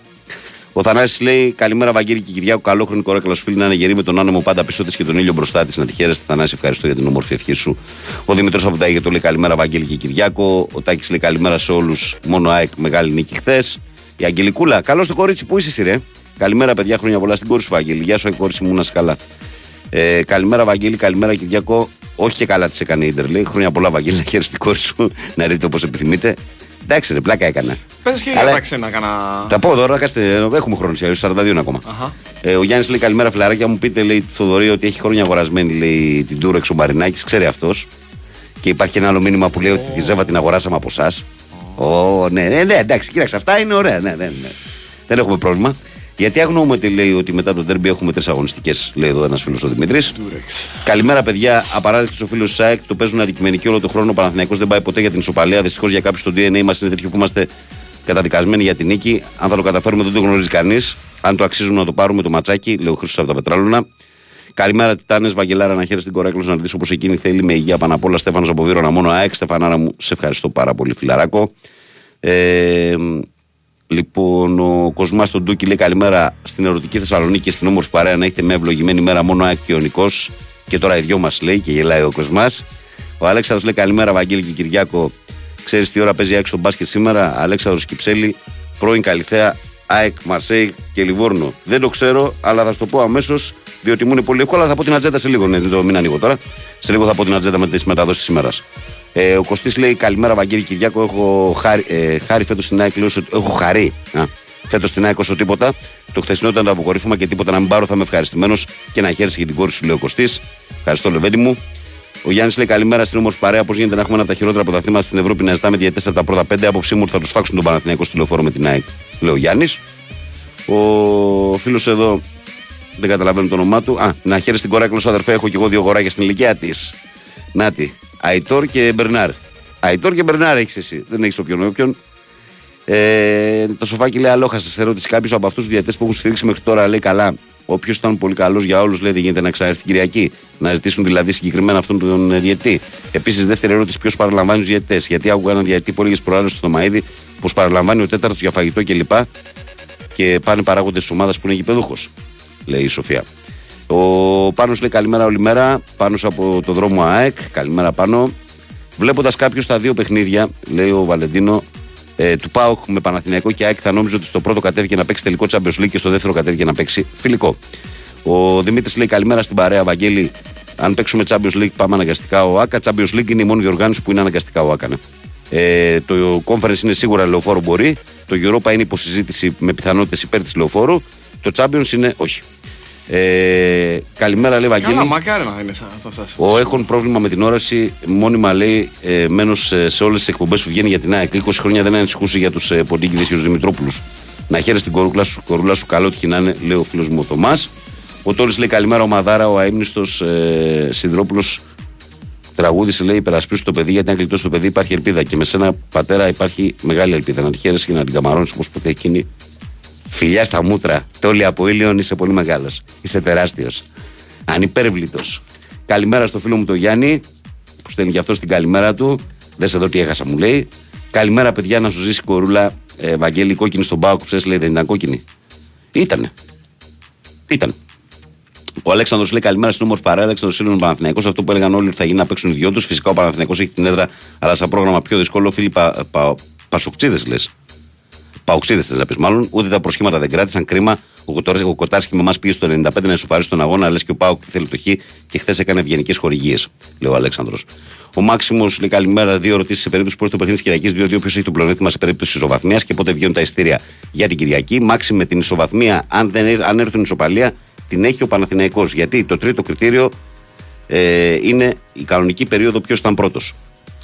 Ο Θανάσης λέει: Καλημέρα, Βαγγέλη και Κυριάκο. Καλό χρονικό ρέκλα φίλοι να είναι γερή με τον άνεμο πάντα πίσω της και τον ήλιο μπροστά της. Να τη χαίρεστε, Θανάση, ευχαριστώ για την όμορφη ευχή σου. Ο Δημητρό από τα Αίγυπτο λέει: Καλημέρα, Βαγγέλη και Κυριάκο. Ο Τάκης λέει: Καλημέρα σε όλους. Μόνο ΑΕΚ μεγάλη νίκη χθες. Η Αγγελικούλα, καλό στο κορίτσι, πού είσαι, εσύ, ρε; Καλημέρα, παιδιά, χρόνια πολλά στην κόρη σου, Βαγγέλη. Γεια σου, κορίτσι μου, να καλά. Ε, καλημέρα, Βαγγέλη, καλημέρα, Κυριακό. Όχι και καλά της έκανε η Ιντερ, λέει. Χρόνια πολλά, Βαγγέλη, να χαίρεσαι την κόρη σου, να ρίτε όπως επιθυμείτε. Εντάξει, ρε, πλάκα έκανα. Πες και για τα ξένα κάνα. Τα πω τώρα, κάτσε, έχουμε χρόνο για 42 είναι ακόμα. Αχα. Ε, ο Γιάννης λέει καλημέρα, φιλαράκια μου. Πείτε, λέει, του Θοδωρή ότι έχει χρόνια αγορασμένη λέει, την Τούρεξ ο Μαρινάκη, ξέρει αυτός. Και υπάρχει και ένα άλλο μήνυμα που λέει ότι τη Ζέβα την αγοράσαμε από εσάς. Ω, ναι, ναι, ναι, εντάξει, κοίταξε, αυτά είναι ωραία. Ναι, ναι, ναι. Δεν έχουμε πρόβλημα. Γιατί αγνοούμε ότι λέει ότι μετά το τέρμπι έχουμε τρεις αγωνιστικές, λέει εδώ ένας φίλος ο Δημήτρη. Καλημέρα, παιδιά. Απαράδεκτος ο φίλος ΣΑΕΚ. Το παίζουν αντικειμενικοί όλο τον χρόνο. Ο Παναθηναϊκός δεν πάει ποτέ για την ισοπαλία. Δυστυχώς για κάποιους στο DNA μας είναι τέτοιο που είμαστε καταδικασμένοι για την νίκη. Αν θα το καταφέρουμε, δεν το γνωρίζει κανείς. Αν το αξίζουμε να το πάρουμε το ματσάκι, λέει ο Χρήστος από τα Πετράλωνα. Καλημέρα, Τιτάνες, Βαγγελάρα, να χαίρεσαι την κορέκλο να δεις όπως εκείνη θέλει με υγεία πάνω απ' όλα. Στέφανος από Βύρονα, μόνο ΑΕΚ. Στεφανάρα μου, σε ευχαριστώ πάρα πολύ, φιλαράκο. Ε, Λοιπόν, ο Κοσμάς στον Τούκι λέει καλημέρα στην ερωτική Θεσσαλονίκη και στην όμορφη παρέα να έχετε με ευλογημένη μέρα μόνο ΑΕΚ και ο Νικός. Και τώρα οι δυο μας λέει και γελάει ο Κοσμάς. Ο Αλέξανδρος λέει καλημέρα, Βαγγέλη και Κυριάκο. Ξέρεις τι ώρα παίζει ΑΕΚ στο μπάσκετ σήμερα. Αλέξανδρος Κυψέλη, πρώην Καλιθέα, ΑΕΚ, Μαρσέη και Λιβόρνο. Δεν το ξέρω, αλλά θα σου το πω αμέσως, διότι μου είναι πολύ εύκολο. Θα πω την ατζέντα σε λίγο. Ναι, το μην ανοίγω τώρα. Σε λίγο θα πω την ατζέντα με τις μεταδόσεις σήμερα. Ε, ο Κωστής λέει καλημέρα, Βαγγέλη Κυριάκο. Έχω χάρη, ε, χάρη φέτος στην ΑΕΚ. Έχω χαρεί φέτος στην ΑΕΚ όσο τίποτα. Το χθεσινό ήταν το αποκορύφωμα και τίποτα να μην πάρω. Θα είμαι ευχαριστημένος και να χαίρεσαι για την κόρη σου, λέει ο Κωστής. Ευχαριστώ, Λεβέντι μου. Ο Γιάννης λέει καλημέρα στην όμορφη παρέα. Πώς γίνεται να έχουμε ένα από τα χειρότερα πρωταθλήματα στην Ευρώπη να ζητάμε για 4 τα πρώτα 5. Απόψη μου θα τους φάξουν τον Παναθηναϊκό στο λεωφόρο με την ΑΕΚ. Λέει ο Γιάννης. Ο φίλος εδώ δεν καταλαβαίνω το όνομά του. Α, να χαίρεσαι την κοράκλο, αδερφέ. Έχω και εγώ δύο γοράκια στην ηλικία της. Νάτι. Αϊτόρ και Μπερνάρ. Αϊτόρ και Μπερνάρ έχεις εσύ. Δεν έχεις όποιον όποιον. Ε, το σοφάκι λέει αλόχα σε ερώτηση. Κάποιος από αυτούς τους διαιτέ που έχουν στηρίξει μέχρι τώρα λέει καλά. Όποιος ήταν πολύ καλός για όλους λέει δεν γίνεται να ξαναρθεί Κυριακή. Να ζητήσουν δηλαδή συγκεκριμένα αυτόν τον διαιτή. Επίσης, δεύτερη ερώτηση: Ποιος παραλαμβάνει τους διαιτέ. Γιατί άκουγα έναν διαιτή που έλεγε προάλλες στο Μαίδη πως παραλαμβάνει ο τέταρτος για φαγητό κλπ. Και, και πάνε παράγοντες της ομάδας που είναι γηπεδούχος. Λέει η Σοφία. Ο Πάνος λέει καλημέρα όλη μέρα, πάνω από το δρόμο ΑΕΚ, καλημέρα πάνω. Βλέποντας κάποιος τα δύο παιχνίδια, λέει ο Βαλεντίνο, ε, του ΠΑΟΚ με Παναθηναϊκό και ΑΕΚ, θα νόμιζε ότι στο πρώτο κατέβηκε να παίξει τελικό Champions League και στο δεύτερο κατέβηκε να παίξει φιλικό. Ο Δημήτρης λέει καλημέρα στην παρέα, Βαγγέλη. Αν παίξουμε Champions League, πάμε αναγκαστικά ο ΑΚΑ. Champions League είναι η μόνη διοργάνωση που είναι αναγκαστικά ο ΑΚΑ. Ναι. Ε, το Conference είναι σίγουρα λεωφόρο μπορεί. Το Europa είναι υποσυζήτηση με πιθανότητες υπέρ της λεωφόρου. Το Champions είναι όχι. Ε, καλημέρα, λέει Βαγγέλη. Καλά, μακάρι να είναι αυτό. Ο έχουν πρόβλημα με την όραση. Μόνιμα λέει ε, μένω σε, σε όλες τις εκπομπές που βγαίνει για την ΑΕΚ. 20 χρόνια δεν ανησυχούσε για τους ε, Ποντίκηδες και τους Δημητρόπουλους. Να χαίρεσαι την κορούλα σου, κορούλα σου καλό τυχή να είναι, λέει ο φίλος μου ο Θωμάς. Ο Τόρις λέει καλημέρα, ο Μαδάρα, ο αίμνητο ε, Συνδρόπουλο. Τραγούδισε λέει υπερασπίσου το παιδί, γιατί αν κλειτώσει το παιδί υπάρχει ελπίδα. Και με σένα πατέρα υπάρχει μεγάλη ελπίδα. Να τη χαίρεσαι και να την καμαρώνεις όπως που θα εκείνη Φιλιά στα μούτρα. Τόλοι από ήλιον είσαι πολύ μεγάλος. Είσαι τεράστιος. Ανυπέρβλητο. Καλημέρα στο φίλο μου τον Γιάννη, που στέλνει και αυτό την καλημέρα του. Δες εδώ τι έχασα, μου λέει. Καλημέρα, παιδιά, να σου ζήσει κορούλα. Ε, Βαγγέλη, κόκκινη στον πάγο που λέει δεν ήταν κόκκινη. Ήτανε. Ήταν. Ο Αλέξανδρος λέει καλημέρα στην όμορφη παρέα. Αλέξανδρο είναι ο Παναθηναϊκός. Αυτό που έλεγαν όλοι ότι θα γίνει να παίξουν οι δυο τους. Φυσικά ο Παναθηναϊκός έχει την έδρα, αλλά σαν πρόγραμμα πιο δύσκολο. Φίλοι πα, πα, Πασοξίδε λες. Παουξίδε θες να πεις μάλλον. Ούτε τα προσχήματα δεν κράτησαν. Κρίμα. Ο, Κοτόρ- ο Κοτάρσκι με εμά πήγε στο 95 να ισοφαρίσει τον αγώνα. Λες και ο Πάουκ θέλει το χ και χθες έκανε ευγενικές χορηγίες. Λέει ο Αλέξανδρος. Ο Μάξιμος λέει καλημέρα. Δύο ερωτήσεις σε περίπτωση που έρθει το παιχνίδι της Κυριακής. 2-2 ποιο έχει το πλεονέκτημα σε περίπτωση ισοβαθμίας και πότε βγαίνουν τα ειστήρια για την Κυριακή. Μάξι με την ισοβαθμία, αν, δεν, έρ- αν έρθουν ισοπαλία, την έχει ο Παναθηναϊκός Γιατί το τρίτο κριτήριο ε, είναι η κανονική περίοδο ποιος ήταν πρώτος.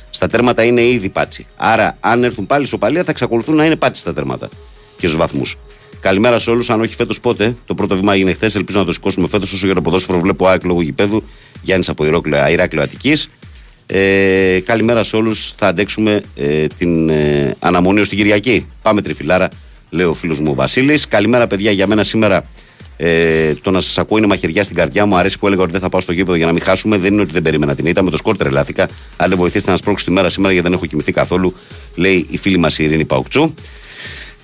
Στα τέρματα είναι ήδη πάτσι. Άρα, αν έρθουν πάλι ισοπαλία, θα εξακολουθούν να είναι πάτσι στα τέρματα και στους βαθμούς. Καλημέρα σε όλους. Αν όχι φέτος πότε, το πρώτο βήμα έγινε χθες. Ελπίζω να το σηκώσουμε φέτος. Όσο για το ποδόσφαιρο βλέπω ΑΕΚ λόγω γηπέδου. Γιάννης από Ηράκλειο, Ηράκλειο Αττικής. Ε, καλημέρα σε όλους. Θα αντέξουμε ε, την ε, αναμονή ως την Κυριακή. Πάμε τριφυλάρα, λέει ο φίλος μου ο Βασίλης. Καλημέρα, παιδιά, για μένα σήμερα. Ε, το να σας ακούω είναι μαχαιριά στην καρδιά μου. Αρέσει που έλεγα ότι δεν θα πάω στο γήπεδο για να μην χάσουμε. Δεν είναι ότι δεν περίμενα την ήττα. Με το σκορ τρελάθηκα. Αν δεν βοηθήσετε να σπρώξω τη μέρα σήμερα γιατί δεν έχω κοιμηθεί καθόλου, λέει η φίλη μας η Ειρήνη Παουκτσού.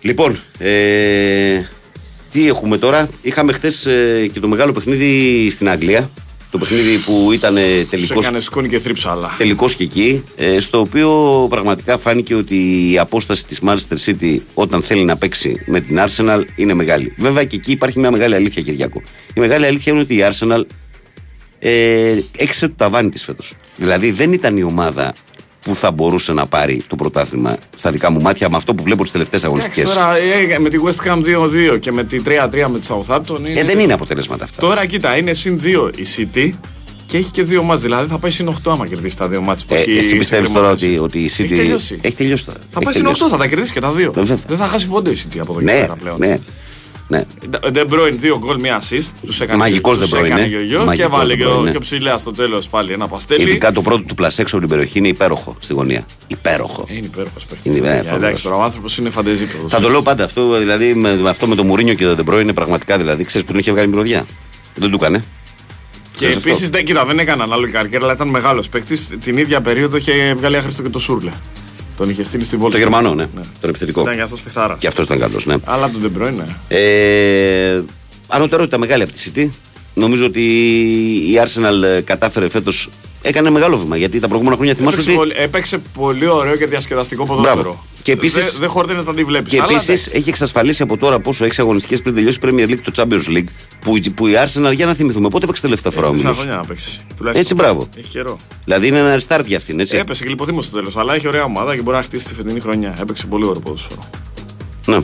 Λοιπόν, ε, τι έχουμε τώρα; Είχαμε χθες και το μεγάλο παιχνίδι στην Αγγλία. Το παιχνίδι που ήταν Σε τελικό έκανε σκόνη και θρύψαλα. τελικός και εκεί, ε, στο οποίο πραγματικά φάνηκε ότι η απόσταση της Manchester City όταν θέλει να παίξει με την Arsenal είναι μεγάλη. Βέβαια και εκεί υπάρχει μια μεγάλη αλήθεια, Κυριακό. Η μεγάλη αλήθεια είναι ότι η Arsenal ε, έξε το ταβάνι της φέτος. Δηλαδή δεν ήταν η ομάδα που θα μπορούσε να πάρει το πρωτάθλημα στα δικά μου μάτια με αυτό που βλέπω τις τελευταίες Εντάξει, αγωνιστικές. τώρα ε, με τη West Ham 2-2 και με τη 3-3 με τη Southampton είναι... Ε, δεν είναι αποτελέσματα αυτά. Τώρα κοίτα, είναι συν 2 η City και έχει και δύο μάτς. Δηλαδή θα πάει συν 8 άμα κερδίσει τα δύο μάτς που Ε, έχει εσύ πιστεύεις τώρα ότι, ότι η City. Έχει τελειώσει. Έχει τελειώσει τώρα. Θα Έχει πάει συν 8, τελειώσει. θα τα κερδίσει και τα δύο. Ε, βέβαια. Δεν θα χάσει πόντο η City από εδώ και Ναι, πέρα πλέον. ναι. Ναι. De Bruyne, δύο γκολ, μία assist. Τους έκανε, Μαγικός τους De Bruyne, έκανε ναι. γιο-γιο και Μαγικός βάλε De και, Bruyne, ο- ναι. και ψηλά στο τέλος πάλι ένα παστέλι. Ειδικά το πρώτο του πλασέ έξω από την περιοχή είναι υπέροχο στη γωνία. Υπέροχο. Είναι υπέροχος παίκτης. Είναι, ε, φοβερός. Εντάξει, τώρα ο άνθρωπος είναι φαντεζί Θα το λέω πάντα αυτό, δηλαδή με, με αυτό με το Μουρίνιο και το De Bruyne είναι πραγματικά δηλαδή. Ξέρεις που τον είχε βγάλει μυρωδιά. Δεν του έκανε. Και Ξέρεις επίσης αυτό. δεν, κοίτα, δεν έκανε ανάλογη καριέρα, αλλά ήταν μεγάλος παίκτης. Την ίδια περίοδο είχε βγάλει άχρηστο και το Σούρλε. Τον είχε στείλει στη βόλτα. Το Γερμανό, ναι. Το επιθετικό. Ήταν για αυτός παιχτάρας. Και αυτός ήταν καλός, ναι. Αλλά τον De Bruyne, ναι. Ε, ανωτερότητα μεγάλη από τη City. Νομίζω ότι η Arsenal ε, κατάφερε φέτος. Έκανε μεγάλο βήμα γιατί τα προηγούμενα χρόνια θυμάσαι Έπαιξε, ότι. πολύ, έπαιξε πολύ ωραίο και διασκεδαστικό ποδόσφαιρο. Μπράβο. Και επίσης- Δεν δε χόρτενε να τη βλέπεις. Και επίσης έχει εξασφαλίσει από τώρα πόσο έχει αγωνιστικές πριν τελειώσει η Premier League το Champions League που, η- που η Arsenal για να θυμηθούμε πότε έπαιξε τελευταία φορά ο Τέσσερα Μίλος. χρόνια να παίξει. Τουλάχιστον. Έτσι, μπράβο. Έχει καιρό. Δηλαδή είναι ένα restart για αυτήν, έτσι. Έπεσε και λιποθύμω στο τέλος, αλλά έχει ωραία ομάδα και μπορεί να χτίσει τη φετινή χρονιά. Έπαιξε πολύ ωραίο ποδόσφαιρο. Ναι.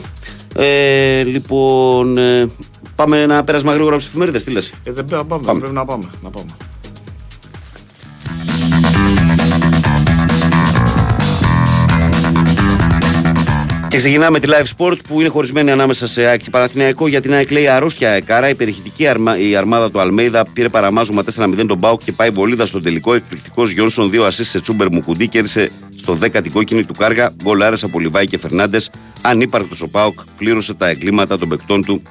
Ε, λοιπόν, ε, πάμε ένα πέρασμα γρήγορα από τις εφημερίδες. Τι λες; Ε, δεν πρέπει να πάμε. Πάμε. Πρέπει να πάμε. Να πάμε. Και ξεκινάμε τη live sport που είναι χωρισμένη ανάμεσα σε ΑΕΚ και Παναθηναϊκό για την ΑΕΚ λέει αρρώστια ΕΚΑΡΑ. Η περιχητική αρμα, η αρμάδα του Αλμέιδα πήρε παραμάζωμα 4-0 τον Μπάουκ και πάει μπολίδα στον τελικό. Εκπληκτικός Γιόνσον 2 ασίστ σε Τσούμπερ Μουκουντή κέρδισε στο 10 την κόκκινη του Κάργα. Γκολάρε από Λιβάη και Φερνάντες. Ανύπαρκτος ο Πάουκ πλήρωσε τα εγκλήματα των παικτών του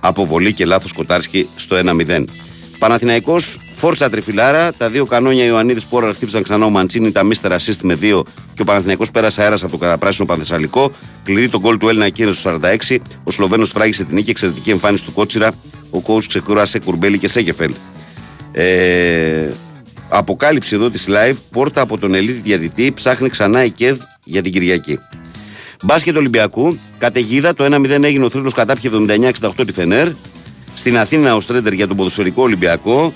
από βολή και λάθος Κοτάρσκι στο 1-0. Παναθηναϊκός, φόρσα τριφυλάρα. Τα δύο κανόνια Ιωαννίδης Πόρα χτύπησαν ξανά ο Μαντσίνη, τα μίστερα assist με δύο και ο Παναθηναϊκός πέρασε αέρας από το καταπράσινο Πανθεσσαλικό. Κλειδί τον γκολ του Έλληνα εκείνο στο 46. Ο Σλοβαίνος φράγησε την νίκη, εξαιρετική εμφάνιση του Κότσιρα. Ο Κόου ξεκούρασε Κουρμπέλη και Σέκεφελ. Ε, αποκάλυψη εδώ της live. Πόρτα από τον Ελίτη διαιτητή ψάχνει ξανά η ΚΕΔ για την Κυριακή. Μπάσκετ Ολυμπιακού, καταιγίδα, το 1-0 έγινε ο θρύλος κατάπιε 79-68 τη Φενέρ. Στην Αθήνα ο Στρέντερ για τον ποδοσφαιρικό Ολυμπιακό.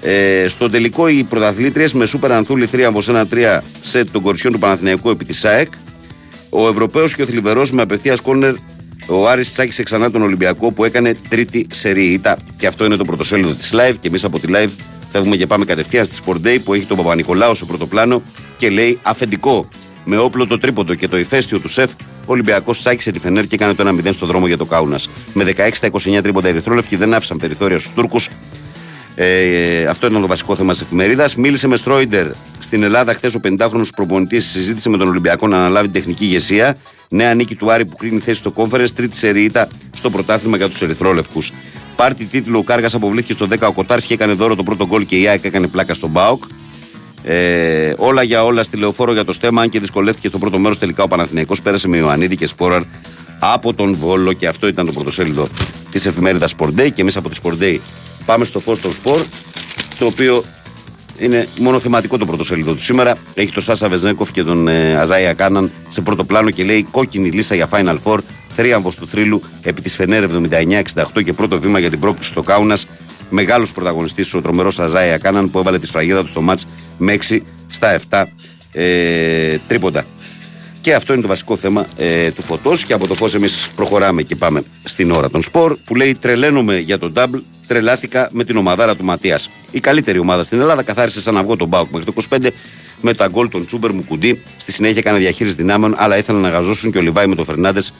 Ε, στο τελικό οι πρωταθλήτριες με σούπερ ανθούλη θρίαμβο 1-3 σετ των κοριτσιών του Παναθηναϊκού επί της ΣΑΕΚ. Ο Ευρωπαίος και ο Θλιβερός με απευθείας κόρνερ ο Άρης τσάκισε ξανά τον Ολυμπιακό που έκανε τρίτη σερή ήττα. Και αυτό είναι το πρωτοσέλιδο της live. Και εμείς από τη live φεύγουμε και πάμε κατευθείαν στη Sport Day που έχει τον Παπα-Νικολάου στο πρώτο πλάνο και λέει αφεντικό. Με όπλο το τρίποντο και το ηφαίστειο του σεφ, ο Ολυμπιακός τσάκισε τη Φενέρ και έκανε το 1-0 στο δρόμο για το Κάουνας. Με 16 στα 29 τρίποντα ερυθρόλευκοι δεν άφησαν περιθώρια στους Τούρκους. Ε, αυτό ήταν το βασικό θέμα της εφημερίδας. Μίλησε με Στρόιντερ στην Ελλάδα χθες ο 50χρονο προπονητής. Συζήτησε με τον Ολυμπιακό να αναλάβει την τεχνική ηγεσία. Νέα νίκη του Άρη που κλείνει θέση στο conference. Τρίτη σερίτα στο πρωτάθλημα για τους Ερυθρόλευκου. Πάρτι τίτλο ο Κάργας αποβλήθηκε στο 10. Ο Κοτάρσκι και έκανε δώρο το πρώτο γκολ και η ΑΕΚ έκανε πλάκα στον Μπάουκ. Ε, όλα για όλα στη λεωφόρο για το στέμα, αν και δυσκολεύτηκε στο πρώτο μέρος τελικά ο Παναθηναϊκός πέρασε με Ιωαννίδη και Σπόραρ από τον Βόλο και αυτό ήταν το πρωτοσέλιδο της εφημερίδας Sport Day. Και εμείς από τη Sport Day Πάμε στο φω των σπορ, το οποίο είναι μόνο θεματικό το πρώτο σελίδο του σήμερα. Έχει τον Σάσα Βεζέκοφ και τον ε, Αζάια Κάναν σε πρώτο πλάνο και λέει κόκκινη λύσα για Final Four. Θρίαμβο του θρύλου επί της Φενέρ 79-68 και πρώτο βήμα για την πρόκληση στο Κάουνας. Μεγάλος πρωταγωνιστής ο τρομερός Αζάια Κάναν που έβαλε τη σφραγίδα του στο μάτς με 6 στα 7 ε, τρίποντα. Και αυτό είναι το βασικό θέμα ε, του φωτός. Και από το φως εμείς προχωράμε και πάμε στην ώρα των σπορ που λέει Τρελαίνομαι για τον double. Τρελάθηκα με την ομαδάρα του Ματίας. Η καλύτερη ομάδα στην Ελλάδα καθάρισε σαν αυγό τον Μπάουκ μέχρι το 25 με τα γκολ των Τσούμπερ μου κουντί. Στη συνέχεια έκανε διαχείριση δυνάμεων, αλλά ήθελαν να γαζώσουν και ο Λιβάη με τον Φερνάντες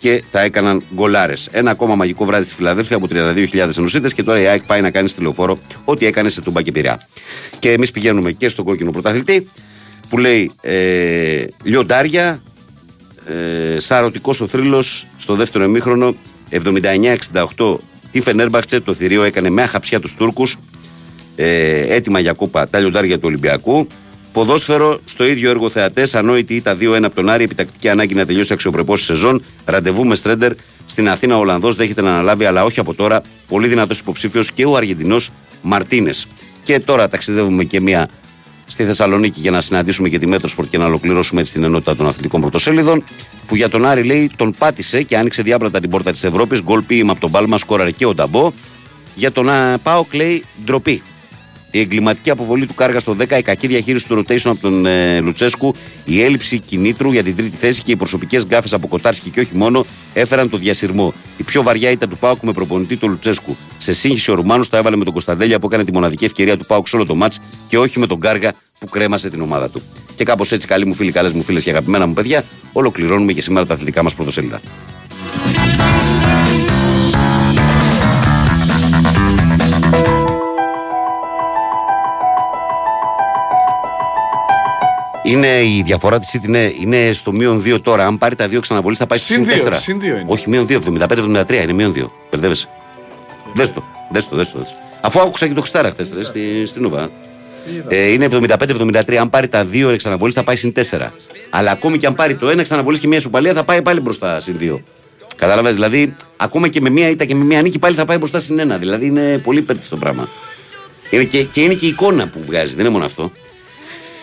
και τα έκαναν γκολάρες. Ένα ακόμα μαγικό βράδυ στη Φιλαδέλφια από 32.000 ενωσίτες και τώρα η ΑΕΚ πάει να κάνει στη λεωφόρο ό,τι έκανε σε Τούμπα και Πειραιά. Και εμείς πηγαίνουμε και στον κόκκινο πρωταθλητή που λέει ε, λιοντάρια, ε, σαρωτικός ο θρύλος στο δεύτερο εμίχρονο 79-68 η Φενέρμπαχτσε το θηρίο έκανε με αχαψιά τους Τούρκους ε, έτοιμα για κούπα τα λιοντάρια του Ολυμπιακού Ποδόσφαιρο στο ίδιο έργο θεατές, ανόητη ήταν 2-1 από τον Άρη, επιτακτική ανάγκη να τελειώσει αξιοπρεπώς η σεζόν. Ραντεβού με Στρέντερ στην Αθήνα. Ο Ολλανδός δέχεται να αναλάβει, αλλά όχι από τώρα. Πολύ δυνατός υποψήφιος και ο Αργεντινός Μαρτίνες. Και τώρα ταξιδεύουμε και μια στη Θεσσαλονίκη για να συναντήσουμε και τη Metrosport και να ολοκληρώσουμε έτσι την ενότητα των αθλητικών πρωτοσέλιδων. Που για τον Άρη λέει τον πάτησε και άνοιξε διάπλατα την πόρτα της Ευρώπης. Γκολ ποίημα από τον Πάλμα, σκόραρε και ο Νταμπό. Για τον ΠΑΟΚ λέει ντροπή. Η εγκληματική αποβολή του Κάργα στο 10, η κακή διαχείριση του rotation από τον ε, Λουτσέσκου, η έλλειψη κινήτρου για την τρίτη θέση και οι προσωπικές γκάφες από Κοτάρσκι και όχι μόνο έφεραν το διασυρμό. Η πιο βαριά ήταν του Πάουκ με προπονητή του Λουτσέσκου. Σε σύγχυση ο Ρουμάνος τα έβαλε με τον Κωνσταντέλια που έκανε τη μοναδική ευκαιρία του Πάουκ σε όλο το μάτς και όχι με τον Κάργα που κρέμασε την ομάδα του. Και κάπως έτσι, καλοί μου φίλοι, καλές μου φίλες και αγαπημένα μου παιδιά, ολοκληρώνουμε και σήμερα τα αθλητικά μας πρωτοσέλιδα. Είναι η διαφορά της City, ναι, είναι στο μείον 2 τώρα. Αν πάρει τα δύο ξαναβολής θα πάει Συν συν 4. δύο, συν δύο είναι. Όχι, μείον 2, 75-73 είναι μείον 2. Μπερδεύεσαι. Δες το, δες το, δες το. δες το. Αφού άκουσα και το Χριστάρα χθες στη, στην Ούβα. Ε, είναι 75-73. Αν πάρει τα δύο ξαναβολής θα πάει συν 4. Αλλά ακόμη και αν πάρει το ένα ξαναβολής και μια σουπαλία θα πάει πάλι μπροστά συν 2. Κατάλαβες, δηλαδή, ακόμα και με μία ήττα και με μία νίκη πάλι θα πάει μπροστά συν 1. Δηλαδή είναι πολύ υπέρτιστο το πράγμα. Είναι και, και είναι και η εικόνα που βγάζει, δεν είναι μόνο αυτό.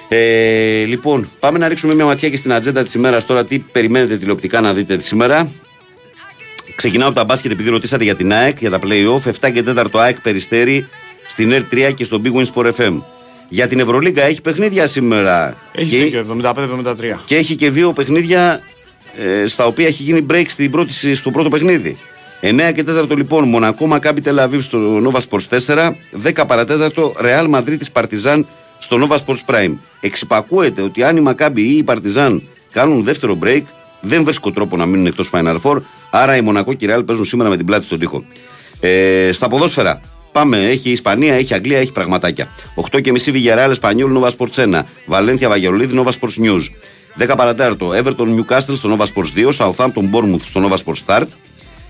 Ε, λοιπόν, πάμε να ρίξουμε μια ματιά και στην ατζέντα της ημέρας τώρα. Τι περιμένετε τηλεοπτικά να δείτε της σήμερα. Ξεκινάω από τα μπάσκετ επειδή ρωτήσατε για την ΑΕΚ, για τα playoff. 7 και 4 το ΑΕΚ περιστέρι στην R3 και στο Big Win Sport FM. Για την Ευρωλίγκα έχει παιχνίδια σήμερα. Έχει και, δίκιο, 75-73. και έχει και δύο παιχνίδια ε, στα οποία έχει γίνει break στην πρώτη, στο πρώτο παιχνίδι. 9 και 4 λοιπόν, Μονακό Μακάμπι Τελαβίβ στο Nova Sports 4, 10 παρατέταρτο Real Madrid της Παρτιζάν στο Nova Sports Prime. Εξυπακούεται ότι αν η Μακάμπι ή η Παρτιζάν κάνουν δεύτερο break, δεν βρίσκω τρόπο να μείνουν εκτός Final Four. Άρα η Μονακό και η Real παίζουν σήμερα με την πλάτη στον τοίχο. Ε, στα ποδόσφαιρα. Πάμε, έχει Ισπανία, έχει Αγγλία, έχει πραγματάκια. 8 και μισή Βηγιαράλ, Εσπανιόλ, Nova Sports 1. Βαλένθια, Βαγιολίδη, Nova Sports News. 10 παρατέταρτο, Everton, Newcastle στο Nova Sports 2. Southampton, Bournemouth στο Nova Sports Start.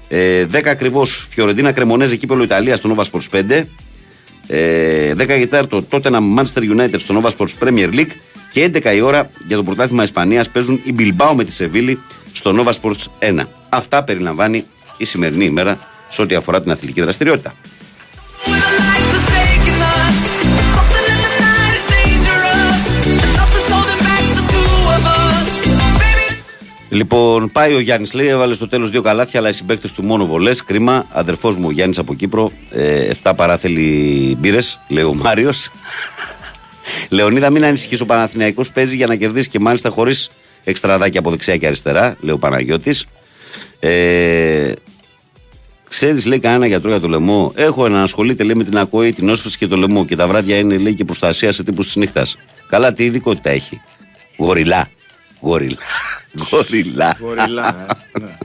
Ε, 10 ακριβώς, Φιωρεντίνα, Κρεμονέζε, κύπελο Ιταλία στο Nova Sports 5. Ε, 10 και 4 τότε ένα Manchester United στο Nova Sports Premier League και 11 η ώρα για το πρωτάθλημα Ισπανίας παίζουν η Bilbao με τη Σεβίλη στο Nova Sports 1. Αυτά περιλαμβάνει η σημερινή ημέρα σε ό,τι αφορά την αθλητική δραστηριότητα. Λοιπόν, πάει ο Γιάννης, λέει, έβαλε στο τέλος δύο καλάθια, αλλά οι συμπαίκτες του μόνο βολές. Κρίμα. Αδερφός μου ο Γιάννης από Κύπρο. Ε, 7 παράθελοι μπύρες, λέει ο Μάριος. <laughs> Λεωνίδα, μην ανησυχείς. Ο Παναθηναϊκός παίζει για να κερδίσει και μάλιστα χωρίς εξτραδάκια από δεξιά και αριστερά, λέει ο Παναγιώτης. Ε, Ξέρεις, λέει κανένα γιατρό για το λαιμό. Έχω έναν ασχολείται, λέει, με την ακοή, την όσφρηση και το λαιμό. Και τα βράδια είναι, λέει, και προστασία σε τύπους της νύχτας. Καλά, τι ειδικότητα έχει. Γοριλά. Γοριλά. Γοριλά. Γοριλά, ε, ναι.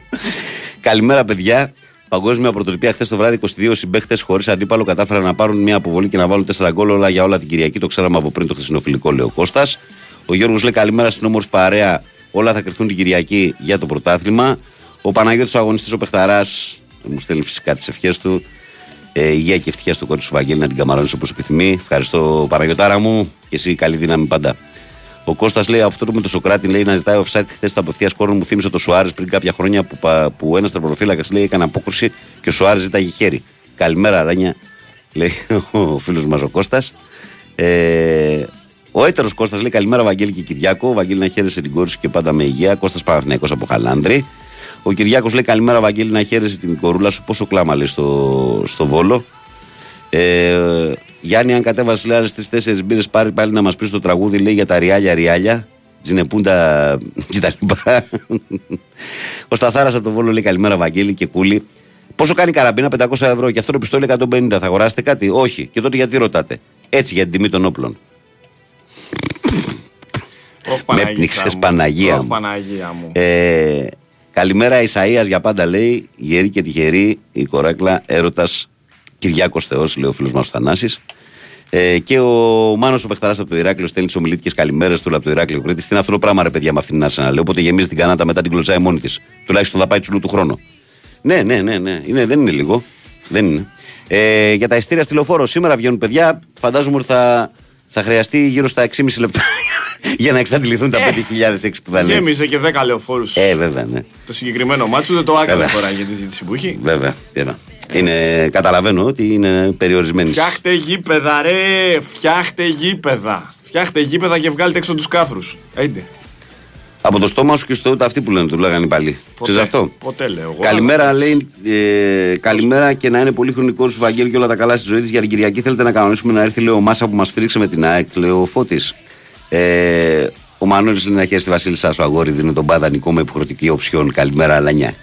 Καλημέρα, παιδιά. Παγκόσμια πρωτοτυπία χθες το βράδυ 22 συμπαίχτε χωρίς αντίπαλο κατάφεραν να πάρουν μια αποβολή και να βάλουν 4 γκολ όλα για όλα την Κυριακή. Το ξέραμε από πριν το χθεσινοφιλικό, λέει ο Κώστας. Ο Γιώργος λέει καλημέρα στην όμορφη παρέα. Όλα θα κρυφθούν την Κυριακή για το πρωτάθλημα. Ο Παναγιώτης ο αγωνιστής ο Πεχταράς μου στέλνει φυσικά τις ευχές του. Ε, υγεία και ευτυχία στο κόρη του Βαγγέλη να την καμαρώνεις όπως επιθυμεί. Ευχαριστώ Παναγιωτάρα μου και εσύ καλή δύναμη πάντα. Ο Κώστας λέει αυτό με το Σοκράτη λέει να ζητάει offside χθες τα απευθεία κόρνο μου θύμισε το Σουάρες πριν κάποια χρόνια που, πα- που ένας τερματοφύλακας λέει έκανε απόκρουση και ο Σουάρες ζήταγε χέρι. Καλημέρα, Ράνια. λέει ο φίλος μας ο Κώστας. Ε, ο έτερος Κώστας λέει καλημέρα Βαγγέλη και Κυριάκο. Βαγγέλη να χαίρεσαι την κόρη σου και πάντα με υγεία. Κώστας Παναθηναϊκός από Χαλάνδρη. Ο Κυριάκος λέει καλημέρα Βαγγέλη να χαίρεσαι την κορούλα σου. Πόσο κλάμα λέει στο, στο βόλο. Ε, Γιάννη, αν κατέβασες λέει άλλες τρει-τέσσερι μπύρες, πάρει πάλι να μας πεις το τραγούδι λέει για τα ριάλια ριάλια. Τζινεπούντα κτλ. Ο Σταθάρα από το Βόλο λέει καλημέρα Βαγγέλη και κούλι. Πόσο κάνει η καραμπίνα 500 ευρώ και αυτό το πιστόλι 150. Θα αγοράσετε κάτι, Όχι. Και τότε γιατί ρωτάτε; Έτσι για την τιμή των όπλων. Όχι Με Παναγίτσα πνίξες μου. Παναγία Όχι μου. Παναγία μου. Ε, καλημέρα Ισαΐας για πάντα λέει Γερή και τυχερή η κορέκλα έρωτας Κυριάκος Θεός λέει ο φίλος μας ο Θανάσης ε, και ο Μάνος ο Πεχταράς από το Ηράκλειο στέλνει τις ομιλήτικες καλημέρες του από το Ηράκλειο Κρήτης. Τι είναι αυτό το πράγμα ρε παιδιά με αυτήν την Arsenal. Λέει, Οπότε γεμίζει την κανάτα μετά την κλωτσάει μόνη της. Τουλάχιστον θα πάει τσουλού του χρόνου. Ναι, ναι, ναι, ναι. Είναι, δεν είναι λίγο. Δεν είναι. Ε, για τα ειστήρια στη λεωφόρο σήμερα βγαίνουν παιδιά. Φαντάζομαι ότι θα, θα χρειαστεί γύρω στα 6,5 λεπτά <laughs> για να εξαντληθούν τα 5.006 που θα είναι. Γέμιζε και 10 λεωφόρους. Ε, βέβαια, ναι. Το συγκεκριμένο μάτσο δεν το άκουγα Βέβαια. τώρα για τη ζήτηση που έχει. Βέβαια. βέβαια. Είναι, καταλαβαίνω ότι είναι περιορισμένης. Φτιάχτε γήπεδα, ρε! Φτιάχτε γήπεδα. Φτιάχτε γήπεδα και βγάλτε έξω τους κάφρου. Έντε. Από το στόμα σου και στο ούτε αυτοί που λένε, του λέγανε πάλι. Ξέρεις αυτό; Ποτέ λέω. εγώ. Καλημέρα, λέει. Ε, καλημέρα και να είναι πολύ χρονικό σου Βαγγέλη και όλα τα καλά στη ζωή της. Για την Κυριακή θέλετε να κανονίσουμε να έρθει, λέει ο Μάσα που μας φρίξε με την ΑΕΚ, λέει ο Φώτης. Ε, ο Μανώλης λέει να χαίρεσαι τη Βασίλισσα σου αγόρι, δίνει τον παδανικό με υποχρεωτική οψιόν. Καλημέρα, Αλανιά.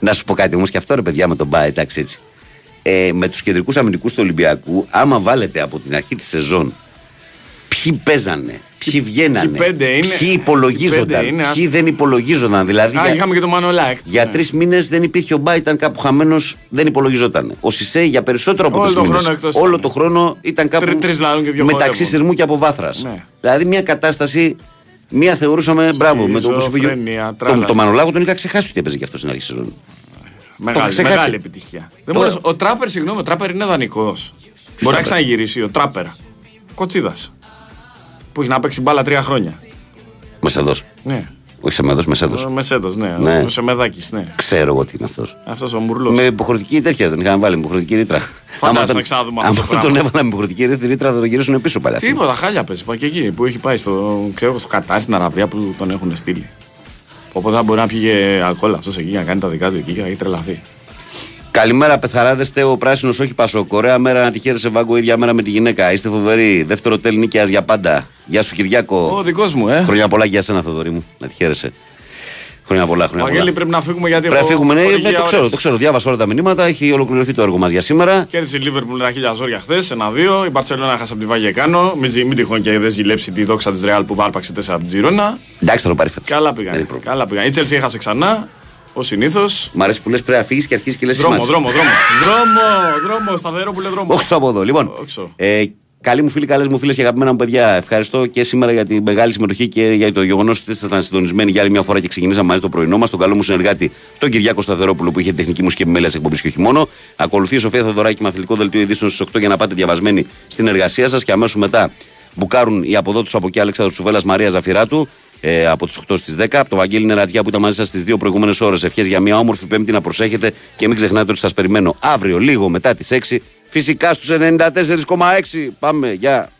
Να σου πω κάτι όμως και αυτό ρε παιδιά με τον Μπα, εντάξει έτσι. Ε, με τους κεντρικούς αμυντικούς του Ολυμπιακού, άμα βάλετε από την αρχή της σεζόν ποιοι παίζανε, ποιοι βγαίνανε, ποιοι πέντε είναι, ποιοι ποιοι υπολογίζονταν, πέντε είναι, ποιοι ας- δεν υπολογίζονταν. Δηλαδή Α, για, είχαμε και τον Μανολάκ. για τρεις μήνες δεν υπήρχε ο Μπά, ήταν κάπου χαμένος, δεν υπολογιζόταν. Ο Σισε για περισσότερο από Όλο τρεις τον μήνες. χρόνο εκτός Όλο ήταν. το χρόνο ήταν κάπου Τρι- τρεις λαλούν και δύο μεταξύ χορεύουν. σειρμού και από βάθρας. Ναι. Δηλαδή μια κατάσταση. Μία θεωρούσαμε μπράβο με το όπω είπε. Σχιζοφρένεια, Το, τράλα. το Μανολάγο τον είχα ξεχάσει ότι έπαιζε και αυτός στην αρχή σεζόν. Το Μεγάλη, είχα ξεχάσει. μεγάλη επιτυχία. Δεν Το- μου λες, ο Τράπερ, συγγνώμη, ο Τράπερ είναι δανεικός. Μπορεί να Τράπερ; ξαναγυρίσει ο Τράπερ. Κοτσίδας. Που έχει να παίξει μπάλα τρία χρόνια. Μεσεδό. Ναι. Όχι σε μεδό, μεσέδο. Ο Μεσέντο, ναι. Ναι. Ο Σεμεδάκη, ναι. Ξέρω εγώ τι είναι αυτός. Αυτός ο Μουρλό. Με υποχρεωτική τέτοια τον είχαν βάλει, με υποχρεωτική ρήτρα. Φαντάζομαι τον- να ξαναδούμε αυτό το άμα πράγμα. τον έβαλα με υποχρεωτική ρήτρα θα τον γυρίσουν πίσω παλιά. Τίποτα, χάλια παίζει. Πάει και εκεί που έχει πάει στο, ξέρω, στο Κατάρ στην Αραβία που τον έχουν στείλει. Οπότε θα μπορεί να πήγε αλκοόλ αυτός εκεί για να κάνει τα δικά του εκεί και να έχει τρελαθεί. Καλημέρα, πεθαράδες. Τέο πράσινος, όχι πασό. Ωραία μέρα να τη χαίρεσαι, Βάγκο, ίδια μέρα με τη γυναίκα. Είστε φοβεροί. Δεύτερο τέλ νίκαιας για πάντα. Γεια σου, Κυριάκο. Ο δικός μου, ε. Χρόνια πολλά για σένα, Θοδωρή μου. Να τη χαίρεσαι. Χρόνια πολλά, χρόνια Βαγγέλη, πολλά. πρέπει να φύγουμε γιατί Πρέπει να έχω φύγουμε, ναι, χορηγία ναι, το ξέρω, ώρες. το ξέρω. Διάβασα όλα τα μηνύματα. Έχει ολοκληρωθεί το έργο μας για σήμερα. Κέρδισε η Λίβερπουλ ένα χίλια ζόρια χθες, ένα-δύο. Η Μπαρσελόνα χάσε από τη Βαγεκάνο. Μην, ζη- μην τυχόν και δεν ζηλέψει τη δόξα της Ρεάλ που βάρπαξε 4 από την Τζιρόνα. Εντάξει, θα το πάρει φέτος. Καλά πήγαν. Καλά πήγαν. Η Τσέλσι έχασε ξανά, ω συνήθως. Μ' αρέσει που λες πρέπει να φύγεις και αρχίζεις και λες Δρόμο, δρόμο, δρόμο. <laughs> δρόμο, δρόμο, σταθερό που λέει δρόμο. Όχι από εδώ. Λοιπόν, ε, καλοί μου φίλοι, καλές μου φίλες και αγαπημένα μου παιδιά, ευχαριστώ και σήμερα για την μεγάλη συμμετοχή και για το γεγονός ότι ήσασταν συντονισμένοι για άλλη μια φορά και ξεκινήσαμε μαζί το πρωινό μας. Τον καλό μου συνεργάτη, τον Κυριάκο Σταθερόπουλο που είχε τεχνική μουσική επιμέλεια εκπομπής και όχι μόνο. Ακολουθεί η Σοφία Θεοδωράκη με αθλητικό δελτίο ειδήσεων στις 8 για να πάτε διαβασμένοι στην εργασία σας και αμέσως μετά μπουκάρουν οι αποδότες από εκεί Αλέξανδρος Τσουβέλλα Μαρία Ζαφυράτου ε, από τις 8 στις 10. Από το Βαγγέλη Νερατζιά που ήταν μαζί σας τι δύο προηγούμενες ώρες. Ευχές για μια όμορφη Πέμπτη να προσέχετε και μην ξεχνάτε ότι σας περιμένω αύριο λίγο μετά τις 6. Φυσικά στους 94,6. Πάμε, γεια.